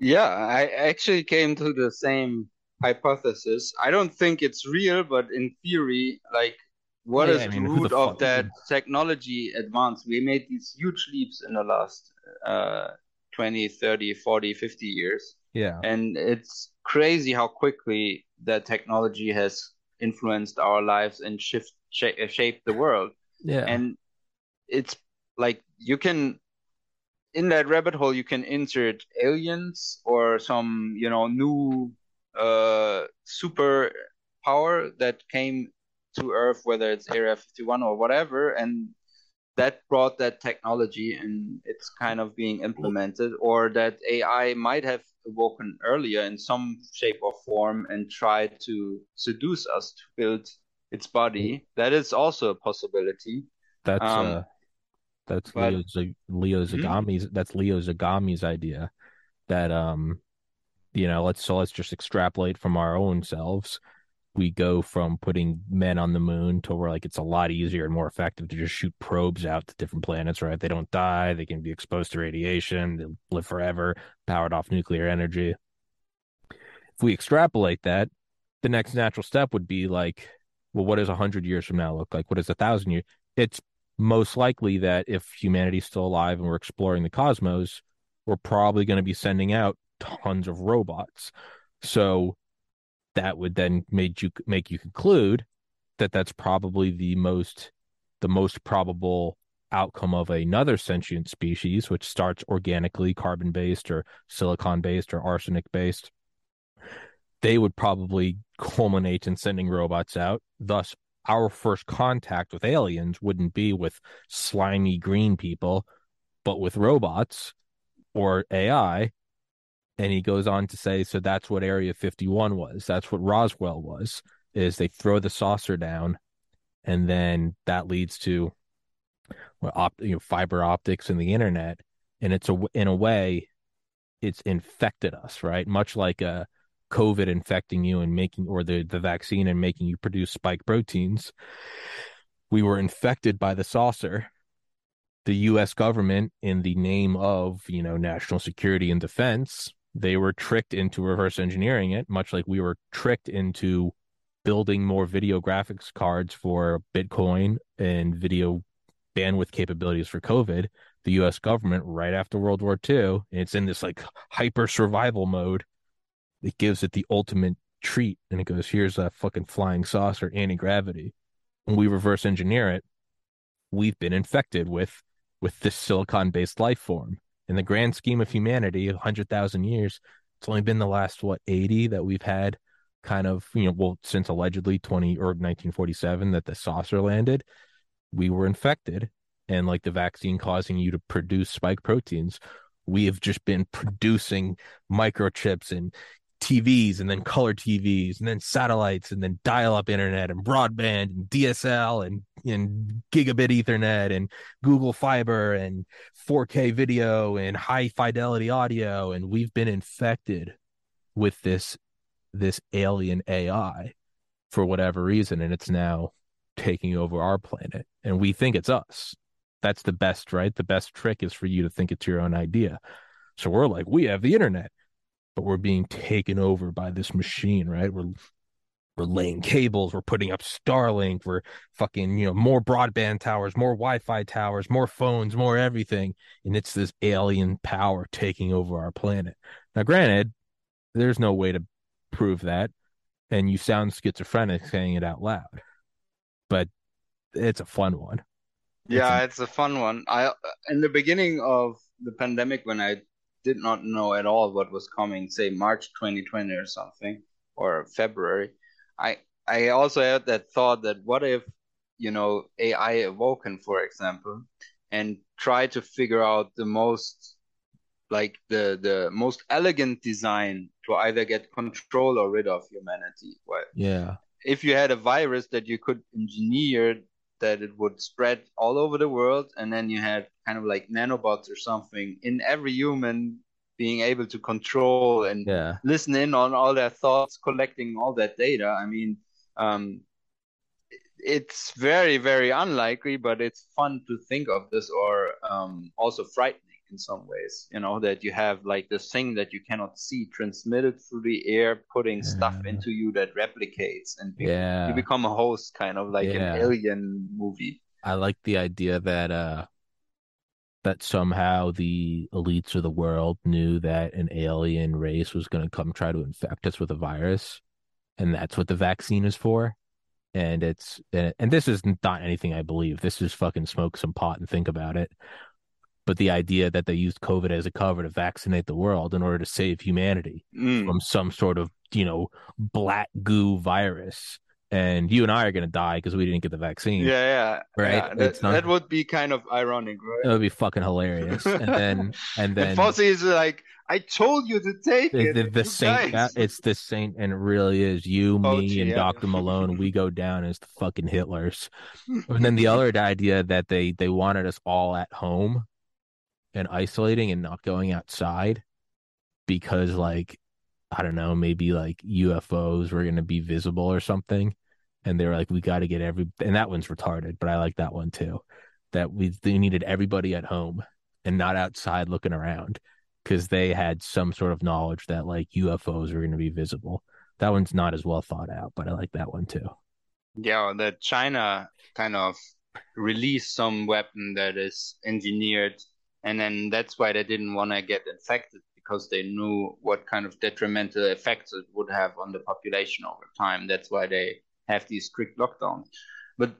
B: Yeah, I actually came to the same hypothesis. I don't think it's real, but in theory, like what
A: Yeah,
B: is
A: I
B: the
A: mean,
B: root of that technology advance? We made these huge leaps in the last uh 20, 30, 40, 50 years.
A: Yeah.
B: And it's crazy how quickly that technology has influenced our lives and shift sha- shaped the world.
A: Yeah.
B: And it's like you can in that rabbit hole you can insert aliens or some you know new uh super power that came to earth whether it's area 51 or whatever and that brought that technology and it's kind of being implemented or that ai might have awoken earlier in some shape or form and tried to seduce us to build its body that is also a possibility
A: That's
B: Um,
A: uh that's
B: but-
A: Leo, Z- Leo
B: Hmm?
A: Zagami's that's Leo Zagami's idea that um you know let's so let's just extrapolate from our own selves we go from putting men on the moon to where like it's a lot easier and more effective to just shoot probes out to different planets right? They don't die they can be exposed to radiation they live forever powered off nuclear energy. If we extrapolate that the next natural step would be like well what does a hundred years from now look like? What does a thousand years it's most likely that if humanity's still alive and we're exploring the cosmos, we're probably going to be sending out tons of robots. So that would then make you make you conclude that that's probably the most the most probable outcome of another sentient species, which starts organically carbon based or silicon based or arsenic based. They would probably culminate in sending robots out, thus our first contact with aliens wouldn't be with slimy green people, but with robots or AI. And he goes on to say, so that's what Area 51 was. That's what Roswell was, is they throw the saucer down and then that leads to well, op, you know, fiber optics and the internet. And it's a, in a way, it's infected us, right? Much like a COVID infecting you and making, or the, the vaccine and making you produce spike proteins. We were infected by the saucer. The US government, in the name of, you know, national security and defense, they were tricked into reverse engineering it, much like we were tricked into building more video graphics cards for Bitcoin and video bandwidth capabilities for COVID. The US government, right after World War II, it's in this like hyper survival mode it gives it the ultimate treat and it goes here's a fucking flying saucer anti-gravity when we reverse engineer it we've been infected with with this silicon based life form in the grand scheme of humanity 100,000 years it's only been the last what 80 that we've had kind of you know well since allegedly 20 or 1947 that the saucer landed we were infected and like the vaccine causing you to produce spike proteins. We have just been producing microchips and TVs and then color TVs and then satellites and then dial up internet and broadband and DSL and, and gigabit ethernet and Google fiber and 4K video and high fidelity audio. And we've been infected with this this alien AI for whatever reason. And it's now taking over our planet. And we think it's us. That's the best right? The best trick is for you to think it's your own idea. So we're like we have the internet but we're being taken over by this machine, right? We're we're laying cables, we're putting up Starlink, we're fucking, you know, more broadband towers, more Wi-Fi towers, more phones, more everything, and it's this alien power taking over our planet. Now, granted, there's no way to prove that. and you sound schizophrenic saying it out loud. But it's a fun one.
B: Yeah, it's a fun one. I in the beginning of the pandemic when I did not know at all what was coming, say March 2020 or something, or February, I I also had that thought that what if, you know, AI awoken, for example, and try to figure out the most like the the most elegant design to either get control or rid of humanity. Well,
A: Yeah.
B: if you had a virus that you could engineer that it would spread all over the world, and then you had kind of like nanobots or something in every human being able to control and
A: Yeah.
B: listen in on all their thoughts, collecting all that data. I mean, um, it's very, very unlikely, but it's fun to think of this, or um, also frightening in some ways. You know that you have like this thing that you cannot see transmitted through the air, putting stuff into you that replicates, and be-
A: Yeah.
B: you become a host, kind of like
A: Yeah.
B: an alien movie.
A: I like the idea that uh that somehow the elites of the world knew that an alien race was going to come try to infect us with a virus, and that's what the vaccine is for. And it's and this is not anything I believe. This is fucking smoke some pot and think about it. But the idea that they used COVID as a cover to vaccinate the world in order to save humanity
B: Mm.
A: from some sort of, you know, black goo virus. And you and I are going to die because we didn't get the vaccine.
B: Yeah, yeah,
A: Right,
B: yeah. That,
A: not-
B: that would be kind of ironic, right?
A: It would be fucking hilarious. And then [LAUGHS] and then
B: Fauci is like, I told you to take
A: the,
B: it.
A: the, the saint
B: guys."
A: it's the saint and it really is you, me,
B: Fauci,
A: and
B: yeah.
A: Dr. Malone. We go down as the fucking Hitlers. [LAUGHS] And then the other idea that they they wanted us all at home and isolating and not going outside because like I don't know, maybe like UFOs were going to be visible or something. And they were like, we got to get every, and that one's retarded, but I like that one too. That we they needed everybody at home and not outside looking around because they had some sort of knowledge that like UFOs were going to be visible. That one's not as well thought out, but I like that one too.
B: Yeah, that China kind of released some weapon that is engineered, and then that's why they didn't want to get infected because they knew what kind of detrimental effects it would have on the population over time. That's why they have these strict lockdowns. But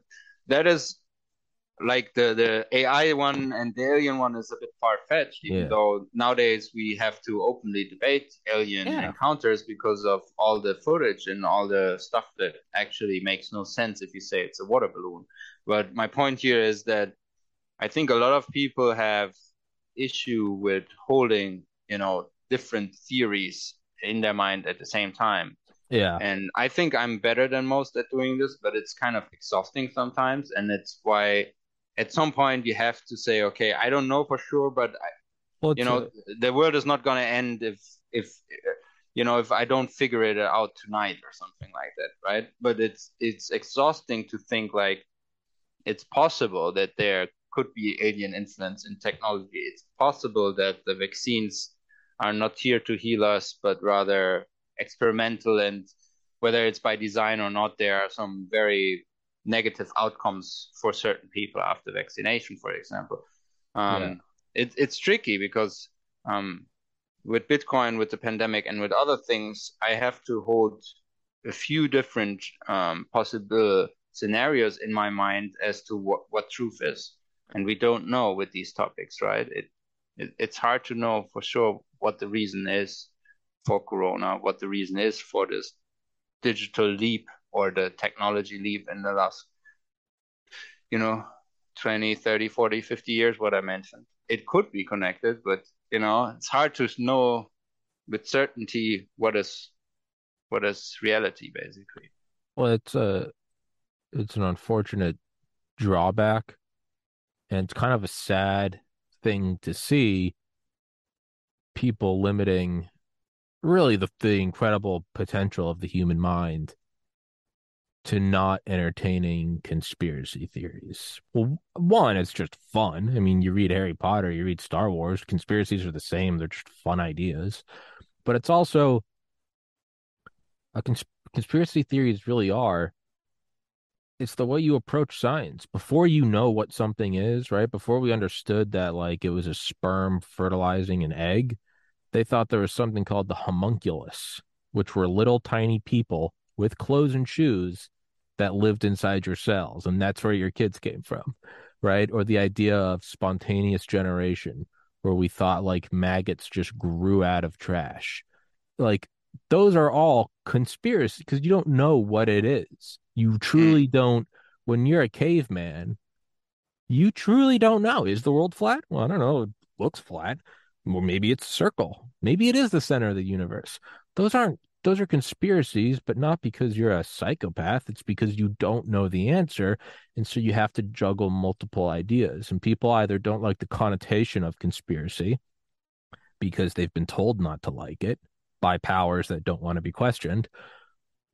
B: that is like the the AI one and the alien one is a bit far fetched, even
A: Yeah.
B: though nowadays we have to openly debate alien
A: Yeah.
B: encounters because of all the footage and all the stuff that actually makes no sense if you say it's a water balloon. But my point here is that I think a lot of people have issue with holding, you know, different theories in their mind at the same time.
A: Yeah.
B: And I think I'm better than most at doing this, but it's kind of exhausting sometimes. And it's why at some point you have to say, okay, I don't know for sure, but I,
A: Well,
B: you know,
A: uh,
B: the world is not going to end if, if, you know, if I don't figure it out tonight or something like that, right? But it's, it's exhausting to think like it's possible that there could be alien influence in technology. It's possible that the vaccines are not here to heal us, but rather experimental. And whether it's by design or not, there are some very negative outcomes for certain people after vaccination, for example. Um,
A: Yeah.
B: it, it's tricky because um, with Bitcoin, with the pandemic, and with other things, I have to hold a few different um, possible scenarios in my mind as to what, what truth is. And we don't know with these topics, right? It, it it's hard to know for sure what the reason is for Corona, what the reason is for this digital leap or the technology leap in the last, you know, 20, 30, 40, 50 years, what I mentioned. It could be connected, but, you know, it's hard to know with certainty what is what is reality, basically.
A: well, it's a, it's an unfortunate drawback, and it's kind of a sad thing to see people limiting really the the incredible potential of the human mind to not entertaining conspiracy theories. Well, one, it's just fun. I mean, you read Harry Potter, you read Star Wars, conspiracies are the same, they're just fun ideas. But it's also a cons- conspiracy theories really are it's the way you approach science before you know what something is right before we understood that like it was a sperm fertilizing an egg they thought there was something called the homunculus which were little tiny people with clothes and shoes that lived inside your cells, and that's where your kids came from, right? Or the idea of spontaneous generation, where we thought like maggots just grew out of trash. Like those are all conspiracy because you don't know what it is. You truly mm. don't. When you're a caveman, you truly don't know. Is the world flat? Well, I don't know. It looks flat. Or maybe it's a circle. Maybe it is the center of the universe. Those aren't those are conspiracies, but not because you're a psychopath. It's because you don't know the answer. And so you have to juggle multiple ideas. And people either don't like the connotation of conspiracy because they've been told not to like it by powers that don't want to be questioned,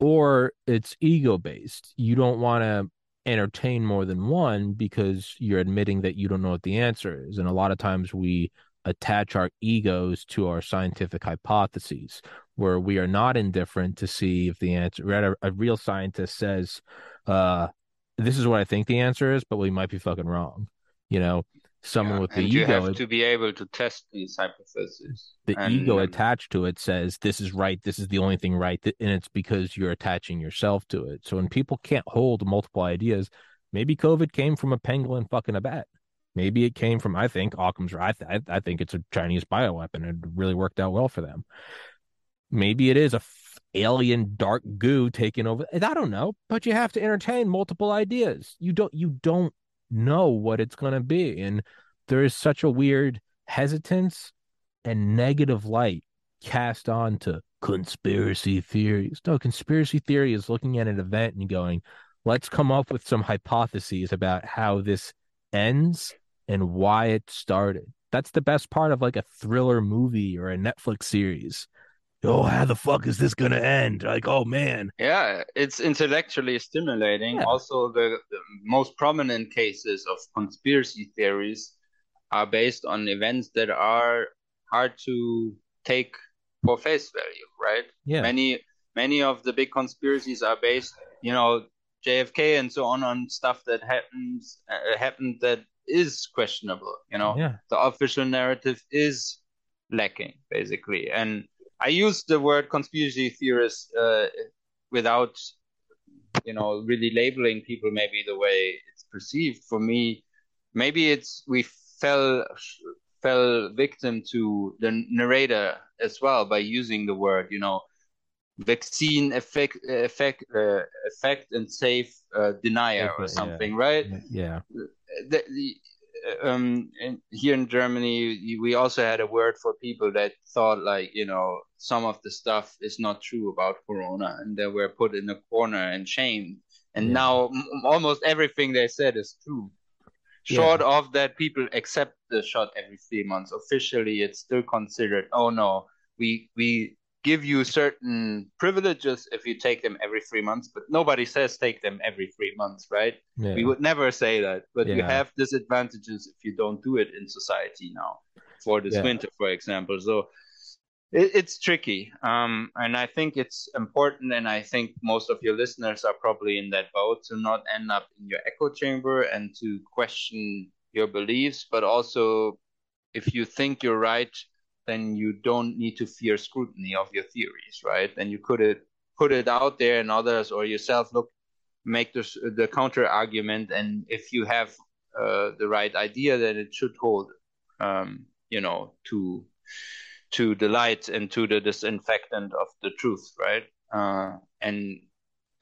A: or it's ego based. You don't want to entertain more than one because you're admitting that you don't know what the answer is. And a lot of times we attach our egos to our scientific hypotheses where we are not indifferent to see if the answer a, a real scientist says uh this is what i think the answer is but we might be fucking wrong you know someone
B: Yeah,
A: with the
B: and you
A: ego
B: have to be able to test these hypotheses.
A: the
B: And,
A: ego attached to it says this is right this is the only thing right and it's because you're attaching yourself to it. So when people can't hold multiple ideas maybe covid came from a pangolin fucking a bat. Maybe it came from i think occam's right I, th- I think it's a chinese bioweapon it really worked out well for them. Maybe it is a f- alien dark goo taking over i don't know but you have to entertain multiple ideas. You don't you don't know what it's going to be and there is such a weird hesitance and negative light cast on to conspiracy theories. No, conspiracy theory is looking at an event and going, let's come up with some hypotheses about how this ends and why it started. That's the best part of like a thriller movie or a Netflix series. Oh, how the fuck is this going to end? Like, oh man.
B: Yeah, it's intellectually stimulating.
A: Yeah.
B: Also, the, the most prominent cases of conspiracy theories are based on events that are hard to take for face value, right?
A: Yeah.
B: Many many of the big conspiracies are based, you know, JFK and so on on stuff that happens uh, happened that is questionable, you know.
A: Yeah.
B: The official narrative is lacking basically. And I use the word conspiracy theorist uh, without you know really labeling people maybe the way it's perceived for me maybe it's we fell fell victim to the narrator as well by using the word you know vaccine effect effect uh, effect and safe uh, denier or
A: Yeah.
B: something right
A: Yeah.
B: the, the, um, in, here in Germany, we also had a word for people that thought like, you know, some of the stuff is not true about Corona, and they were put in a corner and shamed. And
A: Yeah.
B: now m- almost everything they said is true. Short of that, people accept the shot every three months. Officially, it's still considered. Oh no, we we give you certain privileges if you take them every three months, but nobody says take them every three months, right?
A: Yeah.
B: We would never say that, but you have disadvantages if you don't do it in society now. For this
A: Yeah.
B: winter, for example, so it, it's tricky, um, and I think it's important, and I think most of your listeners are probably in that boat to not end up in your echo chamber and to question your beliefs, but also if you think you're right, then you don't need to fear scrutiny of your theories, right? Then you could it put it out there, and others or yourself look make this, the counter argument, and if you have uh, the right idea, then it should hold, um, you know, to to the light and to the disinfectant of the truth, right? Uh, and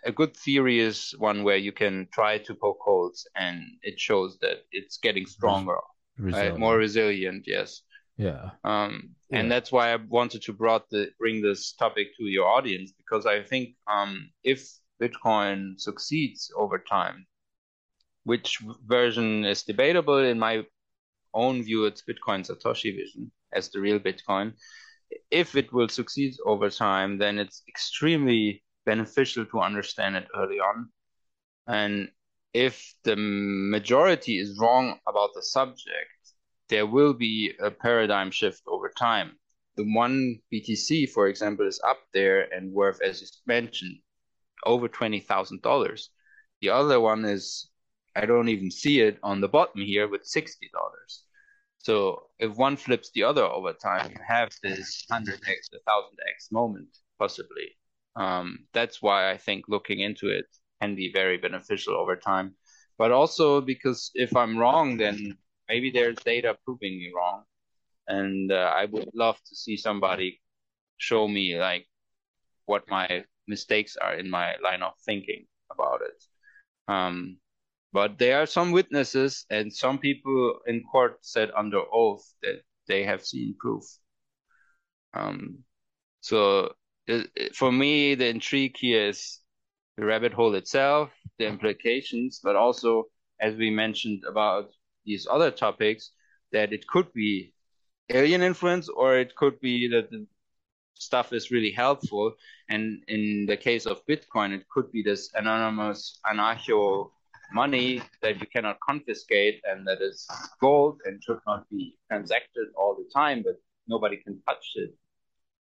B: a good theory is one where you can try to poke holes, and it shows that it's getting stronger, right? More resilient, yes.
A: Yeah.
B: Um, and that's why I wanted to brought the, bring this topic to your audience because I think um, if Bitcoin succeeds over time, which version is debatable in my own view, it's Bitcoin Satoshi vision as the real Bitcoin. If it will succeed over time, then it's extremely beneficial to understand it early on. And if the majority is wrong about the subject, there will be a paradigm shift over time. The one BTC, for example, is up there and worth, as you mentioned, over twenty thousand dollars. The other one is, I don't even see it on the bottom here with sixty dollars. So if one flips the other over time, you have this hundred x, thousand x moment possibly. Um, that's why I think looking into it can be very beneficial over time. But also because if I'm wrong, then maybe there's data proving me wrong, and uh, I would love to see somebody show me like what my mistakes are in my line of thinking about it. Um, but there are some witnesses and some people in court said under oath that they have seen proof. Um, so it, for me, the intrigue here is the rabbit hole itself, the implications, but also, as we mentioned about these other topics, that it could be alien influence or it could be that the stuff is really helpful. And in the case of Bitcoin, it could be this anonymous anarcho money that you cannot confiscate and that is gold and should not be transacted all the time, but nobody can touch it.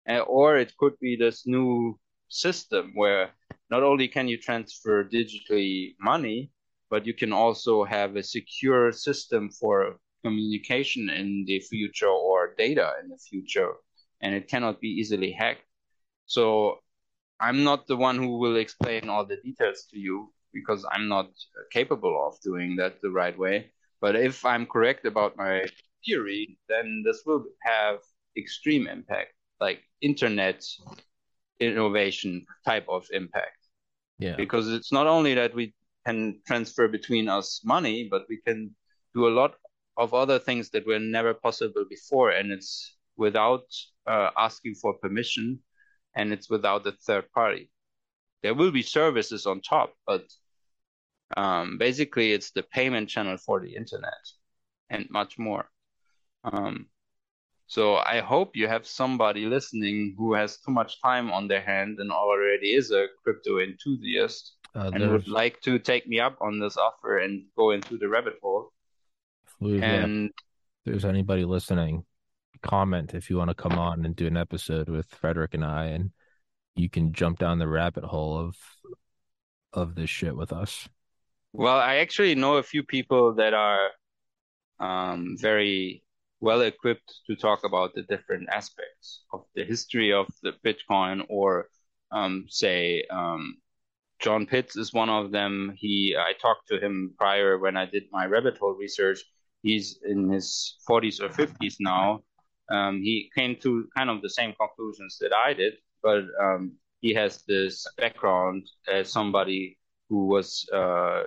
B: Uh, or it could be this new system where not only can you transfer digitally money, but you can also have a secure system for communication in the future or data in the future, and it cannot be easily hacked. So I'm not the one who will explain all the details to you because I'm not capable of doing that the right way. But if I'm correct about my theory, then this will have extreme impact like internet innovation type of impact.
A: Yeah.
B: Because it's not only that we can transfer between us money, but we can do a lot of other things that were never possible before, and it's without uh, asking for permission, and it's without a third party. There will be services on top, but um, basically it's the payment channel for the internet and much more. Um, so I hope you have somebody listening who has too much time on their hand and already is a crypto enthusiast uh, and would like to take me up on this offer and go into the rabbit hole.
A: and if there's anybody listening, comment if you want to come on and do an episode with Fredrik and I, and you can jump down the rabbit hole of of this shit with us.
B: Well, I actually know a few people that are um, very well equipped to talk about the different aspects of the history of the Bitcoin, or um, say um, John Pitts is one of them. He I talked to him prior when I did my rabbit hole research. He's in his 40s or 50s now. Um, he came to kind of the same conclusions that I did, but um, he has this background as somebody who was uh,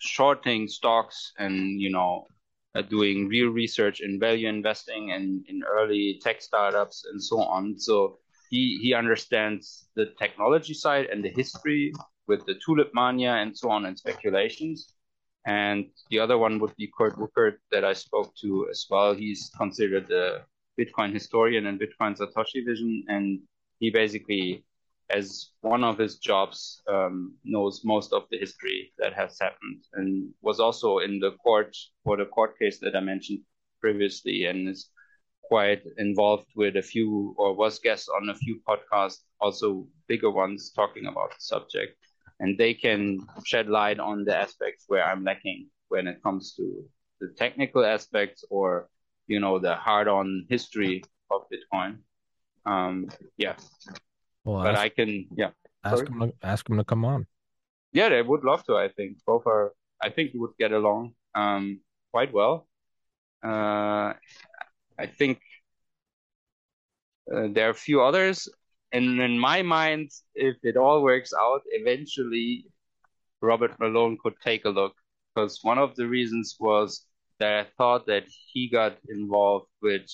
B: shorting stocks and you know uh, doing real research in value investing and in early tech startups and so on. So he he understands the technology side and the history with the tulip mania and so on and speculations. And the other one would be Kurt Wuckert that I spoke to as well. He's considered a Bitcoin historian and Bitcoin Satoshi vision, and he basically as one of his jobs, um, knows most of the history that has happened and was also in the court for the court case that I mentioned previously and is quite involved with a few or was guest on a few podcasts, also bigger ones talking about the subject. And they can shed light on the aspects where I'm lacking when it comes to the technical aspects or, you know, the hard on history of Bitcoin. Um, yeah. Well, but ask, I can, yeah.
A: Ask them, to, ask them to come on.
B: Yeah, they would love to. I think both are. I think we would get along um, quite well. Uh, I think uh, there are a few others, and in my mind, if it all works out, eventually Robert Malone could take a look. Because one of the reasons was that I thought that he got involved with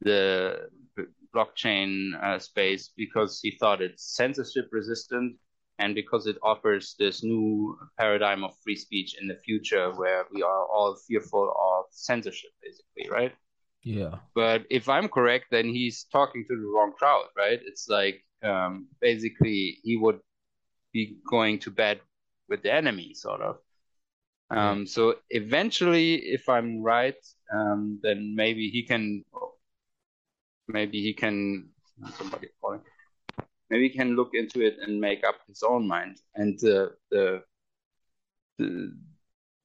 B: the blockchain uh, space because he thought it's censorship resistant and because it offers this new paradigm of free speech in the future where we are all fearful of censorship basically right
A: yeah.
B: But if i'm correct then he's talking to the wrong crowd right? It's like um, basically he would be going to bed with the enemy sort of. Um, so eventually if i'm right um, then maybe he can maybe he can somebody calling maybe he can look into it and make up his own mind. And the the the,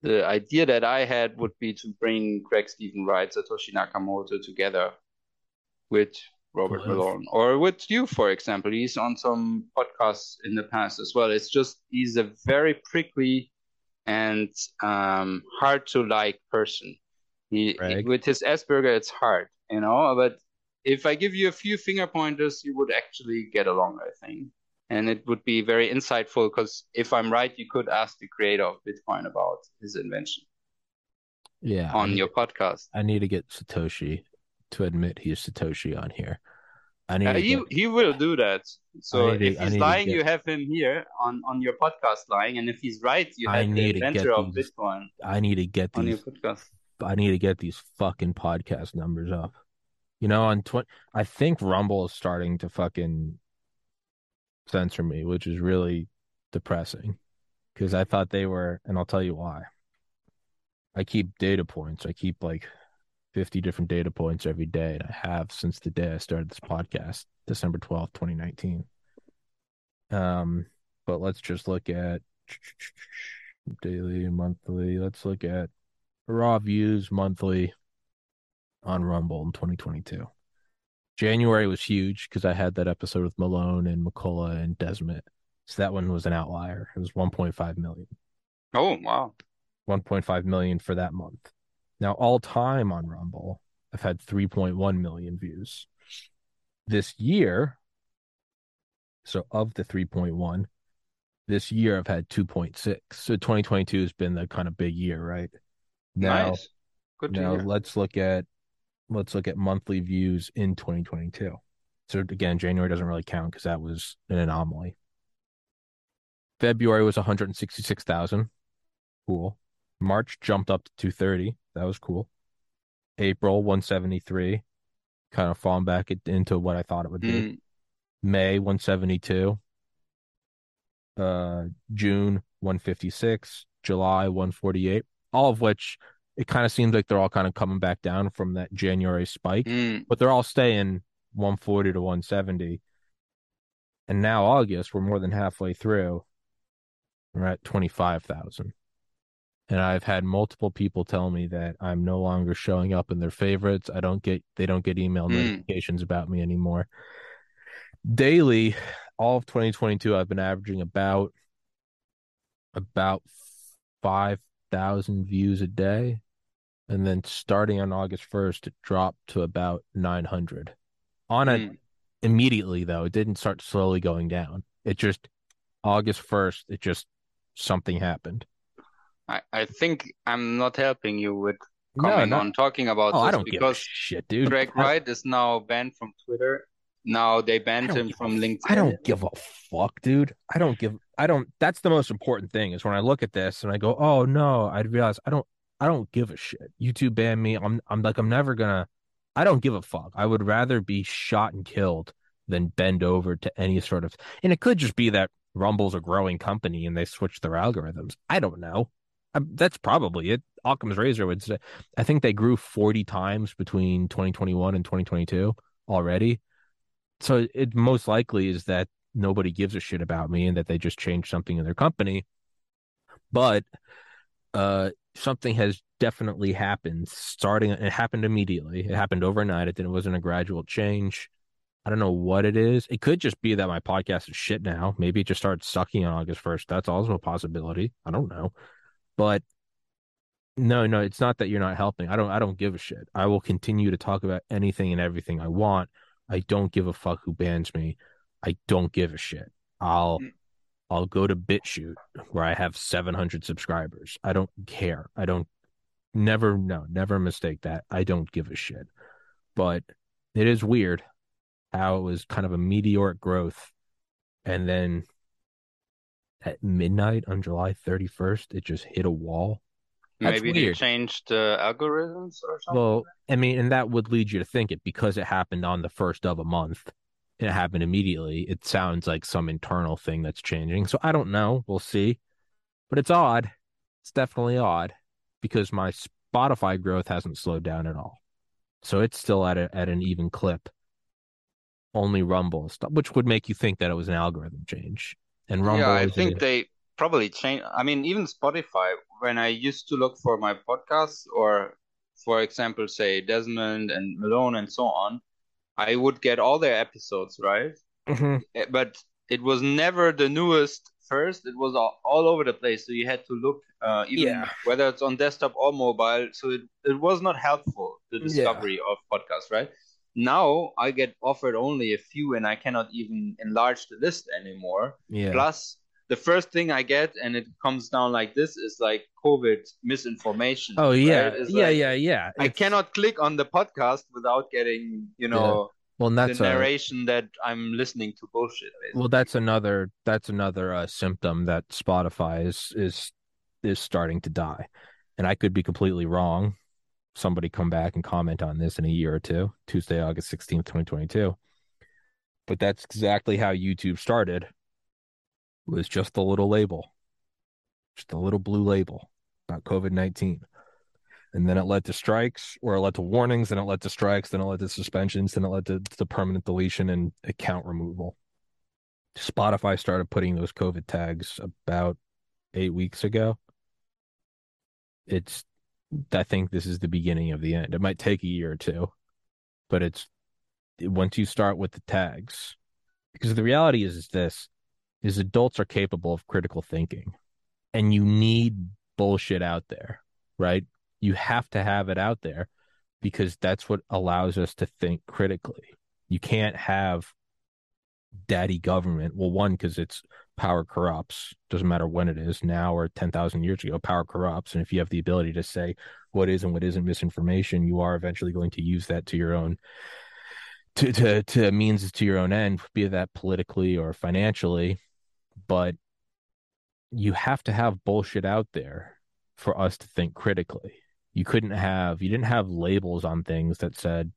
B: the idea that I had would be to bring Craig Steven Wright, Satoshi Nakamoto together with Robert
A: Cliff.
B: Malone, or with you, for example. He's on some podcasts in the past as well. It's just he's a very prickly and um, hard to like person. He, he- with his Asperger, it's hard, you know. But if I give you a few finger pointers, you would actually get along, I think. And it would be very insightful because if I'm right, you could ask the creator of Bitcoin about his invention
A: Yeah,
B: on
A: need,
B: your podcast.
A: I need to get Satoshi to admit he's Satoshi on here. I need
B: Uh,
A: to
B: he
A: get,
B: he will do that. So
A: to-
B: if he's lying,
A: get-
B: you have him here on on your podcast lying, and if he's right, you have the
A: need get
B: inventor of
A: these
B: Bitcoin
A: I need to get
B: on your
A: these
B: podcast.
A: I need to get these fucking podcast numbers up. You know, on tw I think Rumble is starting to fucking censor me, which is really depressing because I thought they were, and I'll tell you why. I keep data points. I keep like 50 different data points every day, and I have since the day I started this podcast, December 12th, 2019. Um, but let's just look at [TSK] daily, monthly. Let's look at raw views monthly on Rumble in 2022. January was huge because I had that episode with Malone and McCullough and Desmond. So that one was an outlier. It was 1.5 million.
B: Oh wow!
A: 1.5 million for that month. Now, all time on Rumble, I've had 3.1 million views. This year, so of the 3.1, this year I've had 2.6. So 2022 has been the kind of big year, right? Now,
B: nice, good to
A: now let's look at let's look at monthly views in 2022. So again, January doesn't really count because that was an anomaly. February was 166,000. Cool. March jumped up to 230. That was cool. April 173. Kind of falling back into what I thought it would be.
B: Mm,
A: May 172. Uh, June 156. July 148. All of which it kind of seems like they're all kind of coming back down from that January spike,
B: mm,
A: but they're all staying 140 to 170. And now August, we're more than halfway through. We're at 25,000. And I've had multiple people tell me that I'm no longer showing up in their favorites. I don't get they don't get email
B: Hmm.
A: notifications about me anymore. Daily, all of 2022, I've been averaging about about 5,000 views a day. And then starting on August 1st, it dropped to about 900. On a
B: mm.
A: immediately though, it didn't start slowly going down. It just August 1st, it just something happened.
B: I I think I'm not helping you with coming
A: no.
B: on talking about
A: Oh, I
B: this
A: don't give a
B: because
A: shit, dude.
B: Craig
A: I-
B: Wright is now banned from Twitter. Now they banned him from
A: a-
B: LinkedIn.
A: I don't give a fuck, dude. I don't give I don't that's the most important thing is when I look at this and I go, "Oh no," I realize I don't I don't give a shit. YouTube banned me. I'm I'm like I'm never gonna I don't give a fuck. I would rather be shot and killed than bend over to any sort of and it could just be that Rumble's a growing company and they switch their algorithms. I don't know. i that's probably it. Occam's razor would say I think they grew 40 times between 2021 and 2022 already. So it most likely is that nobody gives a shit about me and that they just changed something in their company. But uh something has definitely happened starting it happened immediately. It happened overnight. It didn't it wasn't a gradual change. I don't know what it is. It could just be that my podcast is shit now. Maybe it just started sucking on August 1st. That's also a possibility. I don't know. But no, no, it's not that you're not helping. I don't I don't give a shit. I will continue to talk about anything and everything I want. I don't give a fuck who bans me. I don't give a shit. I'll
B: Mm.
A: I'll go to BitChute where I have 700 subscribers. I don't care. I don't never no, never mistake that. I don't give a shit. But it is weird how it was kind of a meteoric growth and then at midnight on July 31st it just hit a wall. That's
B: Maybe they changed the algorithms or something.
A: Well, I mean, and that would lead you to think it because it happened on the first of a month. It happened immediately. It sounds like some internal thing that's changing. So I don't know. We'll see. But it's odd. It's definitely odd because my Spotify growth hasn't slowed down at all. So it's still at a, at an even clip. Only Rumble, stop- which would make you think that it was an algorithm change. And Rumble,
B: Yeah, I think
A: a-
B: they probably change. I mean, even Spotify, when I used to look for my podcasts, or for example, say Desmond and Malone and so on, I would get all their episodes, right?
A: Mhm.
B: Eh, But it was never the newest first. It was all, all over the place. So you had to look, uh, even
A: Yeah.
B: whether it's on desktop or mobile. So it, it was not helpful, the
A: Yeah.
B: discovery of podcasts, right? Now I get offered only a few and I cannot even enlarge the list anymore.
A: Yeah.
B: Plus, the first thing I get, and it comes down like this, is like COVID misinformation.
A: Oh yeah.
B: right?
A: Yeah,
B: like,
A: yeah, yeah.
B: I
A: It's-
B: cannot click on the podcast without getting, you know,
A: Well, and
B: the
A: that's a,
B: narration that I'm listening to bullshit. Basically.
A: well, that's another that's another uh, symptom that Spotify is is is starting to die, and I could be completely wrong. Somebody come back and comment on this in a year or two. Tuesday, August sixteenth, twenty twenty two. But that's exactly how YouTube started. Was just a little label, just a little blue label about COVID nineteen. And then it led to strikes, or it led to warnings, and it led to strikes, then it led to suspensions, then it led to, to permanent deletion and account removal. Spotify started putting those COVID tags about eight weeks ago. It's, I think this is the beginning of the end. It might take a year or two, but it's once you start with the tags, because the reality is, is this is adults are capable of critical thinking and you need bullshit out there, right? You have to have it out there because that's what allows us to think critically. You can't have daddy government. Well, one, because it's power corrupts. Doesn't matter when it is, now or 10,000 years ago, power corrupts. And if you have the ability to say what is and what isn't misinformation, you are eventually going to use that to your own. To, to to means to your own end, be that politically or financially, but you have to have bullshit out there for us to think critically. You couldn't have, you didn't have labels on things that said,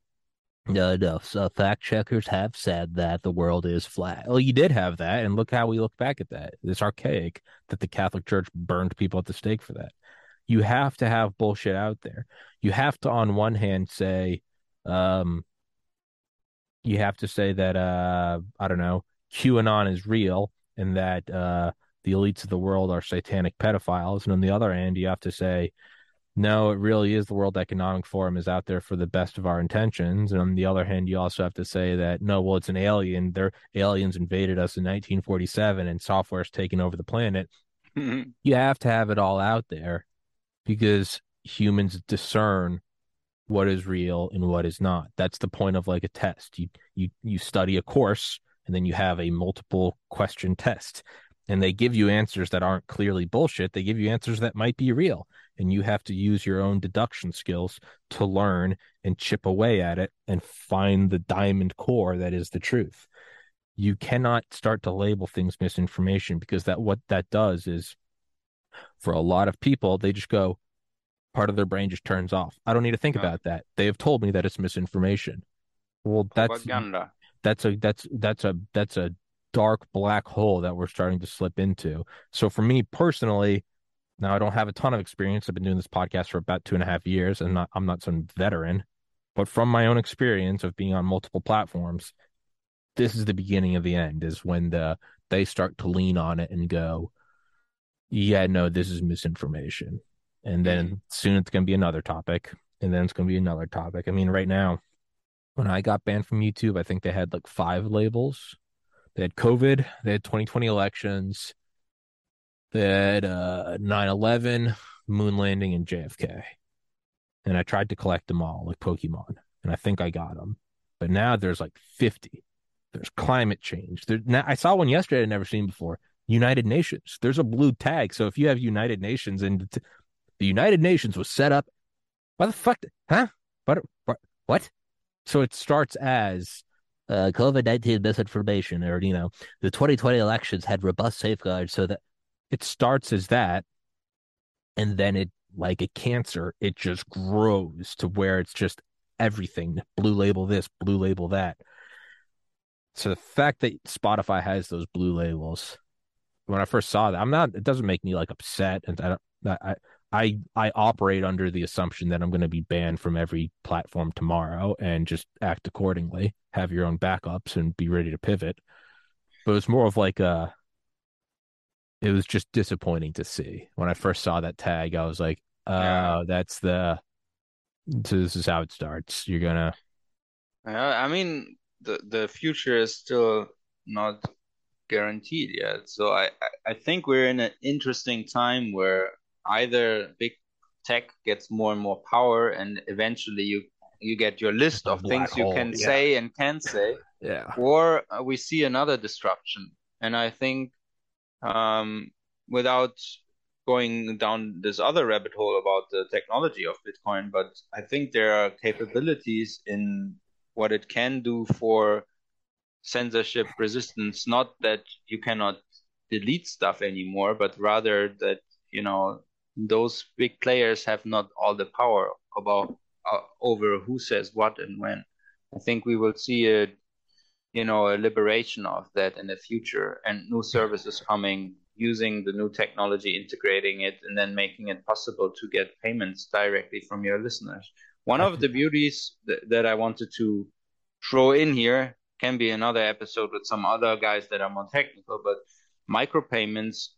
A: no, no, so fact checkers have said that the world is flat. Well, you did have that, and look how we look back at that. It's archaic that the Catholic Church burned people at the stake for that. You have to have bullshit out there. You have to, on one hand, say, um, you have to say that, uh, I don't know, QAnon is real and that, uh, the elites of the world are satanic pedophiles. And on the other hand, you have to say, no, it really is the World Economic Forum is out there for the best of our intentions. And on the other hand, you also have to say that no, well, it's an alien. Their aliens invaded us in 1947 and software's taken over the planet. You have to have it all out there because humans discern what is real and what is not. That's the point of like a test. You you you study a course and then you have a multiple question test. And they give you answers that aren't clearly bullshit. They give you answers that might be real. And you have to use your own deduction skills to learn and chip away at it and find the diamond core that is the truth. You cannot start to label things misinformation because that what that does is for a lot of people, they just go, part of their brain just turns off. I don't need to think about that. They have told me that it's misinformation. Well, that's. That's a that's that's a that's a dark black hole that we're starting to slip into. So for me personally, now I don't have a ton of experience. I've been doing this podcast for about two and a half years, and not I'm not some veteran, but from my own experience of being on multiple platforms, this is the beginning of the end. Is when the they start to lean on it and go, yeah, no, this is misinformation, and then mm-hmm. soon it's going to be another topic, and then it's going to be another topic. I mean, right now when I got banned from YouTube, I think they had like five labels. They had COVID, they had 2020 elections, they had uh 9/11, moon landing, and JFK. And I tried to collect them all like Pokemon, and I think I got them. But now there's like 50. There's climate change. There, now, I saw one yesterday I'd never seen before. United Nations. There's a blue tag. So if you have United Nations and the United Nations was set up, why the fuck? Huh? But What? So it starts as uh, COVID 19 misinformation, or, you know, the 2020 elections had robust safeguards so that it starts as that. And then it, like a cancer, it just grows to where it's just everything blue label this, blue label that. So the fact that Spotify has those blue labels, when I first saw that, I'm not, it doesn't make me like upset. And I don't, I, I I operate under the assumption that I'm going to be banned from every platform tomorrow and just act accordingly. Have your own backups and be ready to pivot. But it's more of like a. It was just disappointing to see when I first saw that tag. I was like, "Uh,
B: Yeah.
A: that's the." So this is how it starts. You're gonna.
B: I mean, the the future is still not guaranteed yet. So I, I think we're in an interesting time where either big tech gets more and more power and eventually you you get your list of things hole, you can yeah. say and can say.
A: yeah.
B: Or uh, we see another disruption. And I think um, without going down this other rabbit hole about the technology of Bitcoin, but I think there are capabilities in what it can do for censorship resistance. Not that you cannot delete stuff anymore, but rather that you know those big players have not all the power about uh, over who says what and when. I think we will see a you know a liberation of that in the future and new services coming using the new technology integrating it and then making it possible to get payments directly from your listeners one of the beauties th- that i wanted to throw in here can be another episode with some other guys that are more technical but micropayments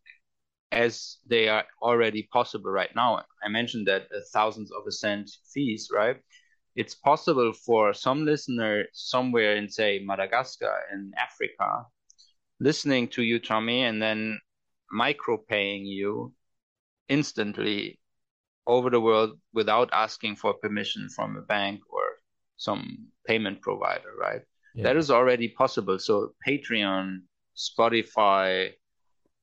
B: as they are already possible right now i mentioned that uh, thousands of a cent fees right it's possible for some listener somewhere in say madagascar in africa listening to you tommy and then micropaying you instantly over the world without asking for permission from a bank or some payment provider, right? Yeah. That is already possible. So Patreon, Spotify,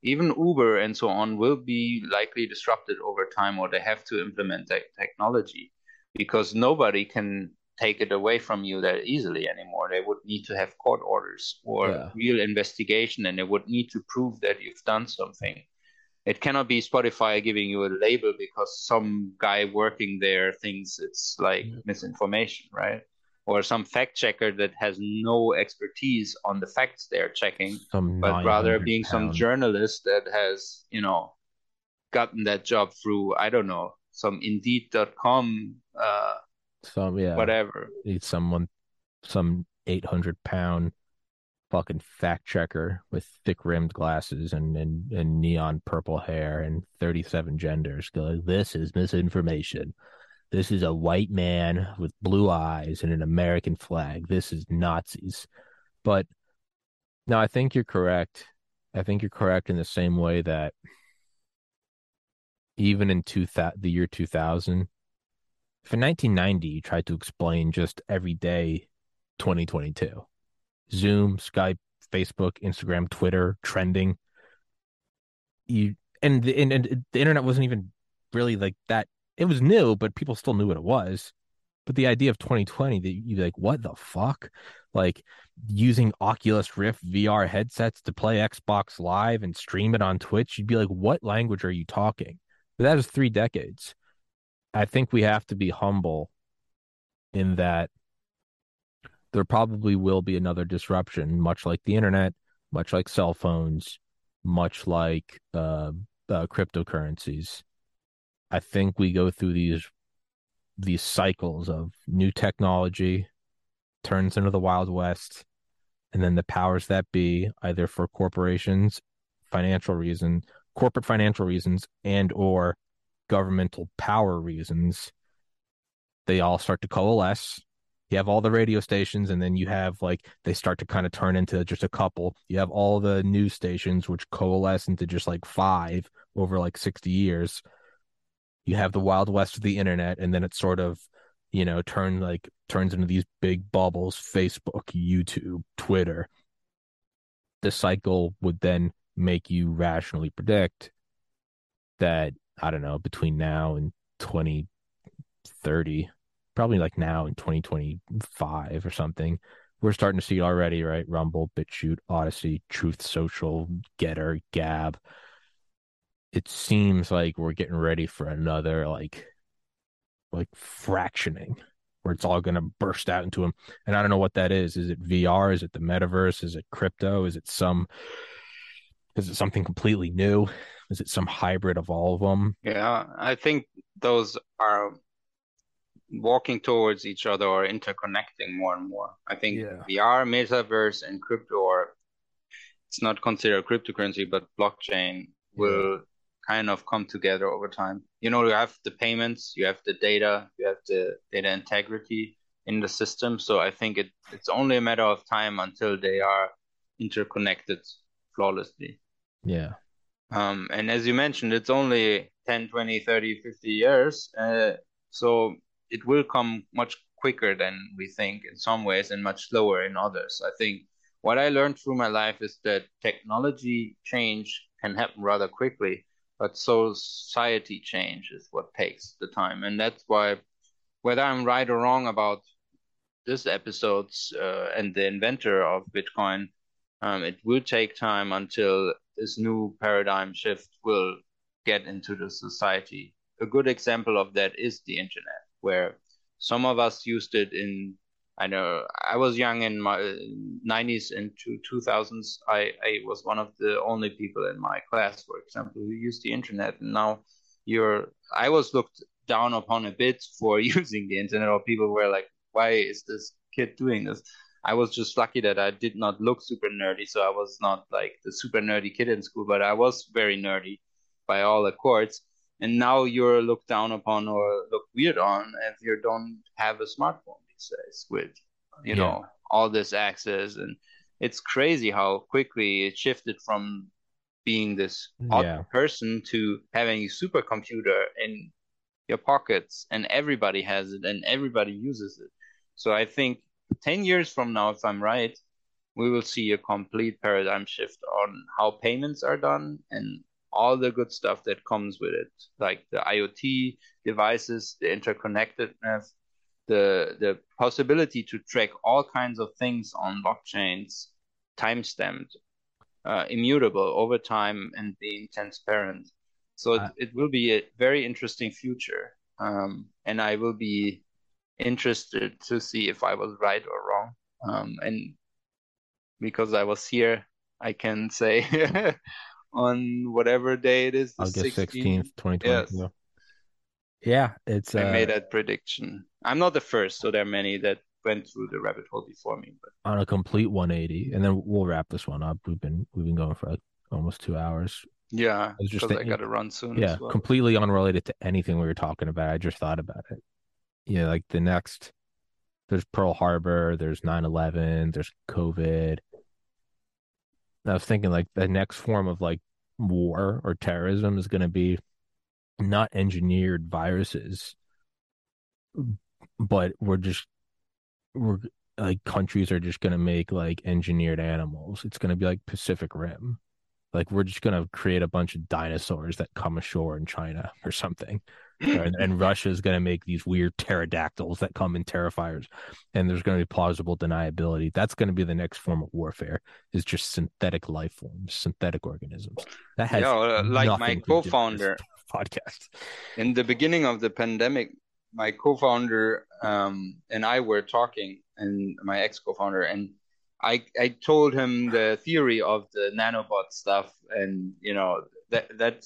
B: even Uber and so on will be likely disrupted over time or they have to implement that technology because nobody can take it away from you that easily anymore. They would need to have court orders or yeah. real investigation, and they would need to prove that you've done something. It cannot be Spotify giving you a label because some guy working there thinks it's like misinformation, right? Or some fact checker that has no expertise on the facts they're checking, some but rather being some journalist that has, you know, gotten that job through, I don't know, some Indeed.com uh,
A: some yeah,
B: whatever.
A: Need someone, some eight hundred pound fucking fact checker with thick rimmed glasses and, and and neon purple hair and thirty seven genders. Go, this is misinformation. This is a white man with blue eyes and an American flag. This is Nazis. But no, I think you're correct. I think you're correct in the same way that even in two th- the year 2000 if in 1990 you tried to explain just everyday 2022, Zoom, Skype, Facebook, Instagram, Twitter, trending, you and the, and, and the internet wasn't even really like that. It was new, but people still knew what it was. But the idea of 2020 that you like, what the fuck? Like using Oculus Rift VR headsets to play Xbox Live and stream it on Twitch, you'd be like, what language are you talking? But that is three decades. I think we have to be humble in that there probably will be another disruption, much like the internet, much like cell phones, much like uh, uh, cryptocurrencies. I think we go through these these cycles of new technology turns into the wild west, and then the powers that be, either for corporations, financial reason, corporate financial reasons, and or governmental power reasons, they all start to coalesce. You have all the radio stations, and then you have like they start to kind of turn into just a couple. You have all the news stations, which coalesce into just like five over like 60 years. You have the wild west of the internet, and then it sort of, you know, turn like turns into these big bubbles Facebook, YouTube, Twitter. The cycle would then make you rationally predict that I don't know, between now and 2030, probably like now in 2025 or something. We're starting to see already, right? Rumble, BitChute, Odysee Truth Social, GETTR Gab. It seems like we're getting ready for another like like fractioning where it's all going to burst out into them. And I don't know what that is. Is it VR? Is it the metaverse? Is it crypto? Is it some is it something completely new? Is it some hybrid of all of them?
B: Yeah, I think those are walking towards each other or interconnecting more and more. I think yeah. VR, metaverse, and crypto are it's not considered cryptocurrency, but blockchain will yeah. Kind of come together over time. You know, you have the payments, you have the data, you have the data integrity, in the system. So I think it it's only a matter of time until they are interconnected flawlessly.
A: Yeah.
B: Um, and as you mentioned, it's only 10, 20, 30, 50 years. Uh, so it will come much quicker than we think in some ways and much slower in others. I think what I learned through my life is that technology change can happen rather quickly, but society change is what takes the time. And that's why, whether I'm right or wrong about this episode's uh, and the inventor of Bitcoin, um, it will take time until this new paradigm shift will get into the society. A good example of that is the internet, where some of us used it in I know I was young in my 90s and 2000s. I, I was one of the only people in my class, for example, who used the internet. And now you're, I was looked down upon a bit for [LAUGHS] using the internet, or people were like, why is this kid doing this? I was just lucky that I did not look super nerdy. So I was not like the super nerdy kid in school, but I was very nerdy by all accords. And now you're looked down upon or looked weird on if you don't have a smartphone these with, you yeah. know, all this access. And it's crazy how quickly it shifted from being this odd yeah. person to having a supercomputer in your pockets and everybody has it and everybody uses it. So I think 10 years from now, if I'm right, we will see a complete paradigm shift on how payments are done and all the good stuff that comes with it, like the IoT devices, the interconnectedness, the the possibility to track all kinds of things on blockchains, time stamped, uh, immutable over time, and being transparent. So it, uh, it will be a very interesting future, um, and I will be interested to see if I was right or wrong. Um, and because I was here, I can say [LAUGHS] on whatever day it is,
A: the August 16th, 2020. Yes. Yeah, it's.
B: I uh, made that prediction. I'm not the first, so there are many that went through the rabbit hole before me. But
A: on a complete 180, and then we'll wrap this one up. We've been we've been going for like almost two hours.
B: Yeah, because I got to run soon.
A: Yeah,
B: well.
A: completely unrelated to anything we were talking about. I just thought about it yeah, like the next there's Pearl Harbor, there's 9/11, there's COVID. I was thinking like the next form of like war or terrorism is going to be not engineered viruses, but we're just we're like countries are just going to make like engineered animals. It's going to be like Pacific Rim. Like we're just going to create a bunch of dinosaurs that come ashore in China or something [LAUGHS] and, and Russia is going to make these weird pterodactyls that come in terrifiers, and there's going to be plausible deniability. That's going to be the next form of warfare is just synthetic life forms, synthetic organisms. That has
B: yeah, uh, like my co-founder
A: podcast
B: in the beginning of the pandemic. My co-founder um, and I were talking, and my ex-co-founder, and I I told him the theory of the nanobot stuff, and you know that that,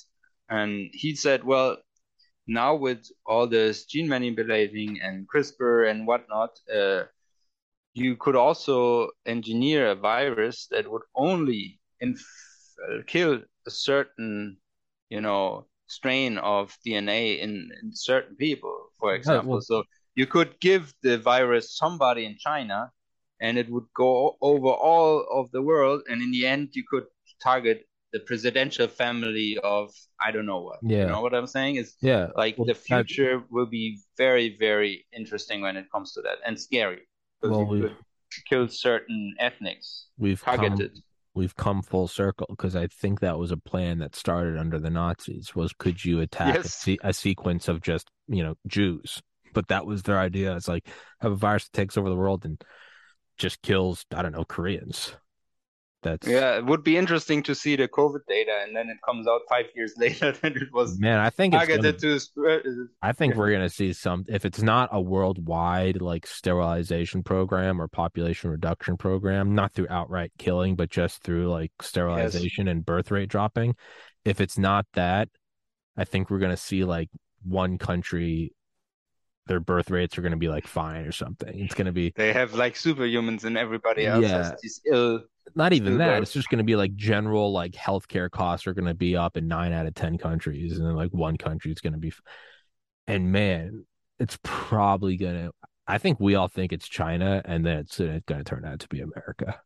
B: and he said, well, now with all this gene manipulating and CRISPR and whatnot, uh, you could also engineer a virus that would only inf- kill a certain, you know, strain of DNA in, in certain people, for example. well, so you could give the virus somebody in China, and it would go over all of the world, and in the end, you could target the presidential family of I don't know what. Yeah. You know what I'm saying? Is
A: yeah.
B: Like well, the future will be very, very interesting when it comes to that and scary. Because well, you could kill certain ethnics.
A: We've targeted. Come, we've come full circle because I think that was a plan that started under the Nazis was could you attack yes. a, se- a sequence of just, you know, Jews. But that was their idea. It's like have a virus that takes over the world and just kills, I don't know, Koreans. That's
B: yeah. It would be interesting to see the COVID data, and then it comes out five years [LAUGHS] later than it was
A: man. I think
B: targeted gonna, to.
A: Uh, I think we're gonna see some. If it's not a worldwide like sterilization program or population reduction program, not through outright killing, but just through like sterilization yes. and birth rate dropping. If it's not that, I think we're gonna see like one country their birth rates are going to be like fine or something. It's going to be
B: they have like superhumans and everybody else yeah. has these ill.
A: Not even that. It's just going to be like general like healthcare costs are going to be up in nine out of ten countries, and then like one country is going to be. And man, it's probably going to. I think we all think it's China, and then it's, going to turn out to be America.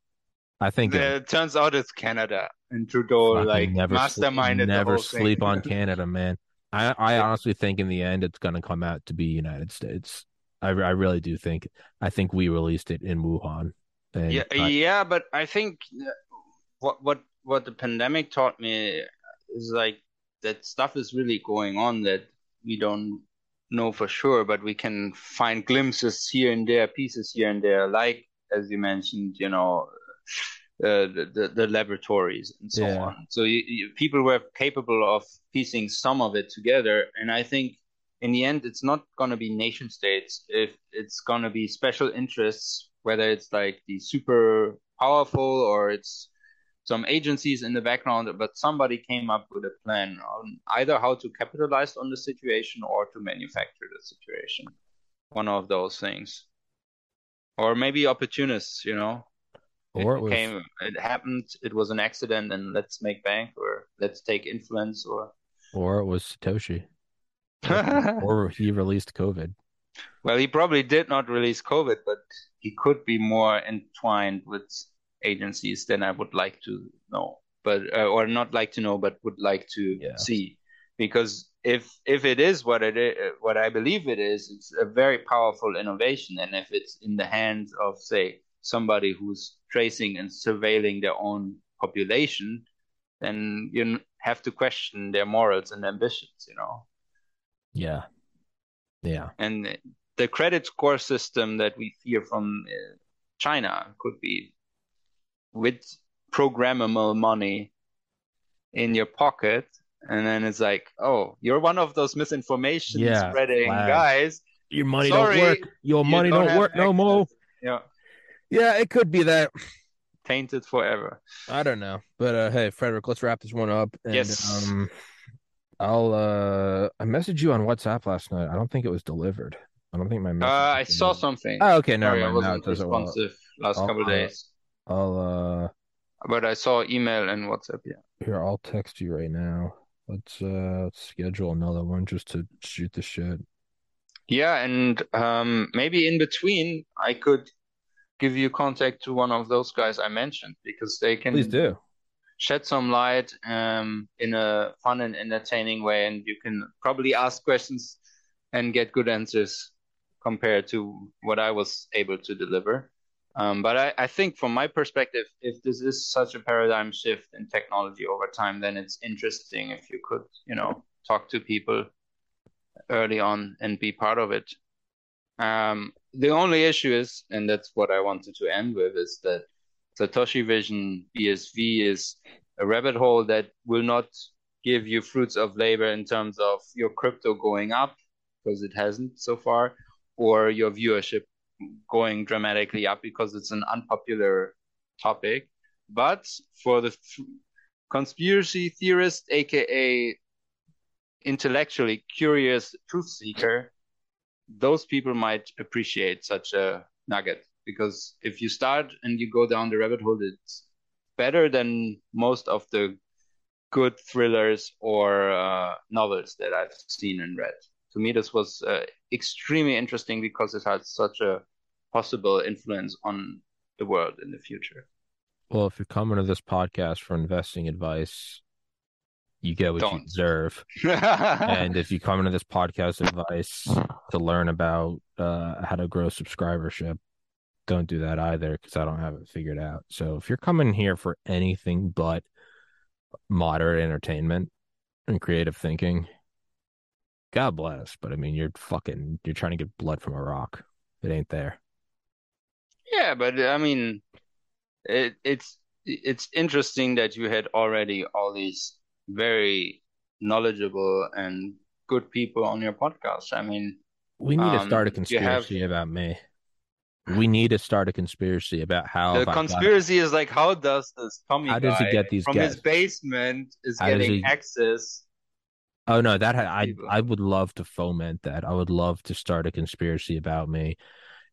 A: I think
B: Yeah, it turns out it's Canada and Trudeau like
A: never
B: masterminded the
A: never sleep on [LAUGHS] Canada, man. I I honestly think in the end it's going to come out to be United States. I I really do think. I think we released it in Wuhan.
B: Yeah,
A: I-
B: yeah, but I think uh, what what what the pandemic taught me is like that stuff is really going on that we don't know for sure, but we can find glimpses here and there, pieces here and there, like as you mentioned, you know, Uh, the, the the laboratories and so
A: Yeah.
B: on. So you, you, people were capable of piecing some of it together, and I think in the end, it's not going to be nation states. If it's going to be special interests, whether it's like the super powerful or it's some agencies in the background, but somebody came up with a plan on either how to capitalize on the situation or to manufacture the situation. One of those things. Or maybe opportunists, you know.
A: Or it was-
B: came, it happened, it was an accident, and let's make bank or let's take influence or
A: or it was Satoshi, [LAUGHS] or he released COVID.
B: Well, he probably did not release COVID, but he could be more entwined with agencies than I would like to know, but uh, or not like to know, but would like to
A: Yeah.
B: see, because if if it is what it is, what I believe it is, it's a very powerful innovation, and if it's in the hands of say somebody who's tracing and surveilling their own population, then you have to question their morals and ambitions, you know.
A: Yeah, yeah,
B: And the credit score system that we fear from uh, China could be with programmable money in your pocket. And then it's like, oh, you're one of those misinformation
A: Yeah,
B: spreading
A: flag.
B: guys.
A: your money
B: Sorry,
A: don't work. Your
B: You
A: money don't,
B: have
A: work no more.
B: Yeah,
A: Yeah, it could be that.
B: tainted forever.
A: I don't know, but uh, hey, Fredrik, let's wrap this one up. And,
B: Yes.
A: Um, I'll uh, I messaged you on WhatsApp last night. I don't think it was delivered. I don't think my
B: Uh,
A: message.
B: I saw
A: delivered.
B: something.
A: Oh, okay, No,
B: Sorry, I. Wasn't.
A: Well,
B: responsive last
A: I'll-
B: couple days,
A: I'll uh,
B: but I saw email and WhatsApp. Yeah.
A: here. I'll text you right now. Let's uh, let's schedule another one just to shoot the shit.
B: Yeah, and um, maybe in between, I could give you contact to one of those guys I mentioned because they can
A: Please do.
B: shed some light um, in a fun and entertaining way, and you can probably ask questions and get good answers compared to what I was able to deliver. Um, but I, I think from my perspective, if this is such a paradigm shift in technology over time, then it's interesting if you could, you know, talk to people early on and be part of it. Um, the only issue is, and that's what I wanted to end with, is that Satoshi Vision BSV is a rabbit hole that will not give you fruits of labor in terms of your crypto going up, because it hasn't so far, or your viewership going dramatically up because it's an unpopular topic. But for the f- conspiracy theorist, aka intellectually curious truth seeker, those people might appreciate such a nugget because if you start and you go down the rabbit hole, it's better than most of the good thrillers or uh, novels that I've seen and read. To me, this was uh, extremely interesting because it had such a possible influence on the world in the future.
A: Well, if you're coming to this podcast for investing advice, you get what you
B: Don't.
A: deserve. and if you come into this podcast advice to learn about uh, how to grow subscribership, don't do that either because I don't have it figured out. So if you're coming here for anything but moderate entertainment and creative thinking, God bless. But I mean, you're fucking, you're trying to get blood from a rock. It ain't there.
B: Yeah, but I mean, it, it's it's interesting that you had already all these very knowledgeable and good people on your podcast. I mean,
A: We need to
B: Um,
A: start a
B: you have-
A: conspiracy about me. We need to start a conspiracy about how
B: the conspiracy is like, how does this Tommy
A: How does he get these
B: from his basement is
A: How
B: getting
A: he-
B: access?
A: Oh no, that I
B: people.
A: I would love to foment that. I would love to start a conspiracy about me.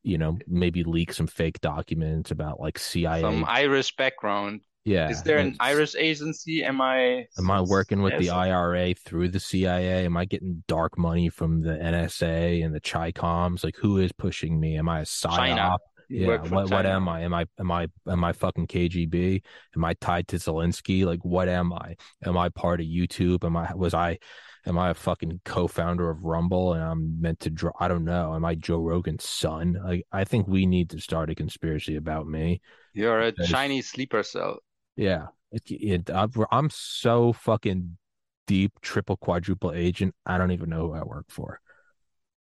A: You know, maybe leak some fake documents about like CIA.
B: Some Irish background.
A: Yeah.
B: Is there an Irish agency? Am I?
A: Am I working with the IRA through the CIA? Am I getting dark money from the NSA and the Chicoms? Like, who is pushing me? Am I a psyop?
B: China.
A: Yeah. What what am I? Am I am I am I fucking KGB? Am I tied to Zelensky? Like, what am I? Am I part of YouTube? Am I was I? Am I a fucking co-founder of Rumble and I'm meant to draw? I don't know. Am I Joe Rogan's son? Like, I think we need to start a conspiracy about me.
B: You're a Chinese sleeper cell.
A: Yeah, it, it, I'm so fucking deep, triple, quadruple agent. I don't even know who I work for.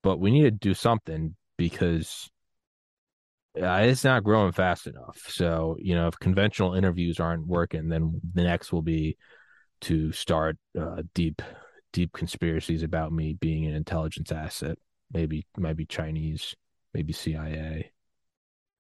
A: But we need to do something because uh, it's not growing fast enough. So, you know, if conventional interviews aren't working, then the next will be to start uh, deep, deep conspiracies about me being an intelligence asset. Maybe, maybe Chinese, maybe CIA.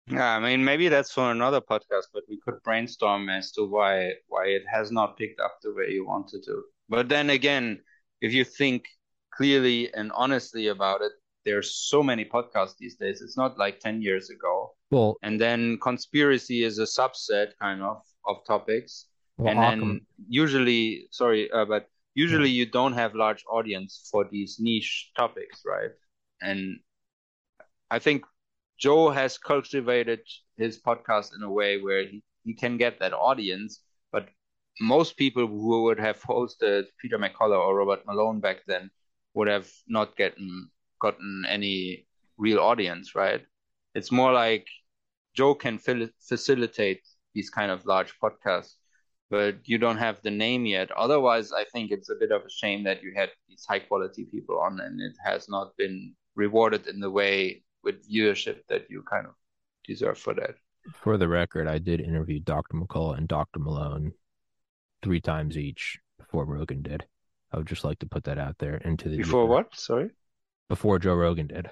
B: Yeah, I mean, maybe that's for another podcast, but we could brainstorm as to why why it has not picked up the way you wanted to. But then again, if you think clearly and honestly about it, there's so many podcasts these days. It's not like 10 years ago.
A: Well,
B: And then conspiracy is a subset kind of of topics.
A: well,
B: And then usually, sorry, uh, but usually you don't have large audience for these niche topics, right? And I think Joe has cultivated his podcast in a way where he, he can get that audience, but most people who would have hosted Peter McCullough or Robert Malone back then would have not gotten gotten any real audience, right? It's more like Joe can fil- facilitate these kind of large podcasts, but you don't have the name yet. Otherwise, I think it's a bit of a shame that you had these high quality people on and it has not been rewarded in the way with viewership that you kind of deserve for that.
A: For the record, I did interview Dr. McCullough and Dr. Malone three times each before Rogan did. I would just like to put that out there into the
B: Before
A: ether.
B: what? Sorry.
A: Before Joe Rogan did.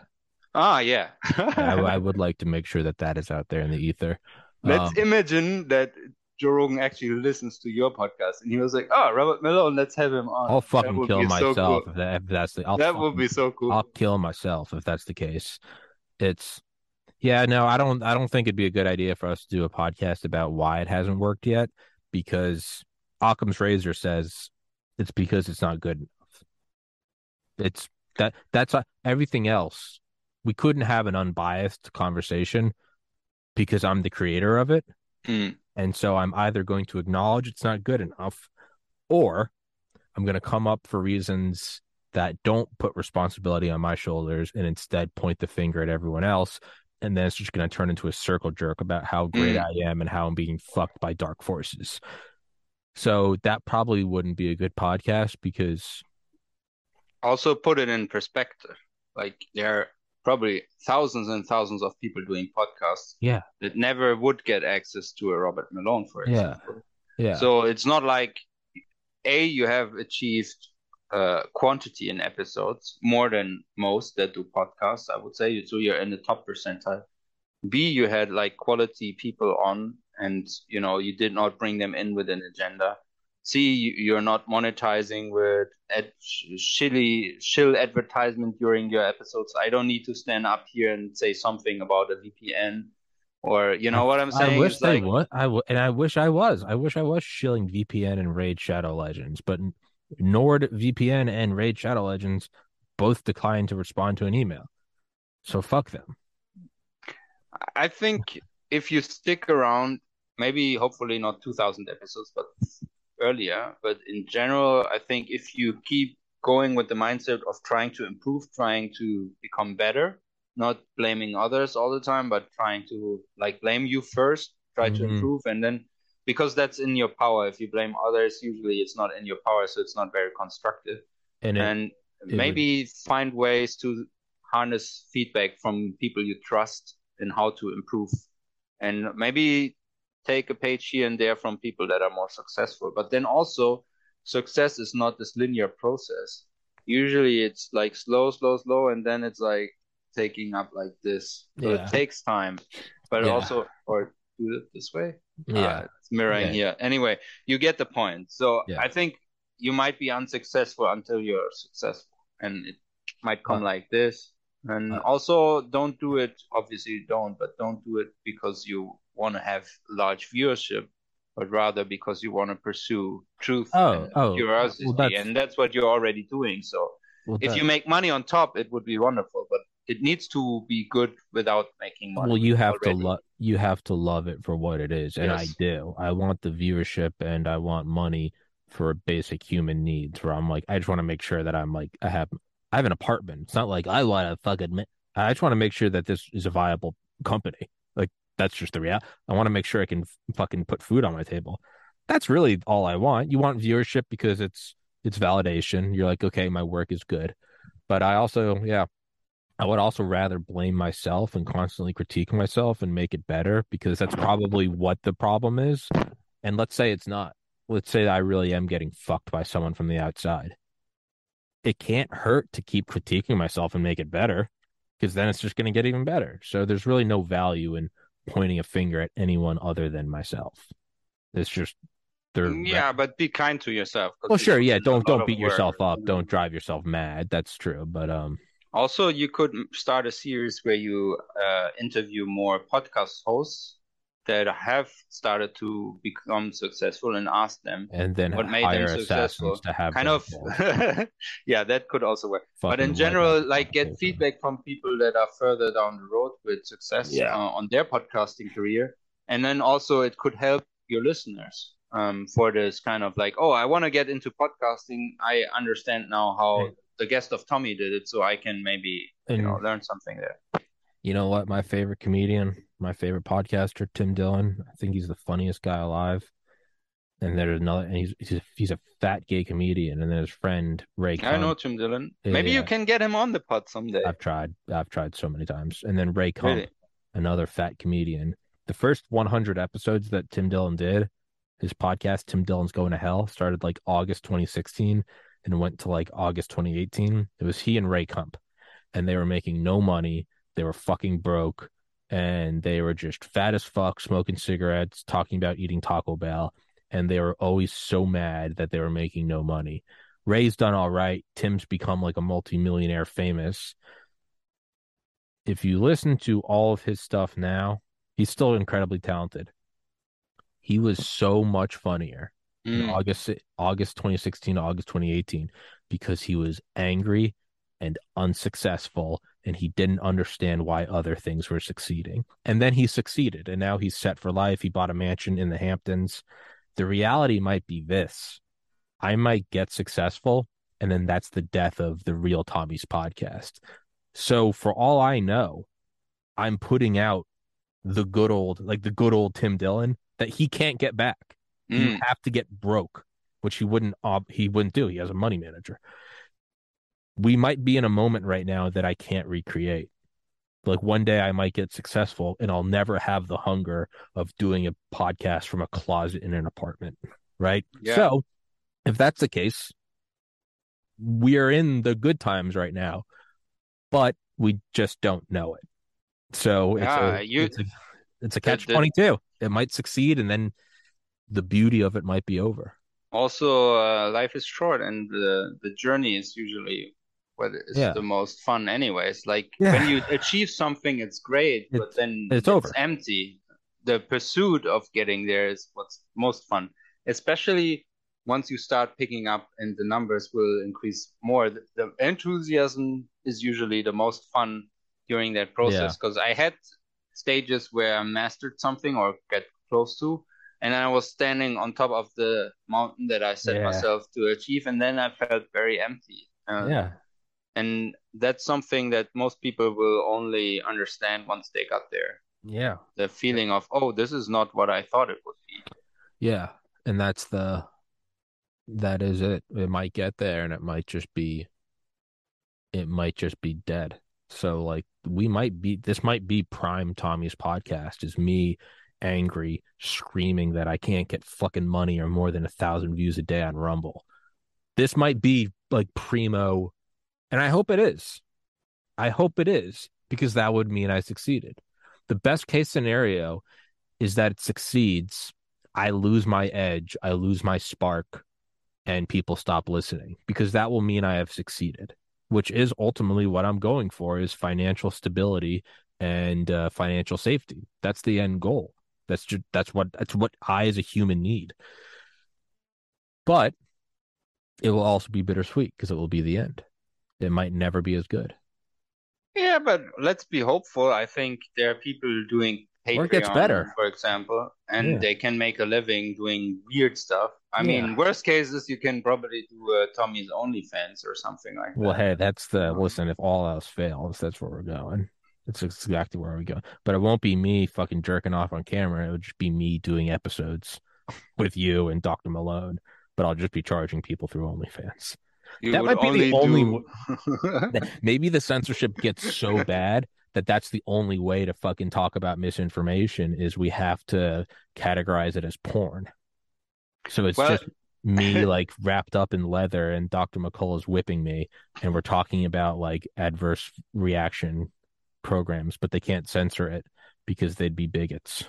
B: Ah, [LAUGHS] yeah.
A: I, I would like to make sure that that is out there in the ether.
B: Let's
A: Um,
B: imagine that Joe Rogan actually listens to your podcast and he was like, "Oh, Robert Malone, let's have him on."
A: I'll fucking kill
B: be so
A: myself
B: cool.
A: if, that, if that's the. I'll
B: That would be so cool.
A: I'll kill myself if that's the case. It's yeah, no, I don't I don't think it'd be a good idea for us to do a podcast about why it hasn't worked yet because Occam's razor says it's because it's not good enough. It's that that's uh, everything else. We couldn't have an unbiased conversation because I'm the creator of it.
B: Mm.
A: And so I'm either going to acknowledge it's not good enough or I'm going to come up for reasons that don't put responsibility on my shoulders and instead point the finger at everyone else. And then it's just going to turn into a circle jerk about how great
B: Mm.
A: I am and how I'm being fucked by dark forces. So that probably wouldn't be a good podcast because
B: Also put it in perspective. Like there are probably thousands and thousands of people doing podcasts
A: Yeah.
B: that never would get access to a Robert Malone, for
A: Yeah.
B: example.
A: yeah,
B: So it's not like A, you have achieved uh, quantity in episodes more than most that do podcasts, I would say. So you're in the top percentile. B, you had like quality people on and you know you did not bring them in with an agenda. C, you- you're not monetizing with ad- shilly shill advertisement during your episodes. I don't need to stand up here and say something about a VPN or you know what I'm saying?
A: I wish
B: It's
A: they
B: like
A: would. I w- and I wish I was. I wish I was shilling VPN and Raid Shadow Legends, but Nord VPN and Raid Shadow Legends both declined to respond to an email. So fuck them.
B: I think if you stick around, maybe hopefully not 2000 episodes, but earlier, but in general, I think if you keep going with the mindset of trying to improve, trying to become better, not blaming others all the time, but trying to like blame you first, try to
A: Mhm.
B: improve, and then because that's in your power. If you blame others, usually it's not in your power, so it's not very constructive
A: And, it,
B: and
A: would-
B: maybe find ways to harness feedback from people you trust in how to improve and maybe take a page here and there from people that are more successful but then also success is not this linear process usually it's like slow slow slow and then it's like taking up like this so
A: Yeah.
B: it takes time but
A: Yeah.
B: also or do it this way
A: yeah,
B: uh, it's mirroring
A: Yeah.
B: here. Anyway, you get the point. So
A: Yeah.
B: I think you might be unsuccessful until you're successful, and it might come
A: Uh,
B: like this. And
A: uh,
B: also, don't do it. Obviously, you don't, but don't do it because you want to have large viewership. but rather because you want to pursue truth
A: Oh,
B: and
A: oh,
B: curiosity,
A: well,
B: and that's what you're already doing. So
A: Well,
B: if
A: that-
B: you make money on top, it would be wonderful, but it needs to be good without making money.
A: well, you have
B: already.
A: to love you have to love it for what it is, and I do. I want the viewership and I want money for basic human needs. Where I'm like, I just want to make sure that I'm like, I have I have an apartment. It's not like I want to fucking. ma- I just want to make sure that this is a viable company. Like that's just the reality. I want to make sure I can fucking put food on my table. That's really all I want. You want viewership because it's it's validation. You're like, okay, my work is good. But I also, yeah, I would also rather blame myself and constantly critique myself and make it better because that's probably what the problem is. And let's say it's not. Let's say I really am getting fucked by someone from the outside. It can't hurt to keep critiquing myself and make it better because then it's just going to get even better. So there's really no value in pointing a finger at anyone other than myself. It's just they're
B: Yeah, but be kind to yourself
A: well, sure, yeah. Don't don't beat
B: work.
A: yourself up. Don't drive yourself mad. That's true. But um,
B: Also, you could start a series where you uh, interview more podcast hosts that have started to become successful and ask them
A: and then
B: what made them successful.
A: to have
B: Kind of, [LAUGHS] yeah, that could also work. But in general, like get feedback from people that are further down the road with success
A: Yeah.
B: uh, on their podcasting career, and then also it could help your listeners um, for this kind of like, oh, I want to get into podcasting. I understand now how. The guest of Tommy did it, so I can maybe you know learn something there.
A: You know what? My favorite comedian, my favorite podcaster, Tim Dillon. I think he's the funniest guy alive. And there's another, and he's he's a, he's a fat gay comedian. And then his friend Ray.
B: I know Tim Dillon.
A: Yeah,
B: Maybe you can get him on the pod someday.
A: I've tried. I've tried so many times. And then Ray Kump,
B: Really?
A: another fat comedian. The first 100 episodes that Tim Dillon did, his podcast, Tim Dillon's Going to Hell, started like August 2016 and went to like August 2018. It was he and Ray Kump, and they were making no money. They were fucking broke, and they were just fat as fuck, smoking cigarettes, talking about eating Taco Bell, and they were always so mad that they were making no money. Ray's done all right. Tim's become like a multimillionaire famous. If you listen to all of his stuff now, he's still incredibly talented. He was so much funnier
B: Mm.
A: August August 2016 to August 2018 because he was angry and unsuccessful and he didn't understand why other things were succeeding. And then he succeeded and now he's set for life. He bought a mansion in the Hamptons. The reality might be this. I might get successful and then that's the death of the real Tommy's podcast. So for all I know, I'm putting out the good old like the good old Tim Dillon that he can't get back you
B: Mm.
A: have to get broke, which he wouldn't he wouldn't do. He has a money manager. We might be in a moment right now that I can't recreate. Like one day I might get successful and I'll never have the hunger of doing a podcast from a closet in an apartment, right?
B: Yeah.
A: So, if that's the case, we are in the good times right now, but we just don't know it. So it's a,
B: you-
A: it's a it's a catch twenty two. It might succeed, and then the beauty of it might be over.
B: Also, uh, life is short, and the the journey is usually what is
A: Yeah.
B: the most fun, anyways. Like
A: Yeah.
B: when you achieve something, it's great, but then
A: it's over.
B: empty. The pursuit of getting there is what's most fun, especially once you start picking up and the numbers will increase more. The, the enthusiasm is usually the most fun during that process because I had stages where I mastered something or get close to, and I was standing on top of the mountain that I set
A: Yeah.
B: myself to achieve, and then I felt very empty. Uh,
A: yeah,
B: and that's something that most people will only understand once they got there.
A: yeah,
B: The feeling of, oh, this is not what I thought it would be.
A: yeah, and that's the that is it. It might get there, and it might just be it might just be dead. So like we might be this might be prime Tommy's podcast is me angry screaming that I can't get fucking money or more than a thousand views a day on Rumble. This might be like primo and I hope it is. I hope it is because that would mean I succeeded. The best case scenario is that it succeeds. I lose my edge, I lose my spark, and people stop listening because that will mean I have succeeded which is ultimately what I'm going for is financial stability and uh, financial safety. That's the end goal. That's just that's what that's what I as a human need. But it will also be bittersweet because it will be the end. It might never be as good.
B: Yeah, but let's be hopeful. I think there are people doing Patreon,
A: Or it gets better.
B: for example, and
A: Yeah.
B: they can make a living doing weird stuff. I
A: Yeah.
B: mean, worst cases, you can probably do uh, Tommy's OnlyFans or something like that.
A: Well, hey, that's the listen. If all else fails, that's where we're going. That's exactly where we go. But it won't be me fucking jerking off on camera. It would just be me doing episodes with you and Dr. Malone. But I'll just be charging people through OnlyFans.
B: You
A: that might be the only
B: do- [LAUGHS]
A: Maybe the censorship gets so bad that that's the only way to fucking talk about misinformation is we have to categorize it as porn. So it's
B: Well-
A: just me [LAUGHS] like wrapped up in leather and Dr. McCullough is whipping me and we're talking about like adverse reaction programs, but they can't censor it because they'd be bigots.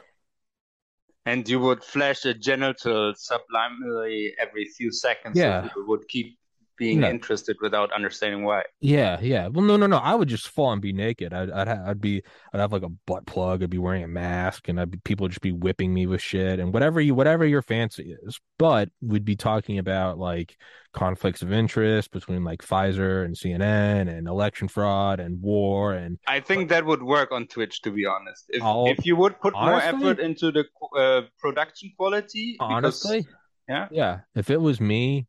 B: and you would flash a genital subliminally uh, every few seconds.
A: Yeah.
B: would keep being
A: No.
B: interested without understanding why.
A: Yeah, yeah. Well, no, no, no. I would just fall and be naked. I'd, I'd, ha- I'd be, I'd have like a butt plug. I'd be wearing a mask, and I'd be, people would just be whipping me with shit and whatever you, whatever your fancy is. But we'd be talking about like conflicts of interest between like Pfizer and CNN and election fraud and war and
B: I think that would work on Twitch, to be honest. If
A: I'll-
B: if you would put more effort into the uh, production quality, because-
A: honestly,
B: yeah,
A: yeah. If it was me,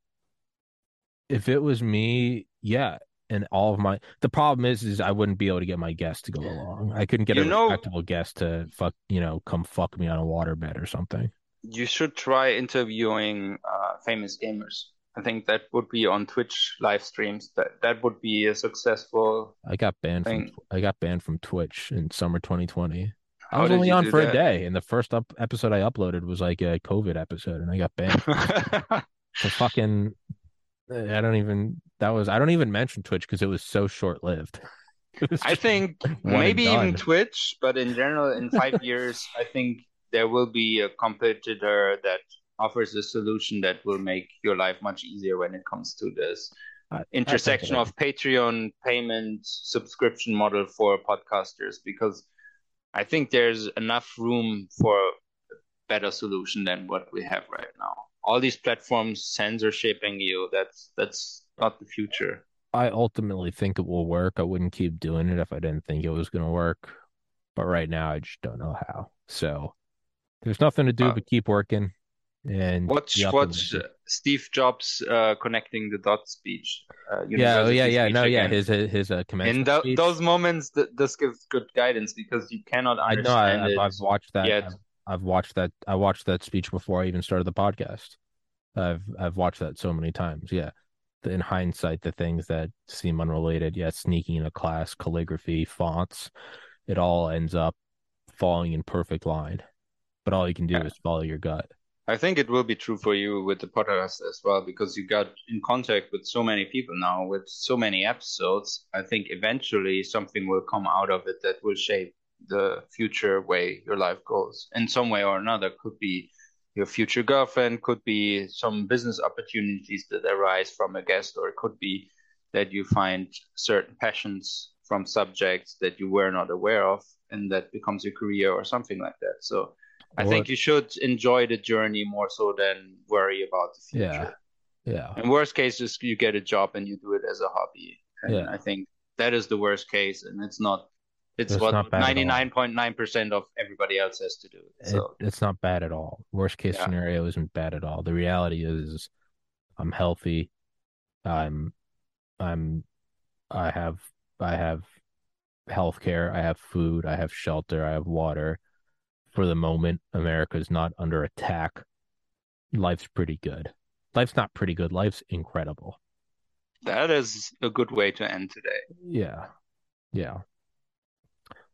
A: if it was me, yeah. And all of my the problem is is I wouldn't be able to get my guest to go along. I couldn't get
B: You
A: a
B: know-
A: respectable guest to fuck you know come fuck me on a waterbed or something.
B: you should try interviewing uh, famous gamers. I think that would be on Twitch live streams. That that would be a successful.
A: I got banned from I got banned from Twitch in summer 2020. I was only on for a day, and the first up episode I uploaded was like a COVID episode, and I got banned. [LAUGHS] for fucking, I don't even. That was I don't even mention Twitch because it was so short lived. [LAUGHS]
B: I think maybe even. Twitch, but in general, in five [LAUGHS] years, I think there will be a competitor that offers a solution that will make your life much easier when it comes to this
A: I- I
B: intersection
A: it-
B: of Patreon payment subscription model for podcasters because I think there's enough room for a better solution than what we have right now. All these platforms censorshipping you, that's that's not the future.
A: I ultimately think it will work. I wouldn't keep doing it if I didn't think it was going to work. But right now, I just don't know how. So there's nothing to do
B: Uh,
A: but keep working and
B: Watch watch uh, Steve Jobs uh, connecting the dots speech. Uh,
A: yeah, oh, yeah, yeah, no, yeah.
B: again.
A: His his, his uh,
B: In
A: speech.
B: those moments, th- this gives good guidance because you cannot
A: I know. I,
B: understand
A: I've watched that.
B: yet.
A: I've, I've watched that. I watched that speech before I even started the podcast. I've I've watched that so many times. Yeah, The- in hindsight, the things that seem unrelated, yeah, sneaking in a class, calligraphy, fonts, it all ends up falling in perfect line. But all you can do
B: Yeah.
A: is follow your gut.
B: I think it will be true for you with the podcast as well because you got in contact with so many people now with so many episodes. I think eventually something will come out of it that will shape the future way your life goes in some way or another. Could be your future girlfriend, could be some business opportunities that arise from a guest, or it could be that you find certain passions from subjects that you were not aware of and that becomes your career or something like that. So I
A: Or-
B: think you should enjoy the journey more so than worry about the future.
A: Yeah. Yeah.
B: In worst case, you get a job and you do it as a hobby. And
A: Yeah.
B: I think that is the worst case, and it's not. It's
A: It's
B: what
A: not bad at all.
B: ninety nine point nine percent of everybody else has to do. So
A: it, it's not bad at all. Worst case
B: Yeah.
A: scenario isn't bad at all. The reality is, I'm healthy. I'm, I'm, I have, I have health care. I have food. I have shelter. I have water. For the moment, America is not under attack. Life's pretty good. Life's not pretty good. Life's incredible.
B: that is a good way to end today.
A: Yeah, yeah.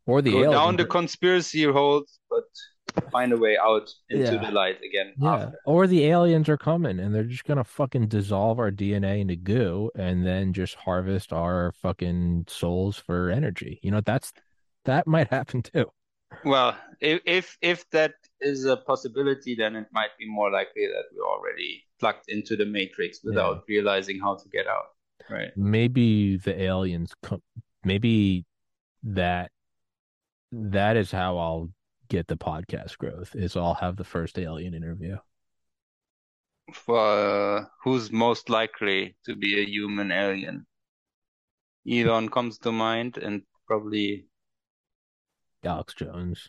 A: Or the
B: Go
A: aliens
B: down the conspiracy holes, but find a way out into
A: Yeah.
B: the light again.
A: Yeah,
B: after.
A: or the aliens are coming and they're just gonna fucking dissolve our DNA into goo and then just harvest our fucking souls for energy. You know, that's that might [LAUGHS] happen too.
B: Well, if if if that is a possibility, then it might be more likely that we're already plugged into the matrix without realizing how to get out. Right.
A: Maybe the aliens come. Maybe that that is how I'll get the podcast growth is I'll have the first alien interview.
B: Uh, who's most likely to be a human alien? Elon comes to mind, and probably
A: Alex Jones.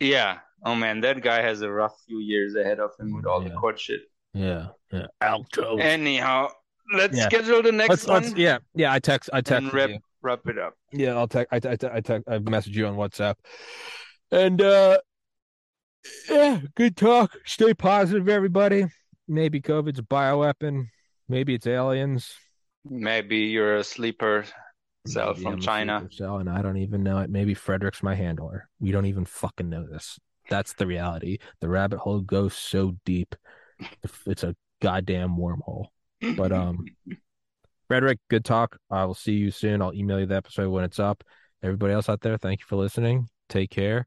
B: yeah. Oh man, that guy has a rough few years ahead of him with all the court shit.
A: Yeah, yeah. Alex Jones.
B: Anyhow, let's
A: Yeah.
B: schedule the next
A: let's,
B: one
A: let's, yeah, yeah. I text, I text
B: and wrap it up.
A: Yeah, I'll text. I, I, I, text, I message you on WhatsApp, and uh, yeah, good talk. Stay positive, everybody. Maybe COVID's a bioweapon. Maybe it's aliens.
B: Maybe you're a sleeper cell
A: Maybe
B: from
A: I'm
B: China.
A: cell and I don't even know it. Maybe Fredrik's my handler. We don't even fucking know this. That's the reality. The rabbit hole goes so deep. It's a goddamn wormhole. But um, [LAUGHS] Fredrik, good talk. I will see you soon. I'll email you the episode when it's up. Everybody else out there, thank you for listening. Take care.